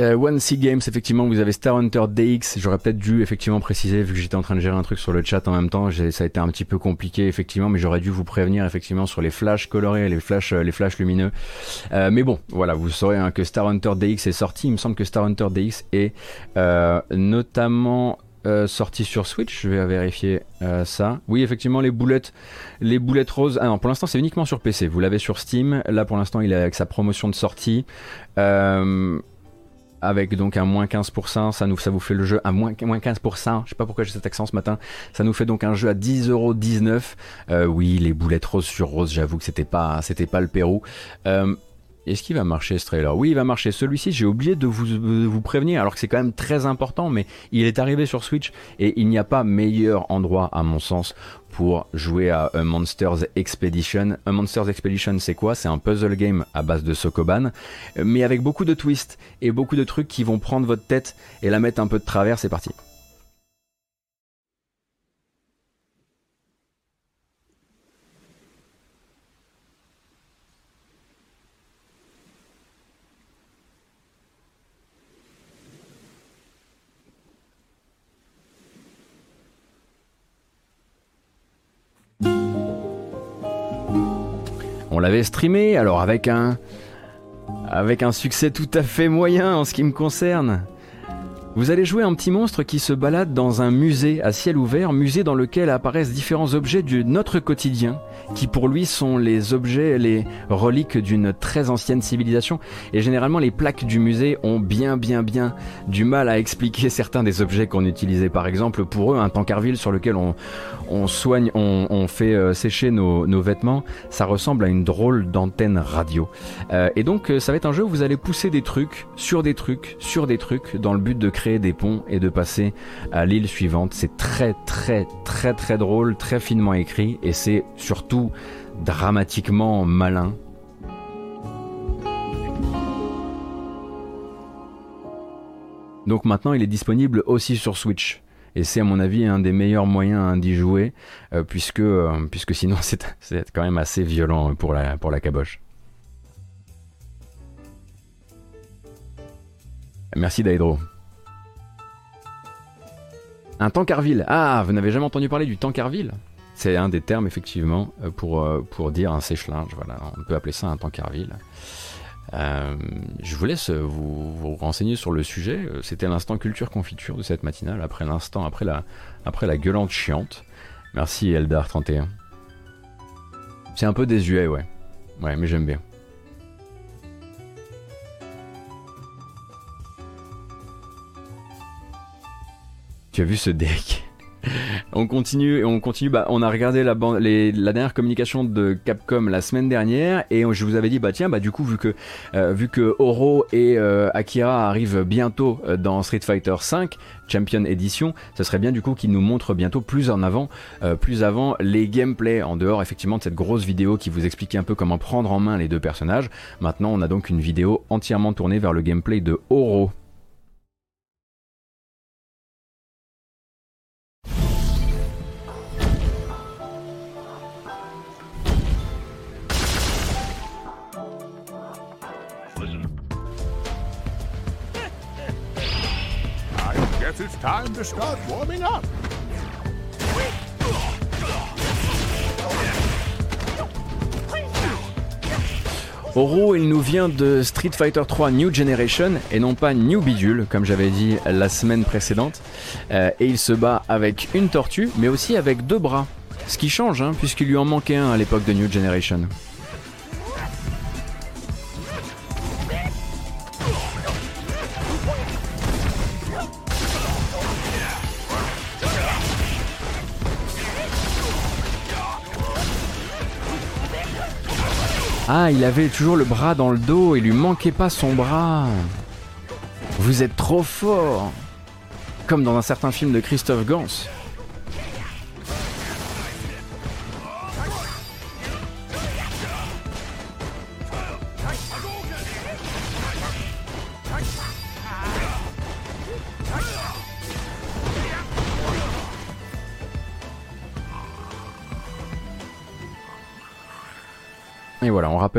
euh, One C Games, effectivement, vous avez Star Hunter DX. J'aurais peut-être dû effectivement préciser, vu que j'étais en train de gérer un truc sur le chat en même temps. Ça a été un petit peu compliqué, effectivement, mais j'aurais dû vous prévenir effectivement sur les flashs colorés, les flashs, euh, les flashs lumineux. Euh, mais bon, voilà, vous saurez hein, que Star Hunter DX est sorti. Il me semble que Star Hunter DX est euh, notamment euh, sorti sur Switch. Je vais vérifier euh, ça. Oui, effectivement, les boulettes, les boulettes roses. Ah non, pour l'instant, c'est uniquement sur PC. Vous l'avez sur Steam. Là, pour l'instant, il est avec sa promotion de sortie. Euh, avec donc un moins 15%, ça, nous, ça vous fait le jeu à moins, moins 15%, je sais pas pourquoi j'ai cet accent ce matin, ça nous fait donc un jeu à 10,19€. Euh, oui, les boulettes roses sur rose, j'avoue que c'était pas, c'était pas le Pérou. Euh, est-ce qu'il va marcher ce trailer? Oui, il va marcher. Celui-ci, j'ai oublié de vous, vous prévenir, alors que c'est quand même très important, mais il est arrivé sur Switch et il n'y a pas meilleur endroit, à mon sens, pour jouer à A Monsters Expedition. A Monsters Expedition, c'est quoi? C'est un puzzle game à base de Sokoban, mais avec beaucoup de twists et beaucoup de trucs qui vont prendre votre tête et la mettre un peu de travers. C'est parti. On l'avait streamé, alors avec un avec un succès tout à fait moyen en ce qui me concerne. Vous allez jouer un petit monstre qui se balade dans un musée à ciel ouvert, musée dans lequel apparaissent différents objets de notre quotidien, qui pour lui sont les objets, les reliques d'une très ancienne civilisation. Et généralement, les plaques du musée ont bien, bien, bien du mal à expliquer certains des objets qu'on utilisait. Par exemple, pour eux, un tankerville sur lequel on, on soigne, on, fait euh, sécher nos, nos vêtements, ça ressemble à une drôle d'antenne radio. Euh, et donc, euh, ça va être un jeu où vous allez pousser des trucs sur des trucs sur des trucs dans le but de créer des ponts et de passer à l'île suivante. C'est très, très, très, très drôle, très finement écrit et c'est surtout dramatiquement malin. Donc maintenant, il est disponible aussi sur Switch. Et c'est à mon avis un des meilleurs moyens hein, d'y jouer, euh, puisque, euh, puisque sinon c'est quand même assez violent pour la, pour la caboche. Merci Daedro. Un tankerville. Ah, vous n'avez jamais entendu parler du tankerville C'est un des termes, effectivement, euh, pour, euh, pour dire un sèche-linge. Voilà, on peut appeler ça un tankerville. Euh, je vous laisse vous, vous, renseigner sur le sujet. C'était l'instant culture confiture de cette matinale, après l'instant, après la, après la gueulante chiante. Merci Eldar31. C'est un peu désuet, ouais. Ouais, mais j'aime bien. Tu as vu ce deck on continue et on continue. Bah, on a regardé la, la dernière communication de Capcom la semaine dernière et je vous avais dit bah tiens bah du coup vu que euh, vu que Oro et euh, Akira arrivent bientôt euh, dans Street Fighter V Champion Edition, ça serait bien du coup qu'ils nous montrent bientôt plus en avant, plus avant les gameplays en dehors effectivement de cette grosse vidéo qui vous expliquait un peu comment prendre en main les deux personnages. Maintenant on a donc une vidéo entièrement tournée vers le gameplay de Oro. It's time to start warming up. Oro, il nous vient de Street Fighter 3 New Generation et non pas New Bidule, comme j'avais dit la semaine précédente. Euh, et il se bat avec une tortue, mais aussi avec deux bras. Ce qui change, hein, puisqu'il lui en manquait un à l'époque de New Generation. Ah, il avait toujours le bras dans le dos, il lui manquait pas son bras. Vous êtes trop fort. Comme dans un certain film de Christophe Gans.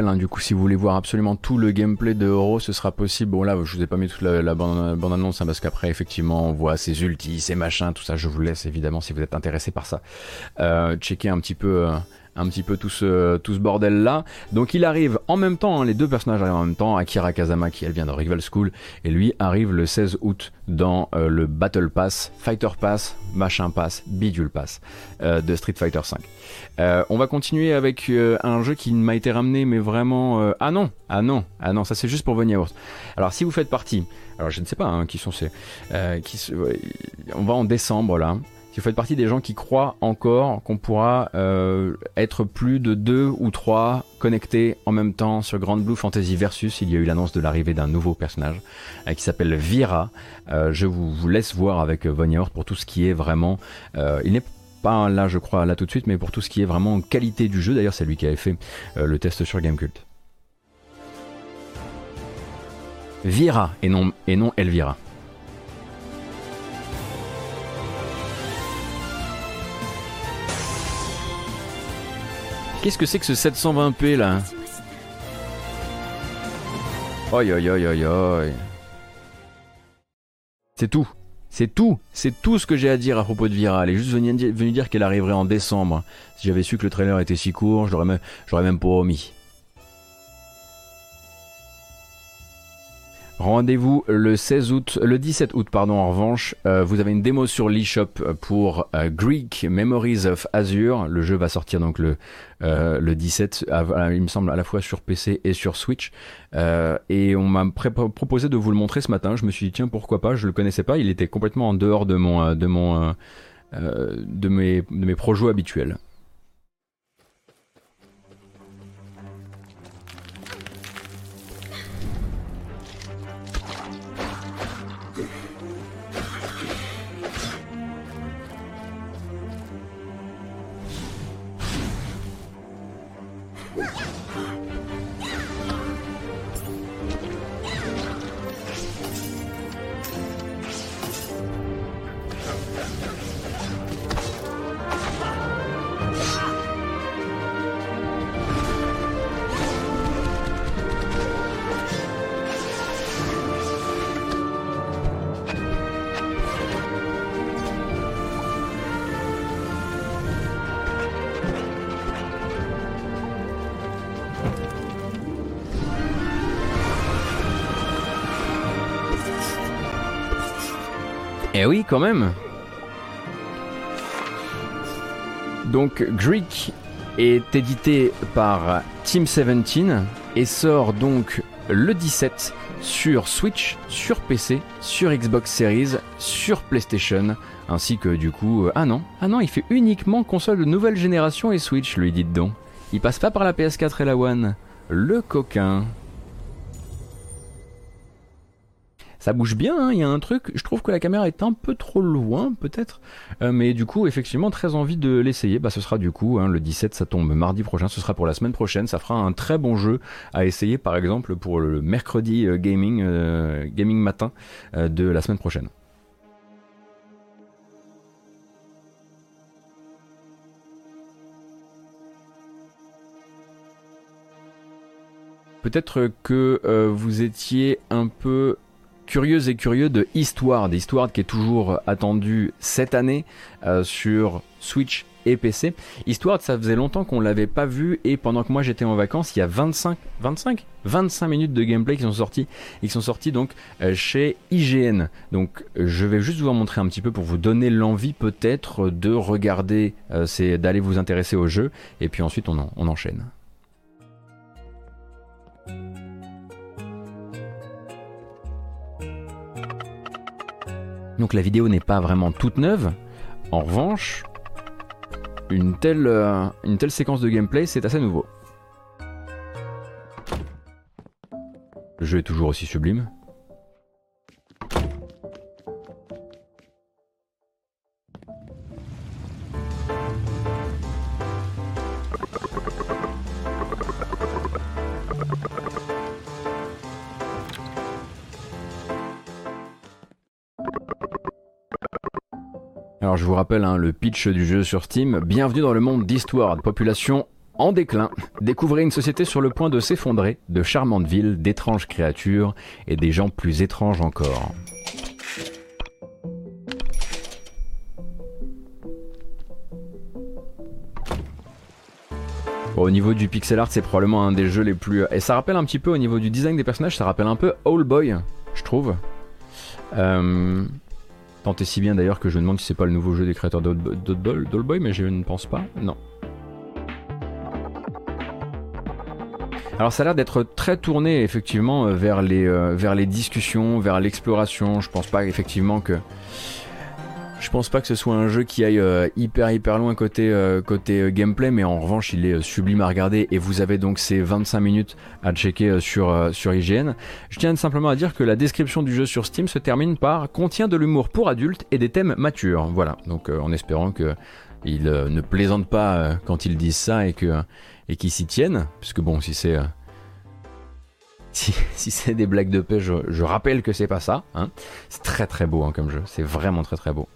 Hein, du coup, si vous voulez voir absolument tout le gameplay de Euro, ce sera possible. Bon, là, je vous ai pas mis toute la, bande-annonce, hein, parce qu'après, effectivement, on voit ses ultis, ses machins, tout ça. Je vous laisse, évidemment, si vous êtes intéressé par ça. Euh, checker un petit peu... Un petit peu tout ce, tout ce bordel là. Donc il arrive en même temps, hein, les deux personnages arrivent en même temps. Akira Kazama qui elle vient de Rival School et lui arrive le 16 août dans euh, le Battle Pass, Fighter Pass, Machin Pass, Bidule Pass euh, de Street Fighter 5. Euh, on va continuer avec un jeu qui m'a été ramené mais vraiment... ah non, ah non, ah non, ça c'est juste pour venir. Alors si vous faites partie, alors je ne sais pas hein, qui sont ces... qui, on va en décembre là si vous faites partie des gens qui croient encore qu'on pourra euh, être plus de deux ou trois connectés en même temps sur Grand Blue Fantasy Versus, il y a eu l'annonce de l'arrivée d'un nouveau personnage euh, qui s'appelle Vira. Euh, je vous, laisse voir avec Von pour tout ce qui est vraiment... il n'est pas là je crois là tout de suite, mais pour tout ce qui est vraiment qualité du jeu, d'ailleurs c'est lui qui avait fait le test sur Gamecult. Vira et non, et non Elvira. Qu'est-ce que c'est que ce 720p là Oi oi oi oi oi. C'est tout. C'est tout. C'est tout ce que j'ai à dire à propos de Vira. Elle est juste venue, dire qu'elle arriverait en décembre. Si j'avais su que le trailer était si court, j'aurais même, même pas omis. Rendez-vous le 16 août, le 17 août pardon. En revanche, euh, vous avez une démo sur l'eShop pour euh, Greek Memories of Azure. Le jeu va sortir donc le euh, le 17, il me semble à la fois sur PC et sur Switch. et on m'a proposé de vous le montrer ce matin. Je me suis dit tiens pourquoi pas? Je le connaissais pas. Il était complètement en dehors de mon de mon de mes de mes projets habituels. Donc Greek est édité par Team 17 et sort donc le 17 sur Switch, sur PC, sur Xbox Series, sur PlayStation, ainsi que du coup... euh, ah non, ah non, il fait uniquement console de nouvelle génération et Switch, lui dites donc. Il passe pas par la PS4 et la One. Le coquin. Bouge bien, hein, il y a un truc, je trouve que la caméra est un peu trop loin peut-être, Euh, mais du coup effectivement très envie de l'essayer, bah ce sera du coup hein, le 17 ça tombe mardi prochain, ce sera pour la semaine prochaine, ça fera un très bon jeu à essayer par exemple pour le mercredi euh, gaming, euh, gaming matin de la semaine prochaine. Peut-être que vous étiez un peu curieux et curieux de Eastward, Eastward qui est toujours attendu cette année euh, sur Switch et PC. Eastward, ça faisait longtemps qu'on l'avait pas vu et pendant que moi j'étais en vacances, il y a 25, 25, 25 minutes de gameplay qui sont sortis, sont sortis donc euh, chez IGN. Donc je vais juste vous en montrer un petit peu pour vous donner l'envie peut-être de regarder, euh, c'est d'aller vous intéresser au jeu et puis ensuite on, en- on enchaîne. Donc la vidéo n'est pas vraiment toute neuve. En revanche, une telle, euh, une telle séquence de gameplay, c'est assez nouveau. Le jeu est toujours aussi sublime. Alors je vous rappelle hein, le pitch du jeu sur Steam. Bienvenue dans le monde d'Eastward, population en déclin. Découvrez une société sur le point de s'effondrer, de charmantes villes, d'étranges créatures et des gens plus étranges encore. Au niveau du pixel art, c'est probablement un des jeux les plus. Et ça rappelle un petit peu au niveau du design des personnages, ça rappelle un peu All Boy, je trouve. Euh, Tant et si bien d'ailleurs que je me demande si c'est pas le nouveau jeu des créateurs d'Oldboy, mais je ne pense pas. Non. Alors ça a l'air d'être très tourné effectivement euh, vers les, euh, vers les discussions, vers l'exploration. Je pense pas effectivement que je pense pas que ce soit un jeu qui aille euh, hyper hyper loin côté, euh, côté euh, gameplay, mais en revanche il est sublime à regarder et vous avez donc ces 25 minutes à checker sur, sur IGN. Je tiens simplement à dire que la description du jeu sur Steam se termine par contient de l'humour pour adultes et des thèmes matures. Voilà, donc en espérant que ils euh, ne plaisantent pas quand ils disent ça et que et qu'ils s'y tiennent, puisque bon si c'est si, si c'est des blagues de paix, je, je rappelle que c'est pas ça. Hein. C'est très très beau hein, comme jeu, c'est vraiment très très beau.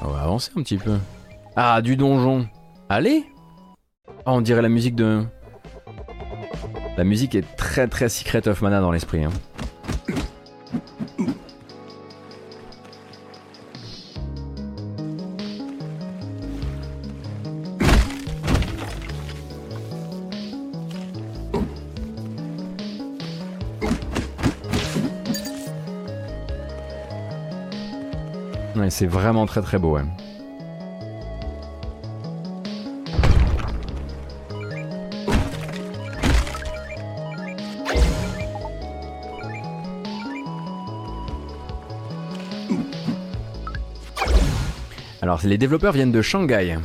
On va avancer un petit peu. Ah, du donjon. Allez Ah, on dirait la musique de... La musique est très très Secret of Mana dans l'esprit. hein. C'est vraiment très très beau. Alors, les développeurs viennent de Shanghai.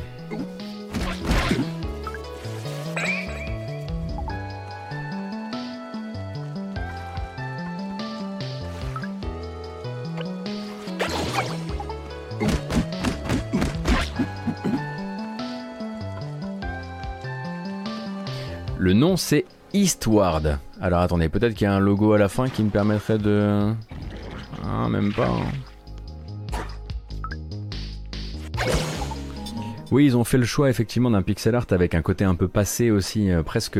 C'est Eastward. Alors attendez, peut-être qu'il y a un logo à la fin qui me permettrait de... Ah, même pas. hein. Oui, ils ont fait le choix effectivement d'un pixel art avec un côté un peu passé aussi, euh, presque,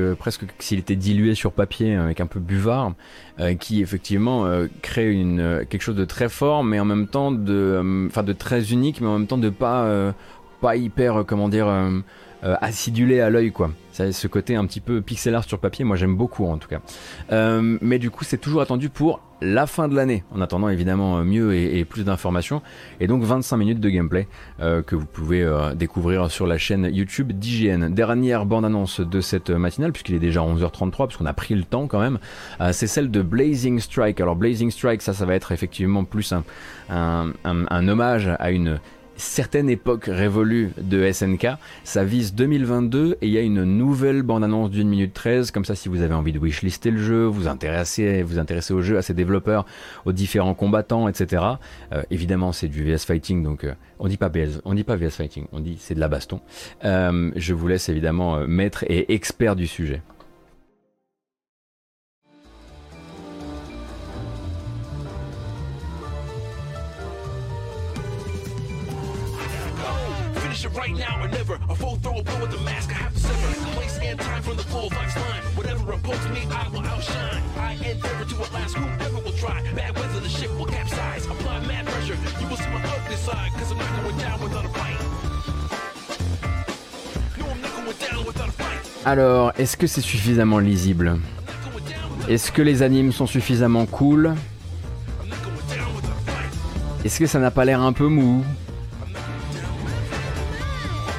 s'il était dilué sur papier, euh, avec un peu buvard, euh, qui effectivement crée une, quelque chose de très fort, mais en même temps de, enfin de très unique, mais en même temps de pas, pas hyper, comment dire, euh, acidulé à l'œil, quoi. Ça, ce côté un petit peu pixel art sur papier, moi j'aime beaucoup en tout cas. Euh, mais du coup, c'est toujours attendu pour la fin de l'année, en attendant évidemment euh, mieux et, plus d'informations. Et donc 25 minutes de gameplay euh, que vous pouvez euh, découvrir sur la chaîne YouTube d'IGN. Dernière bande-annonce de cette matinale, puisqu'il est déjà 11h33, puisqu'on a pris le temps quand même, euh, c'est celle de Blazing Strike. Alors Blazing Strike, ça, ça va être effectivement plus un, un- un hommage à une certaine époque révolue de SNK. Ça vise 2022 et il y a une nouvelle bande-annonce d'une minute 13. Comme ça, si vous avez envie de wishlister le jeu, vous intéresser, vous intéresser au jeu, à ses développeurs, aux différents combattants, etc. Euh, évidemment, c'est du VS Fighting, donc euh, on dit pas on dit pas VS Fighting, on dit c'est de la baston. Euh, je vous laisse évidemment maître et expert du sujet. Right now or never. A full throw blow with the mask, I have to sever. Place and time from the full life's line. Whatever opposed me, I will outshine. I endeavor to outlast whoever will try. Bad weather, the ship will capsize. Apply mad pressure, you will see my ugly side. Cause I'm not going down without a fight. No, I'm not going down without a fight. Alors, est-ce que c'est suffisamment lisible? Est-ce que les animes sont suffisamment cool? Est-ce que ça n'a pas l'air un peu mou?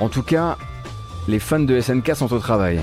En tout cas, les fans de SNK sont au travail.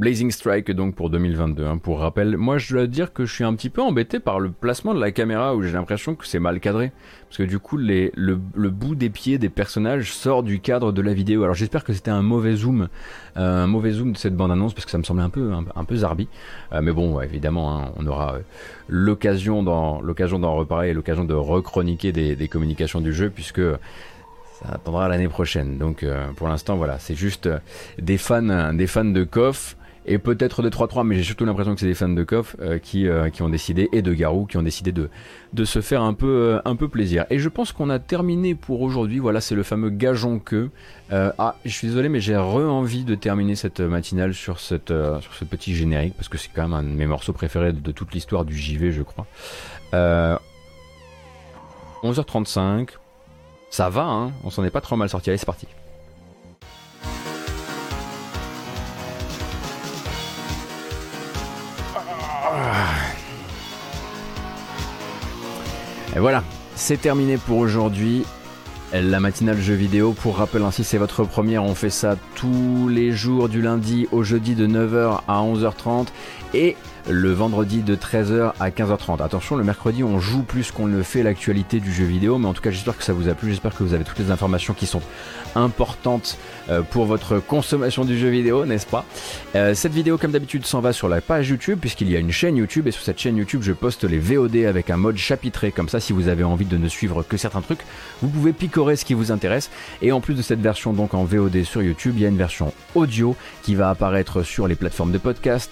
Blazing Strike donc pour 2022. hein, pour rappel, moi je dois dire que je suis un petit peu embêté par le placement de la caméra où j'ai l'impression que c'est mal cadré. Parce que du coup les, le, le bout des pieds des personnages sort du cadre de la vidéo. Alors j'espère que c'était un mauvais zoom, euh, un mauvais zoom de cette bande annonce parce que ça me semblait un peu un, peu zarbi. Euh, mais bon, évidemment, hein, on aura euh, l'occasion d'en reparler et l'occasion de rechroniquer des, des communications du jeu puisque ça attendra l'année prochaine. Donc pour l'instant, voilà, c'est juste des fans, des fans de KOF et peut-être de 3-3, mais j'ai surtout l'impression que c'est des fans de KOF euh, qui, euh, qui ont décidé, et de Garou, qui ont décidé de, de se faire un peu, euh, un peu plaisir. Et je pense qu'on a terminé pour aujourd'hui. Voilà, c'est le fameux gageon que. Ah, je suis désolé, mais j'ai re-envie de terminer cette matinale sur, cette, sur ce petit générique, parce que c'est quand même un de mes morceaux préférés de, de toute l'histoire du JV, je crois. Euh, 11h35. Ça va, hein on s'en est pas trop mal sorti. Allez, c'est parti. Et voilà, c'est terminé pour aujourd'hui. La matinale jeux vidéo, pour rappel ainsi c'est votre première, on fait ça tous les jours du lundi au jeudi de 9h à 11h30 et le vendredi de 13h à 15h30. Attention, le mercredi on joue plus qu'on ne fait l'actualité du jeu vidéo, mais en tout cas j'espère que ça vous a plu, j'espère que vous avez toutes les informations qui sont importantes euh, pour votre consommation du jeu vidéo, n'est-ce pas? Euh, Cette vidéo comme d'habitude s'en va sur la page YouTube puisqu'il y a une chaîne YouTube et sur cette chaîne YouTube je poste les VOD avec un mode chapitré, comme ça si vous avez envie de ne suivre que certains trucs, vous pouvez picorer ce qui vous intéresse. Et en plus de cette version donc en VOD sur YouTube, il y a une version audio qui va apparaître sur les plateformes de podcast,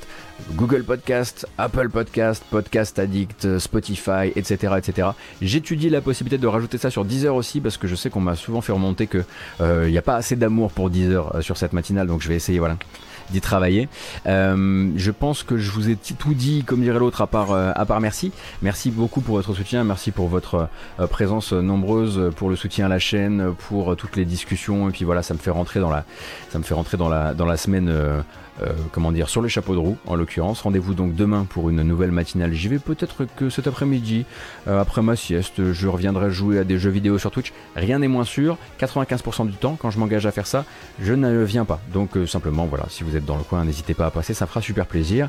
Google Podcast, Apple Podcast, Podcast Addict, Spotify, etc., etc. J'étudie la possibilité de rajouter ça sur Deezer aussi parce que je sais qu'on m'a souvent fait remonter que euh, il n'y a pas assez d'amour pour Deezer euh, sur cette matinale, donc je vais essayer, voilà d'y travailler. Euh, je pense que je vous ai tout dit, comme dirait l'autre, à part, euh, à part merci. Merci beaucoup pour votre soutien, merci pour votre euh, présence nombreuse, pour le soutien à la chaîne, pour euh, toutes les discussions. Et puis voilà, ça me fait rentrer dans la, ça me fait rentrer dans la, dans la semaine. Euh, comment dire, sur le chapeau de roue en l'occurrence. Rendez-vous donc demain pour une nouvelle matinale. J'y vais peut-être que cet après-midi, euh, après ma sieste, je reviendrai jouer à des jeux vidéo sur Twitch. Rien n'est moins sûr. 95% du temps, quand je m'engage à faire ça, je ne viens pas. Donc euh, simplement, voilà, si vous êtes dans le coin, n'hésitez pas à passer, ça fera super plaisir.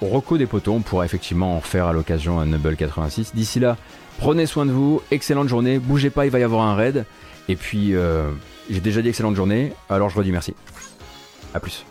Rocco des poteaux, on pourra effectivement en faire à l'occasion un Nubble 86. D'ici là, prenez soin de vous, excellente journée, bougez pas, il va y avoir un raid. Et puis, j'ai déjà dit excellente journée, alors je redis merci. A plus.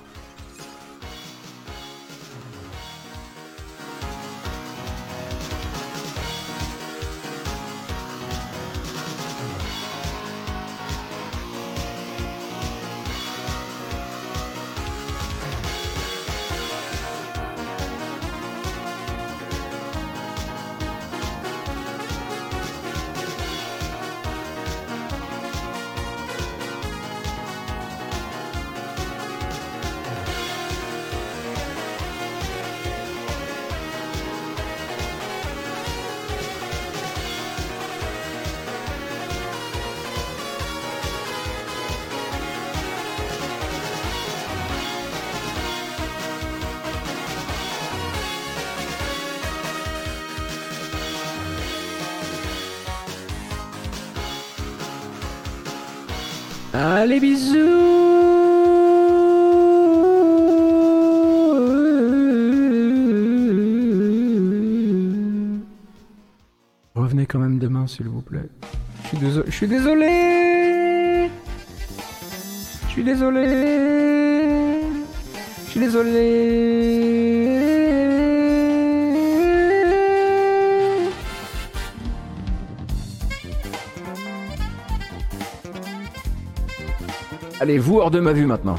Quand même demain, s'il vous plaît. Je suis désolé. Je suis désolé. Je suis désolé. Je suis désolé. Allez, vous hors de ma vue maintenant.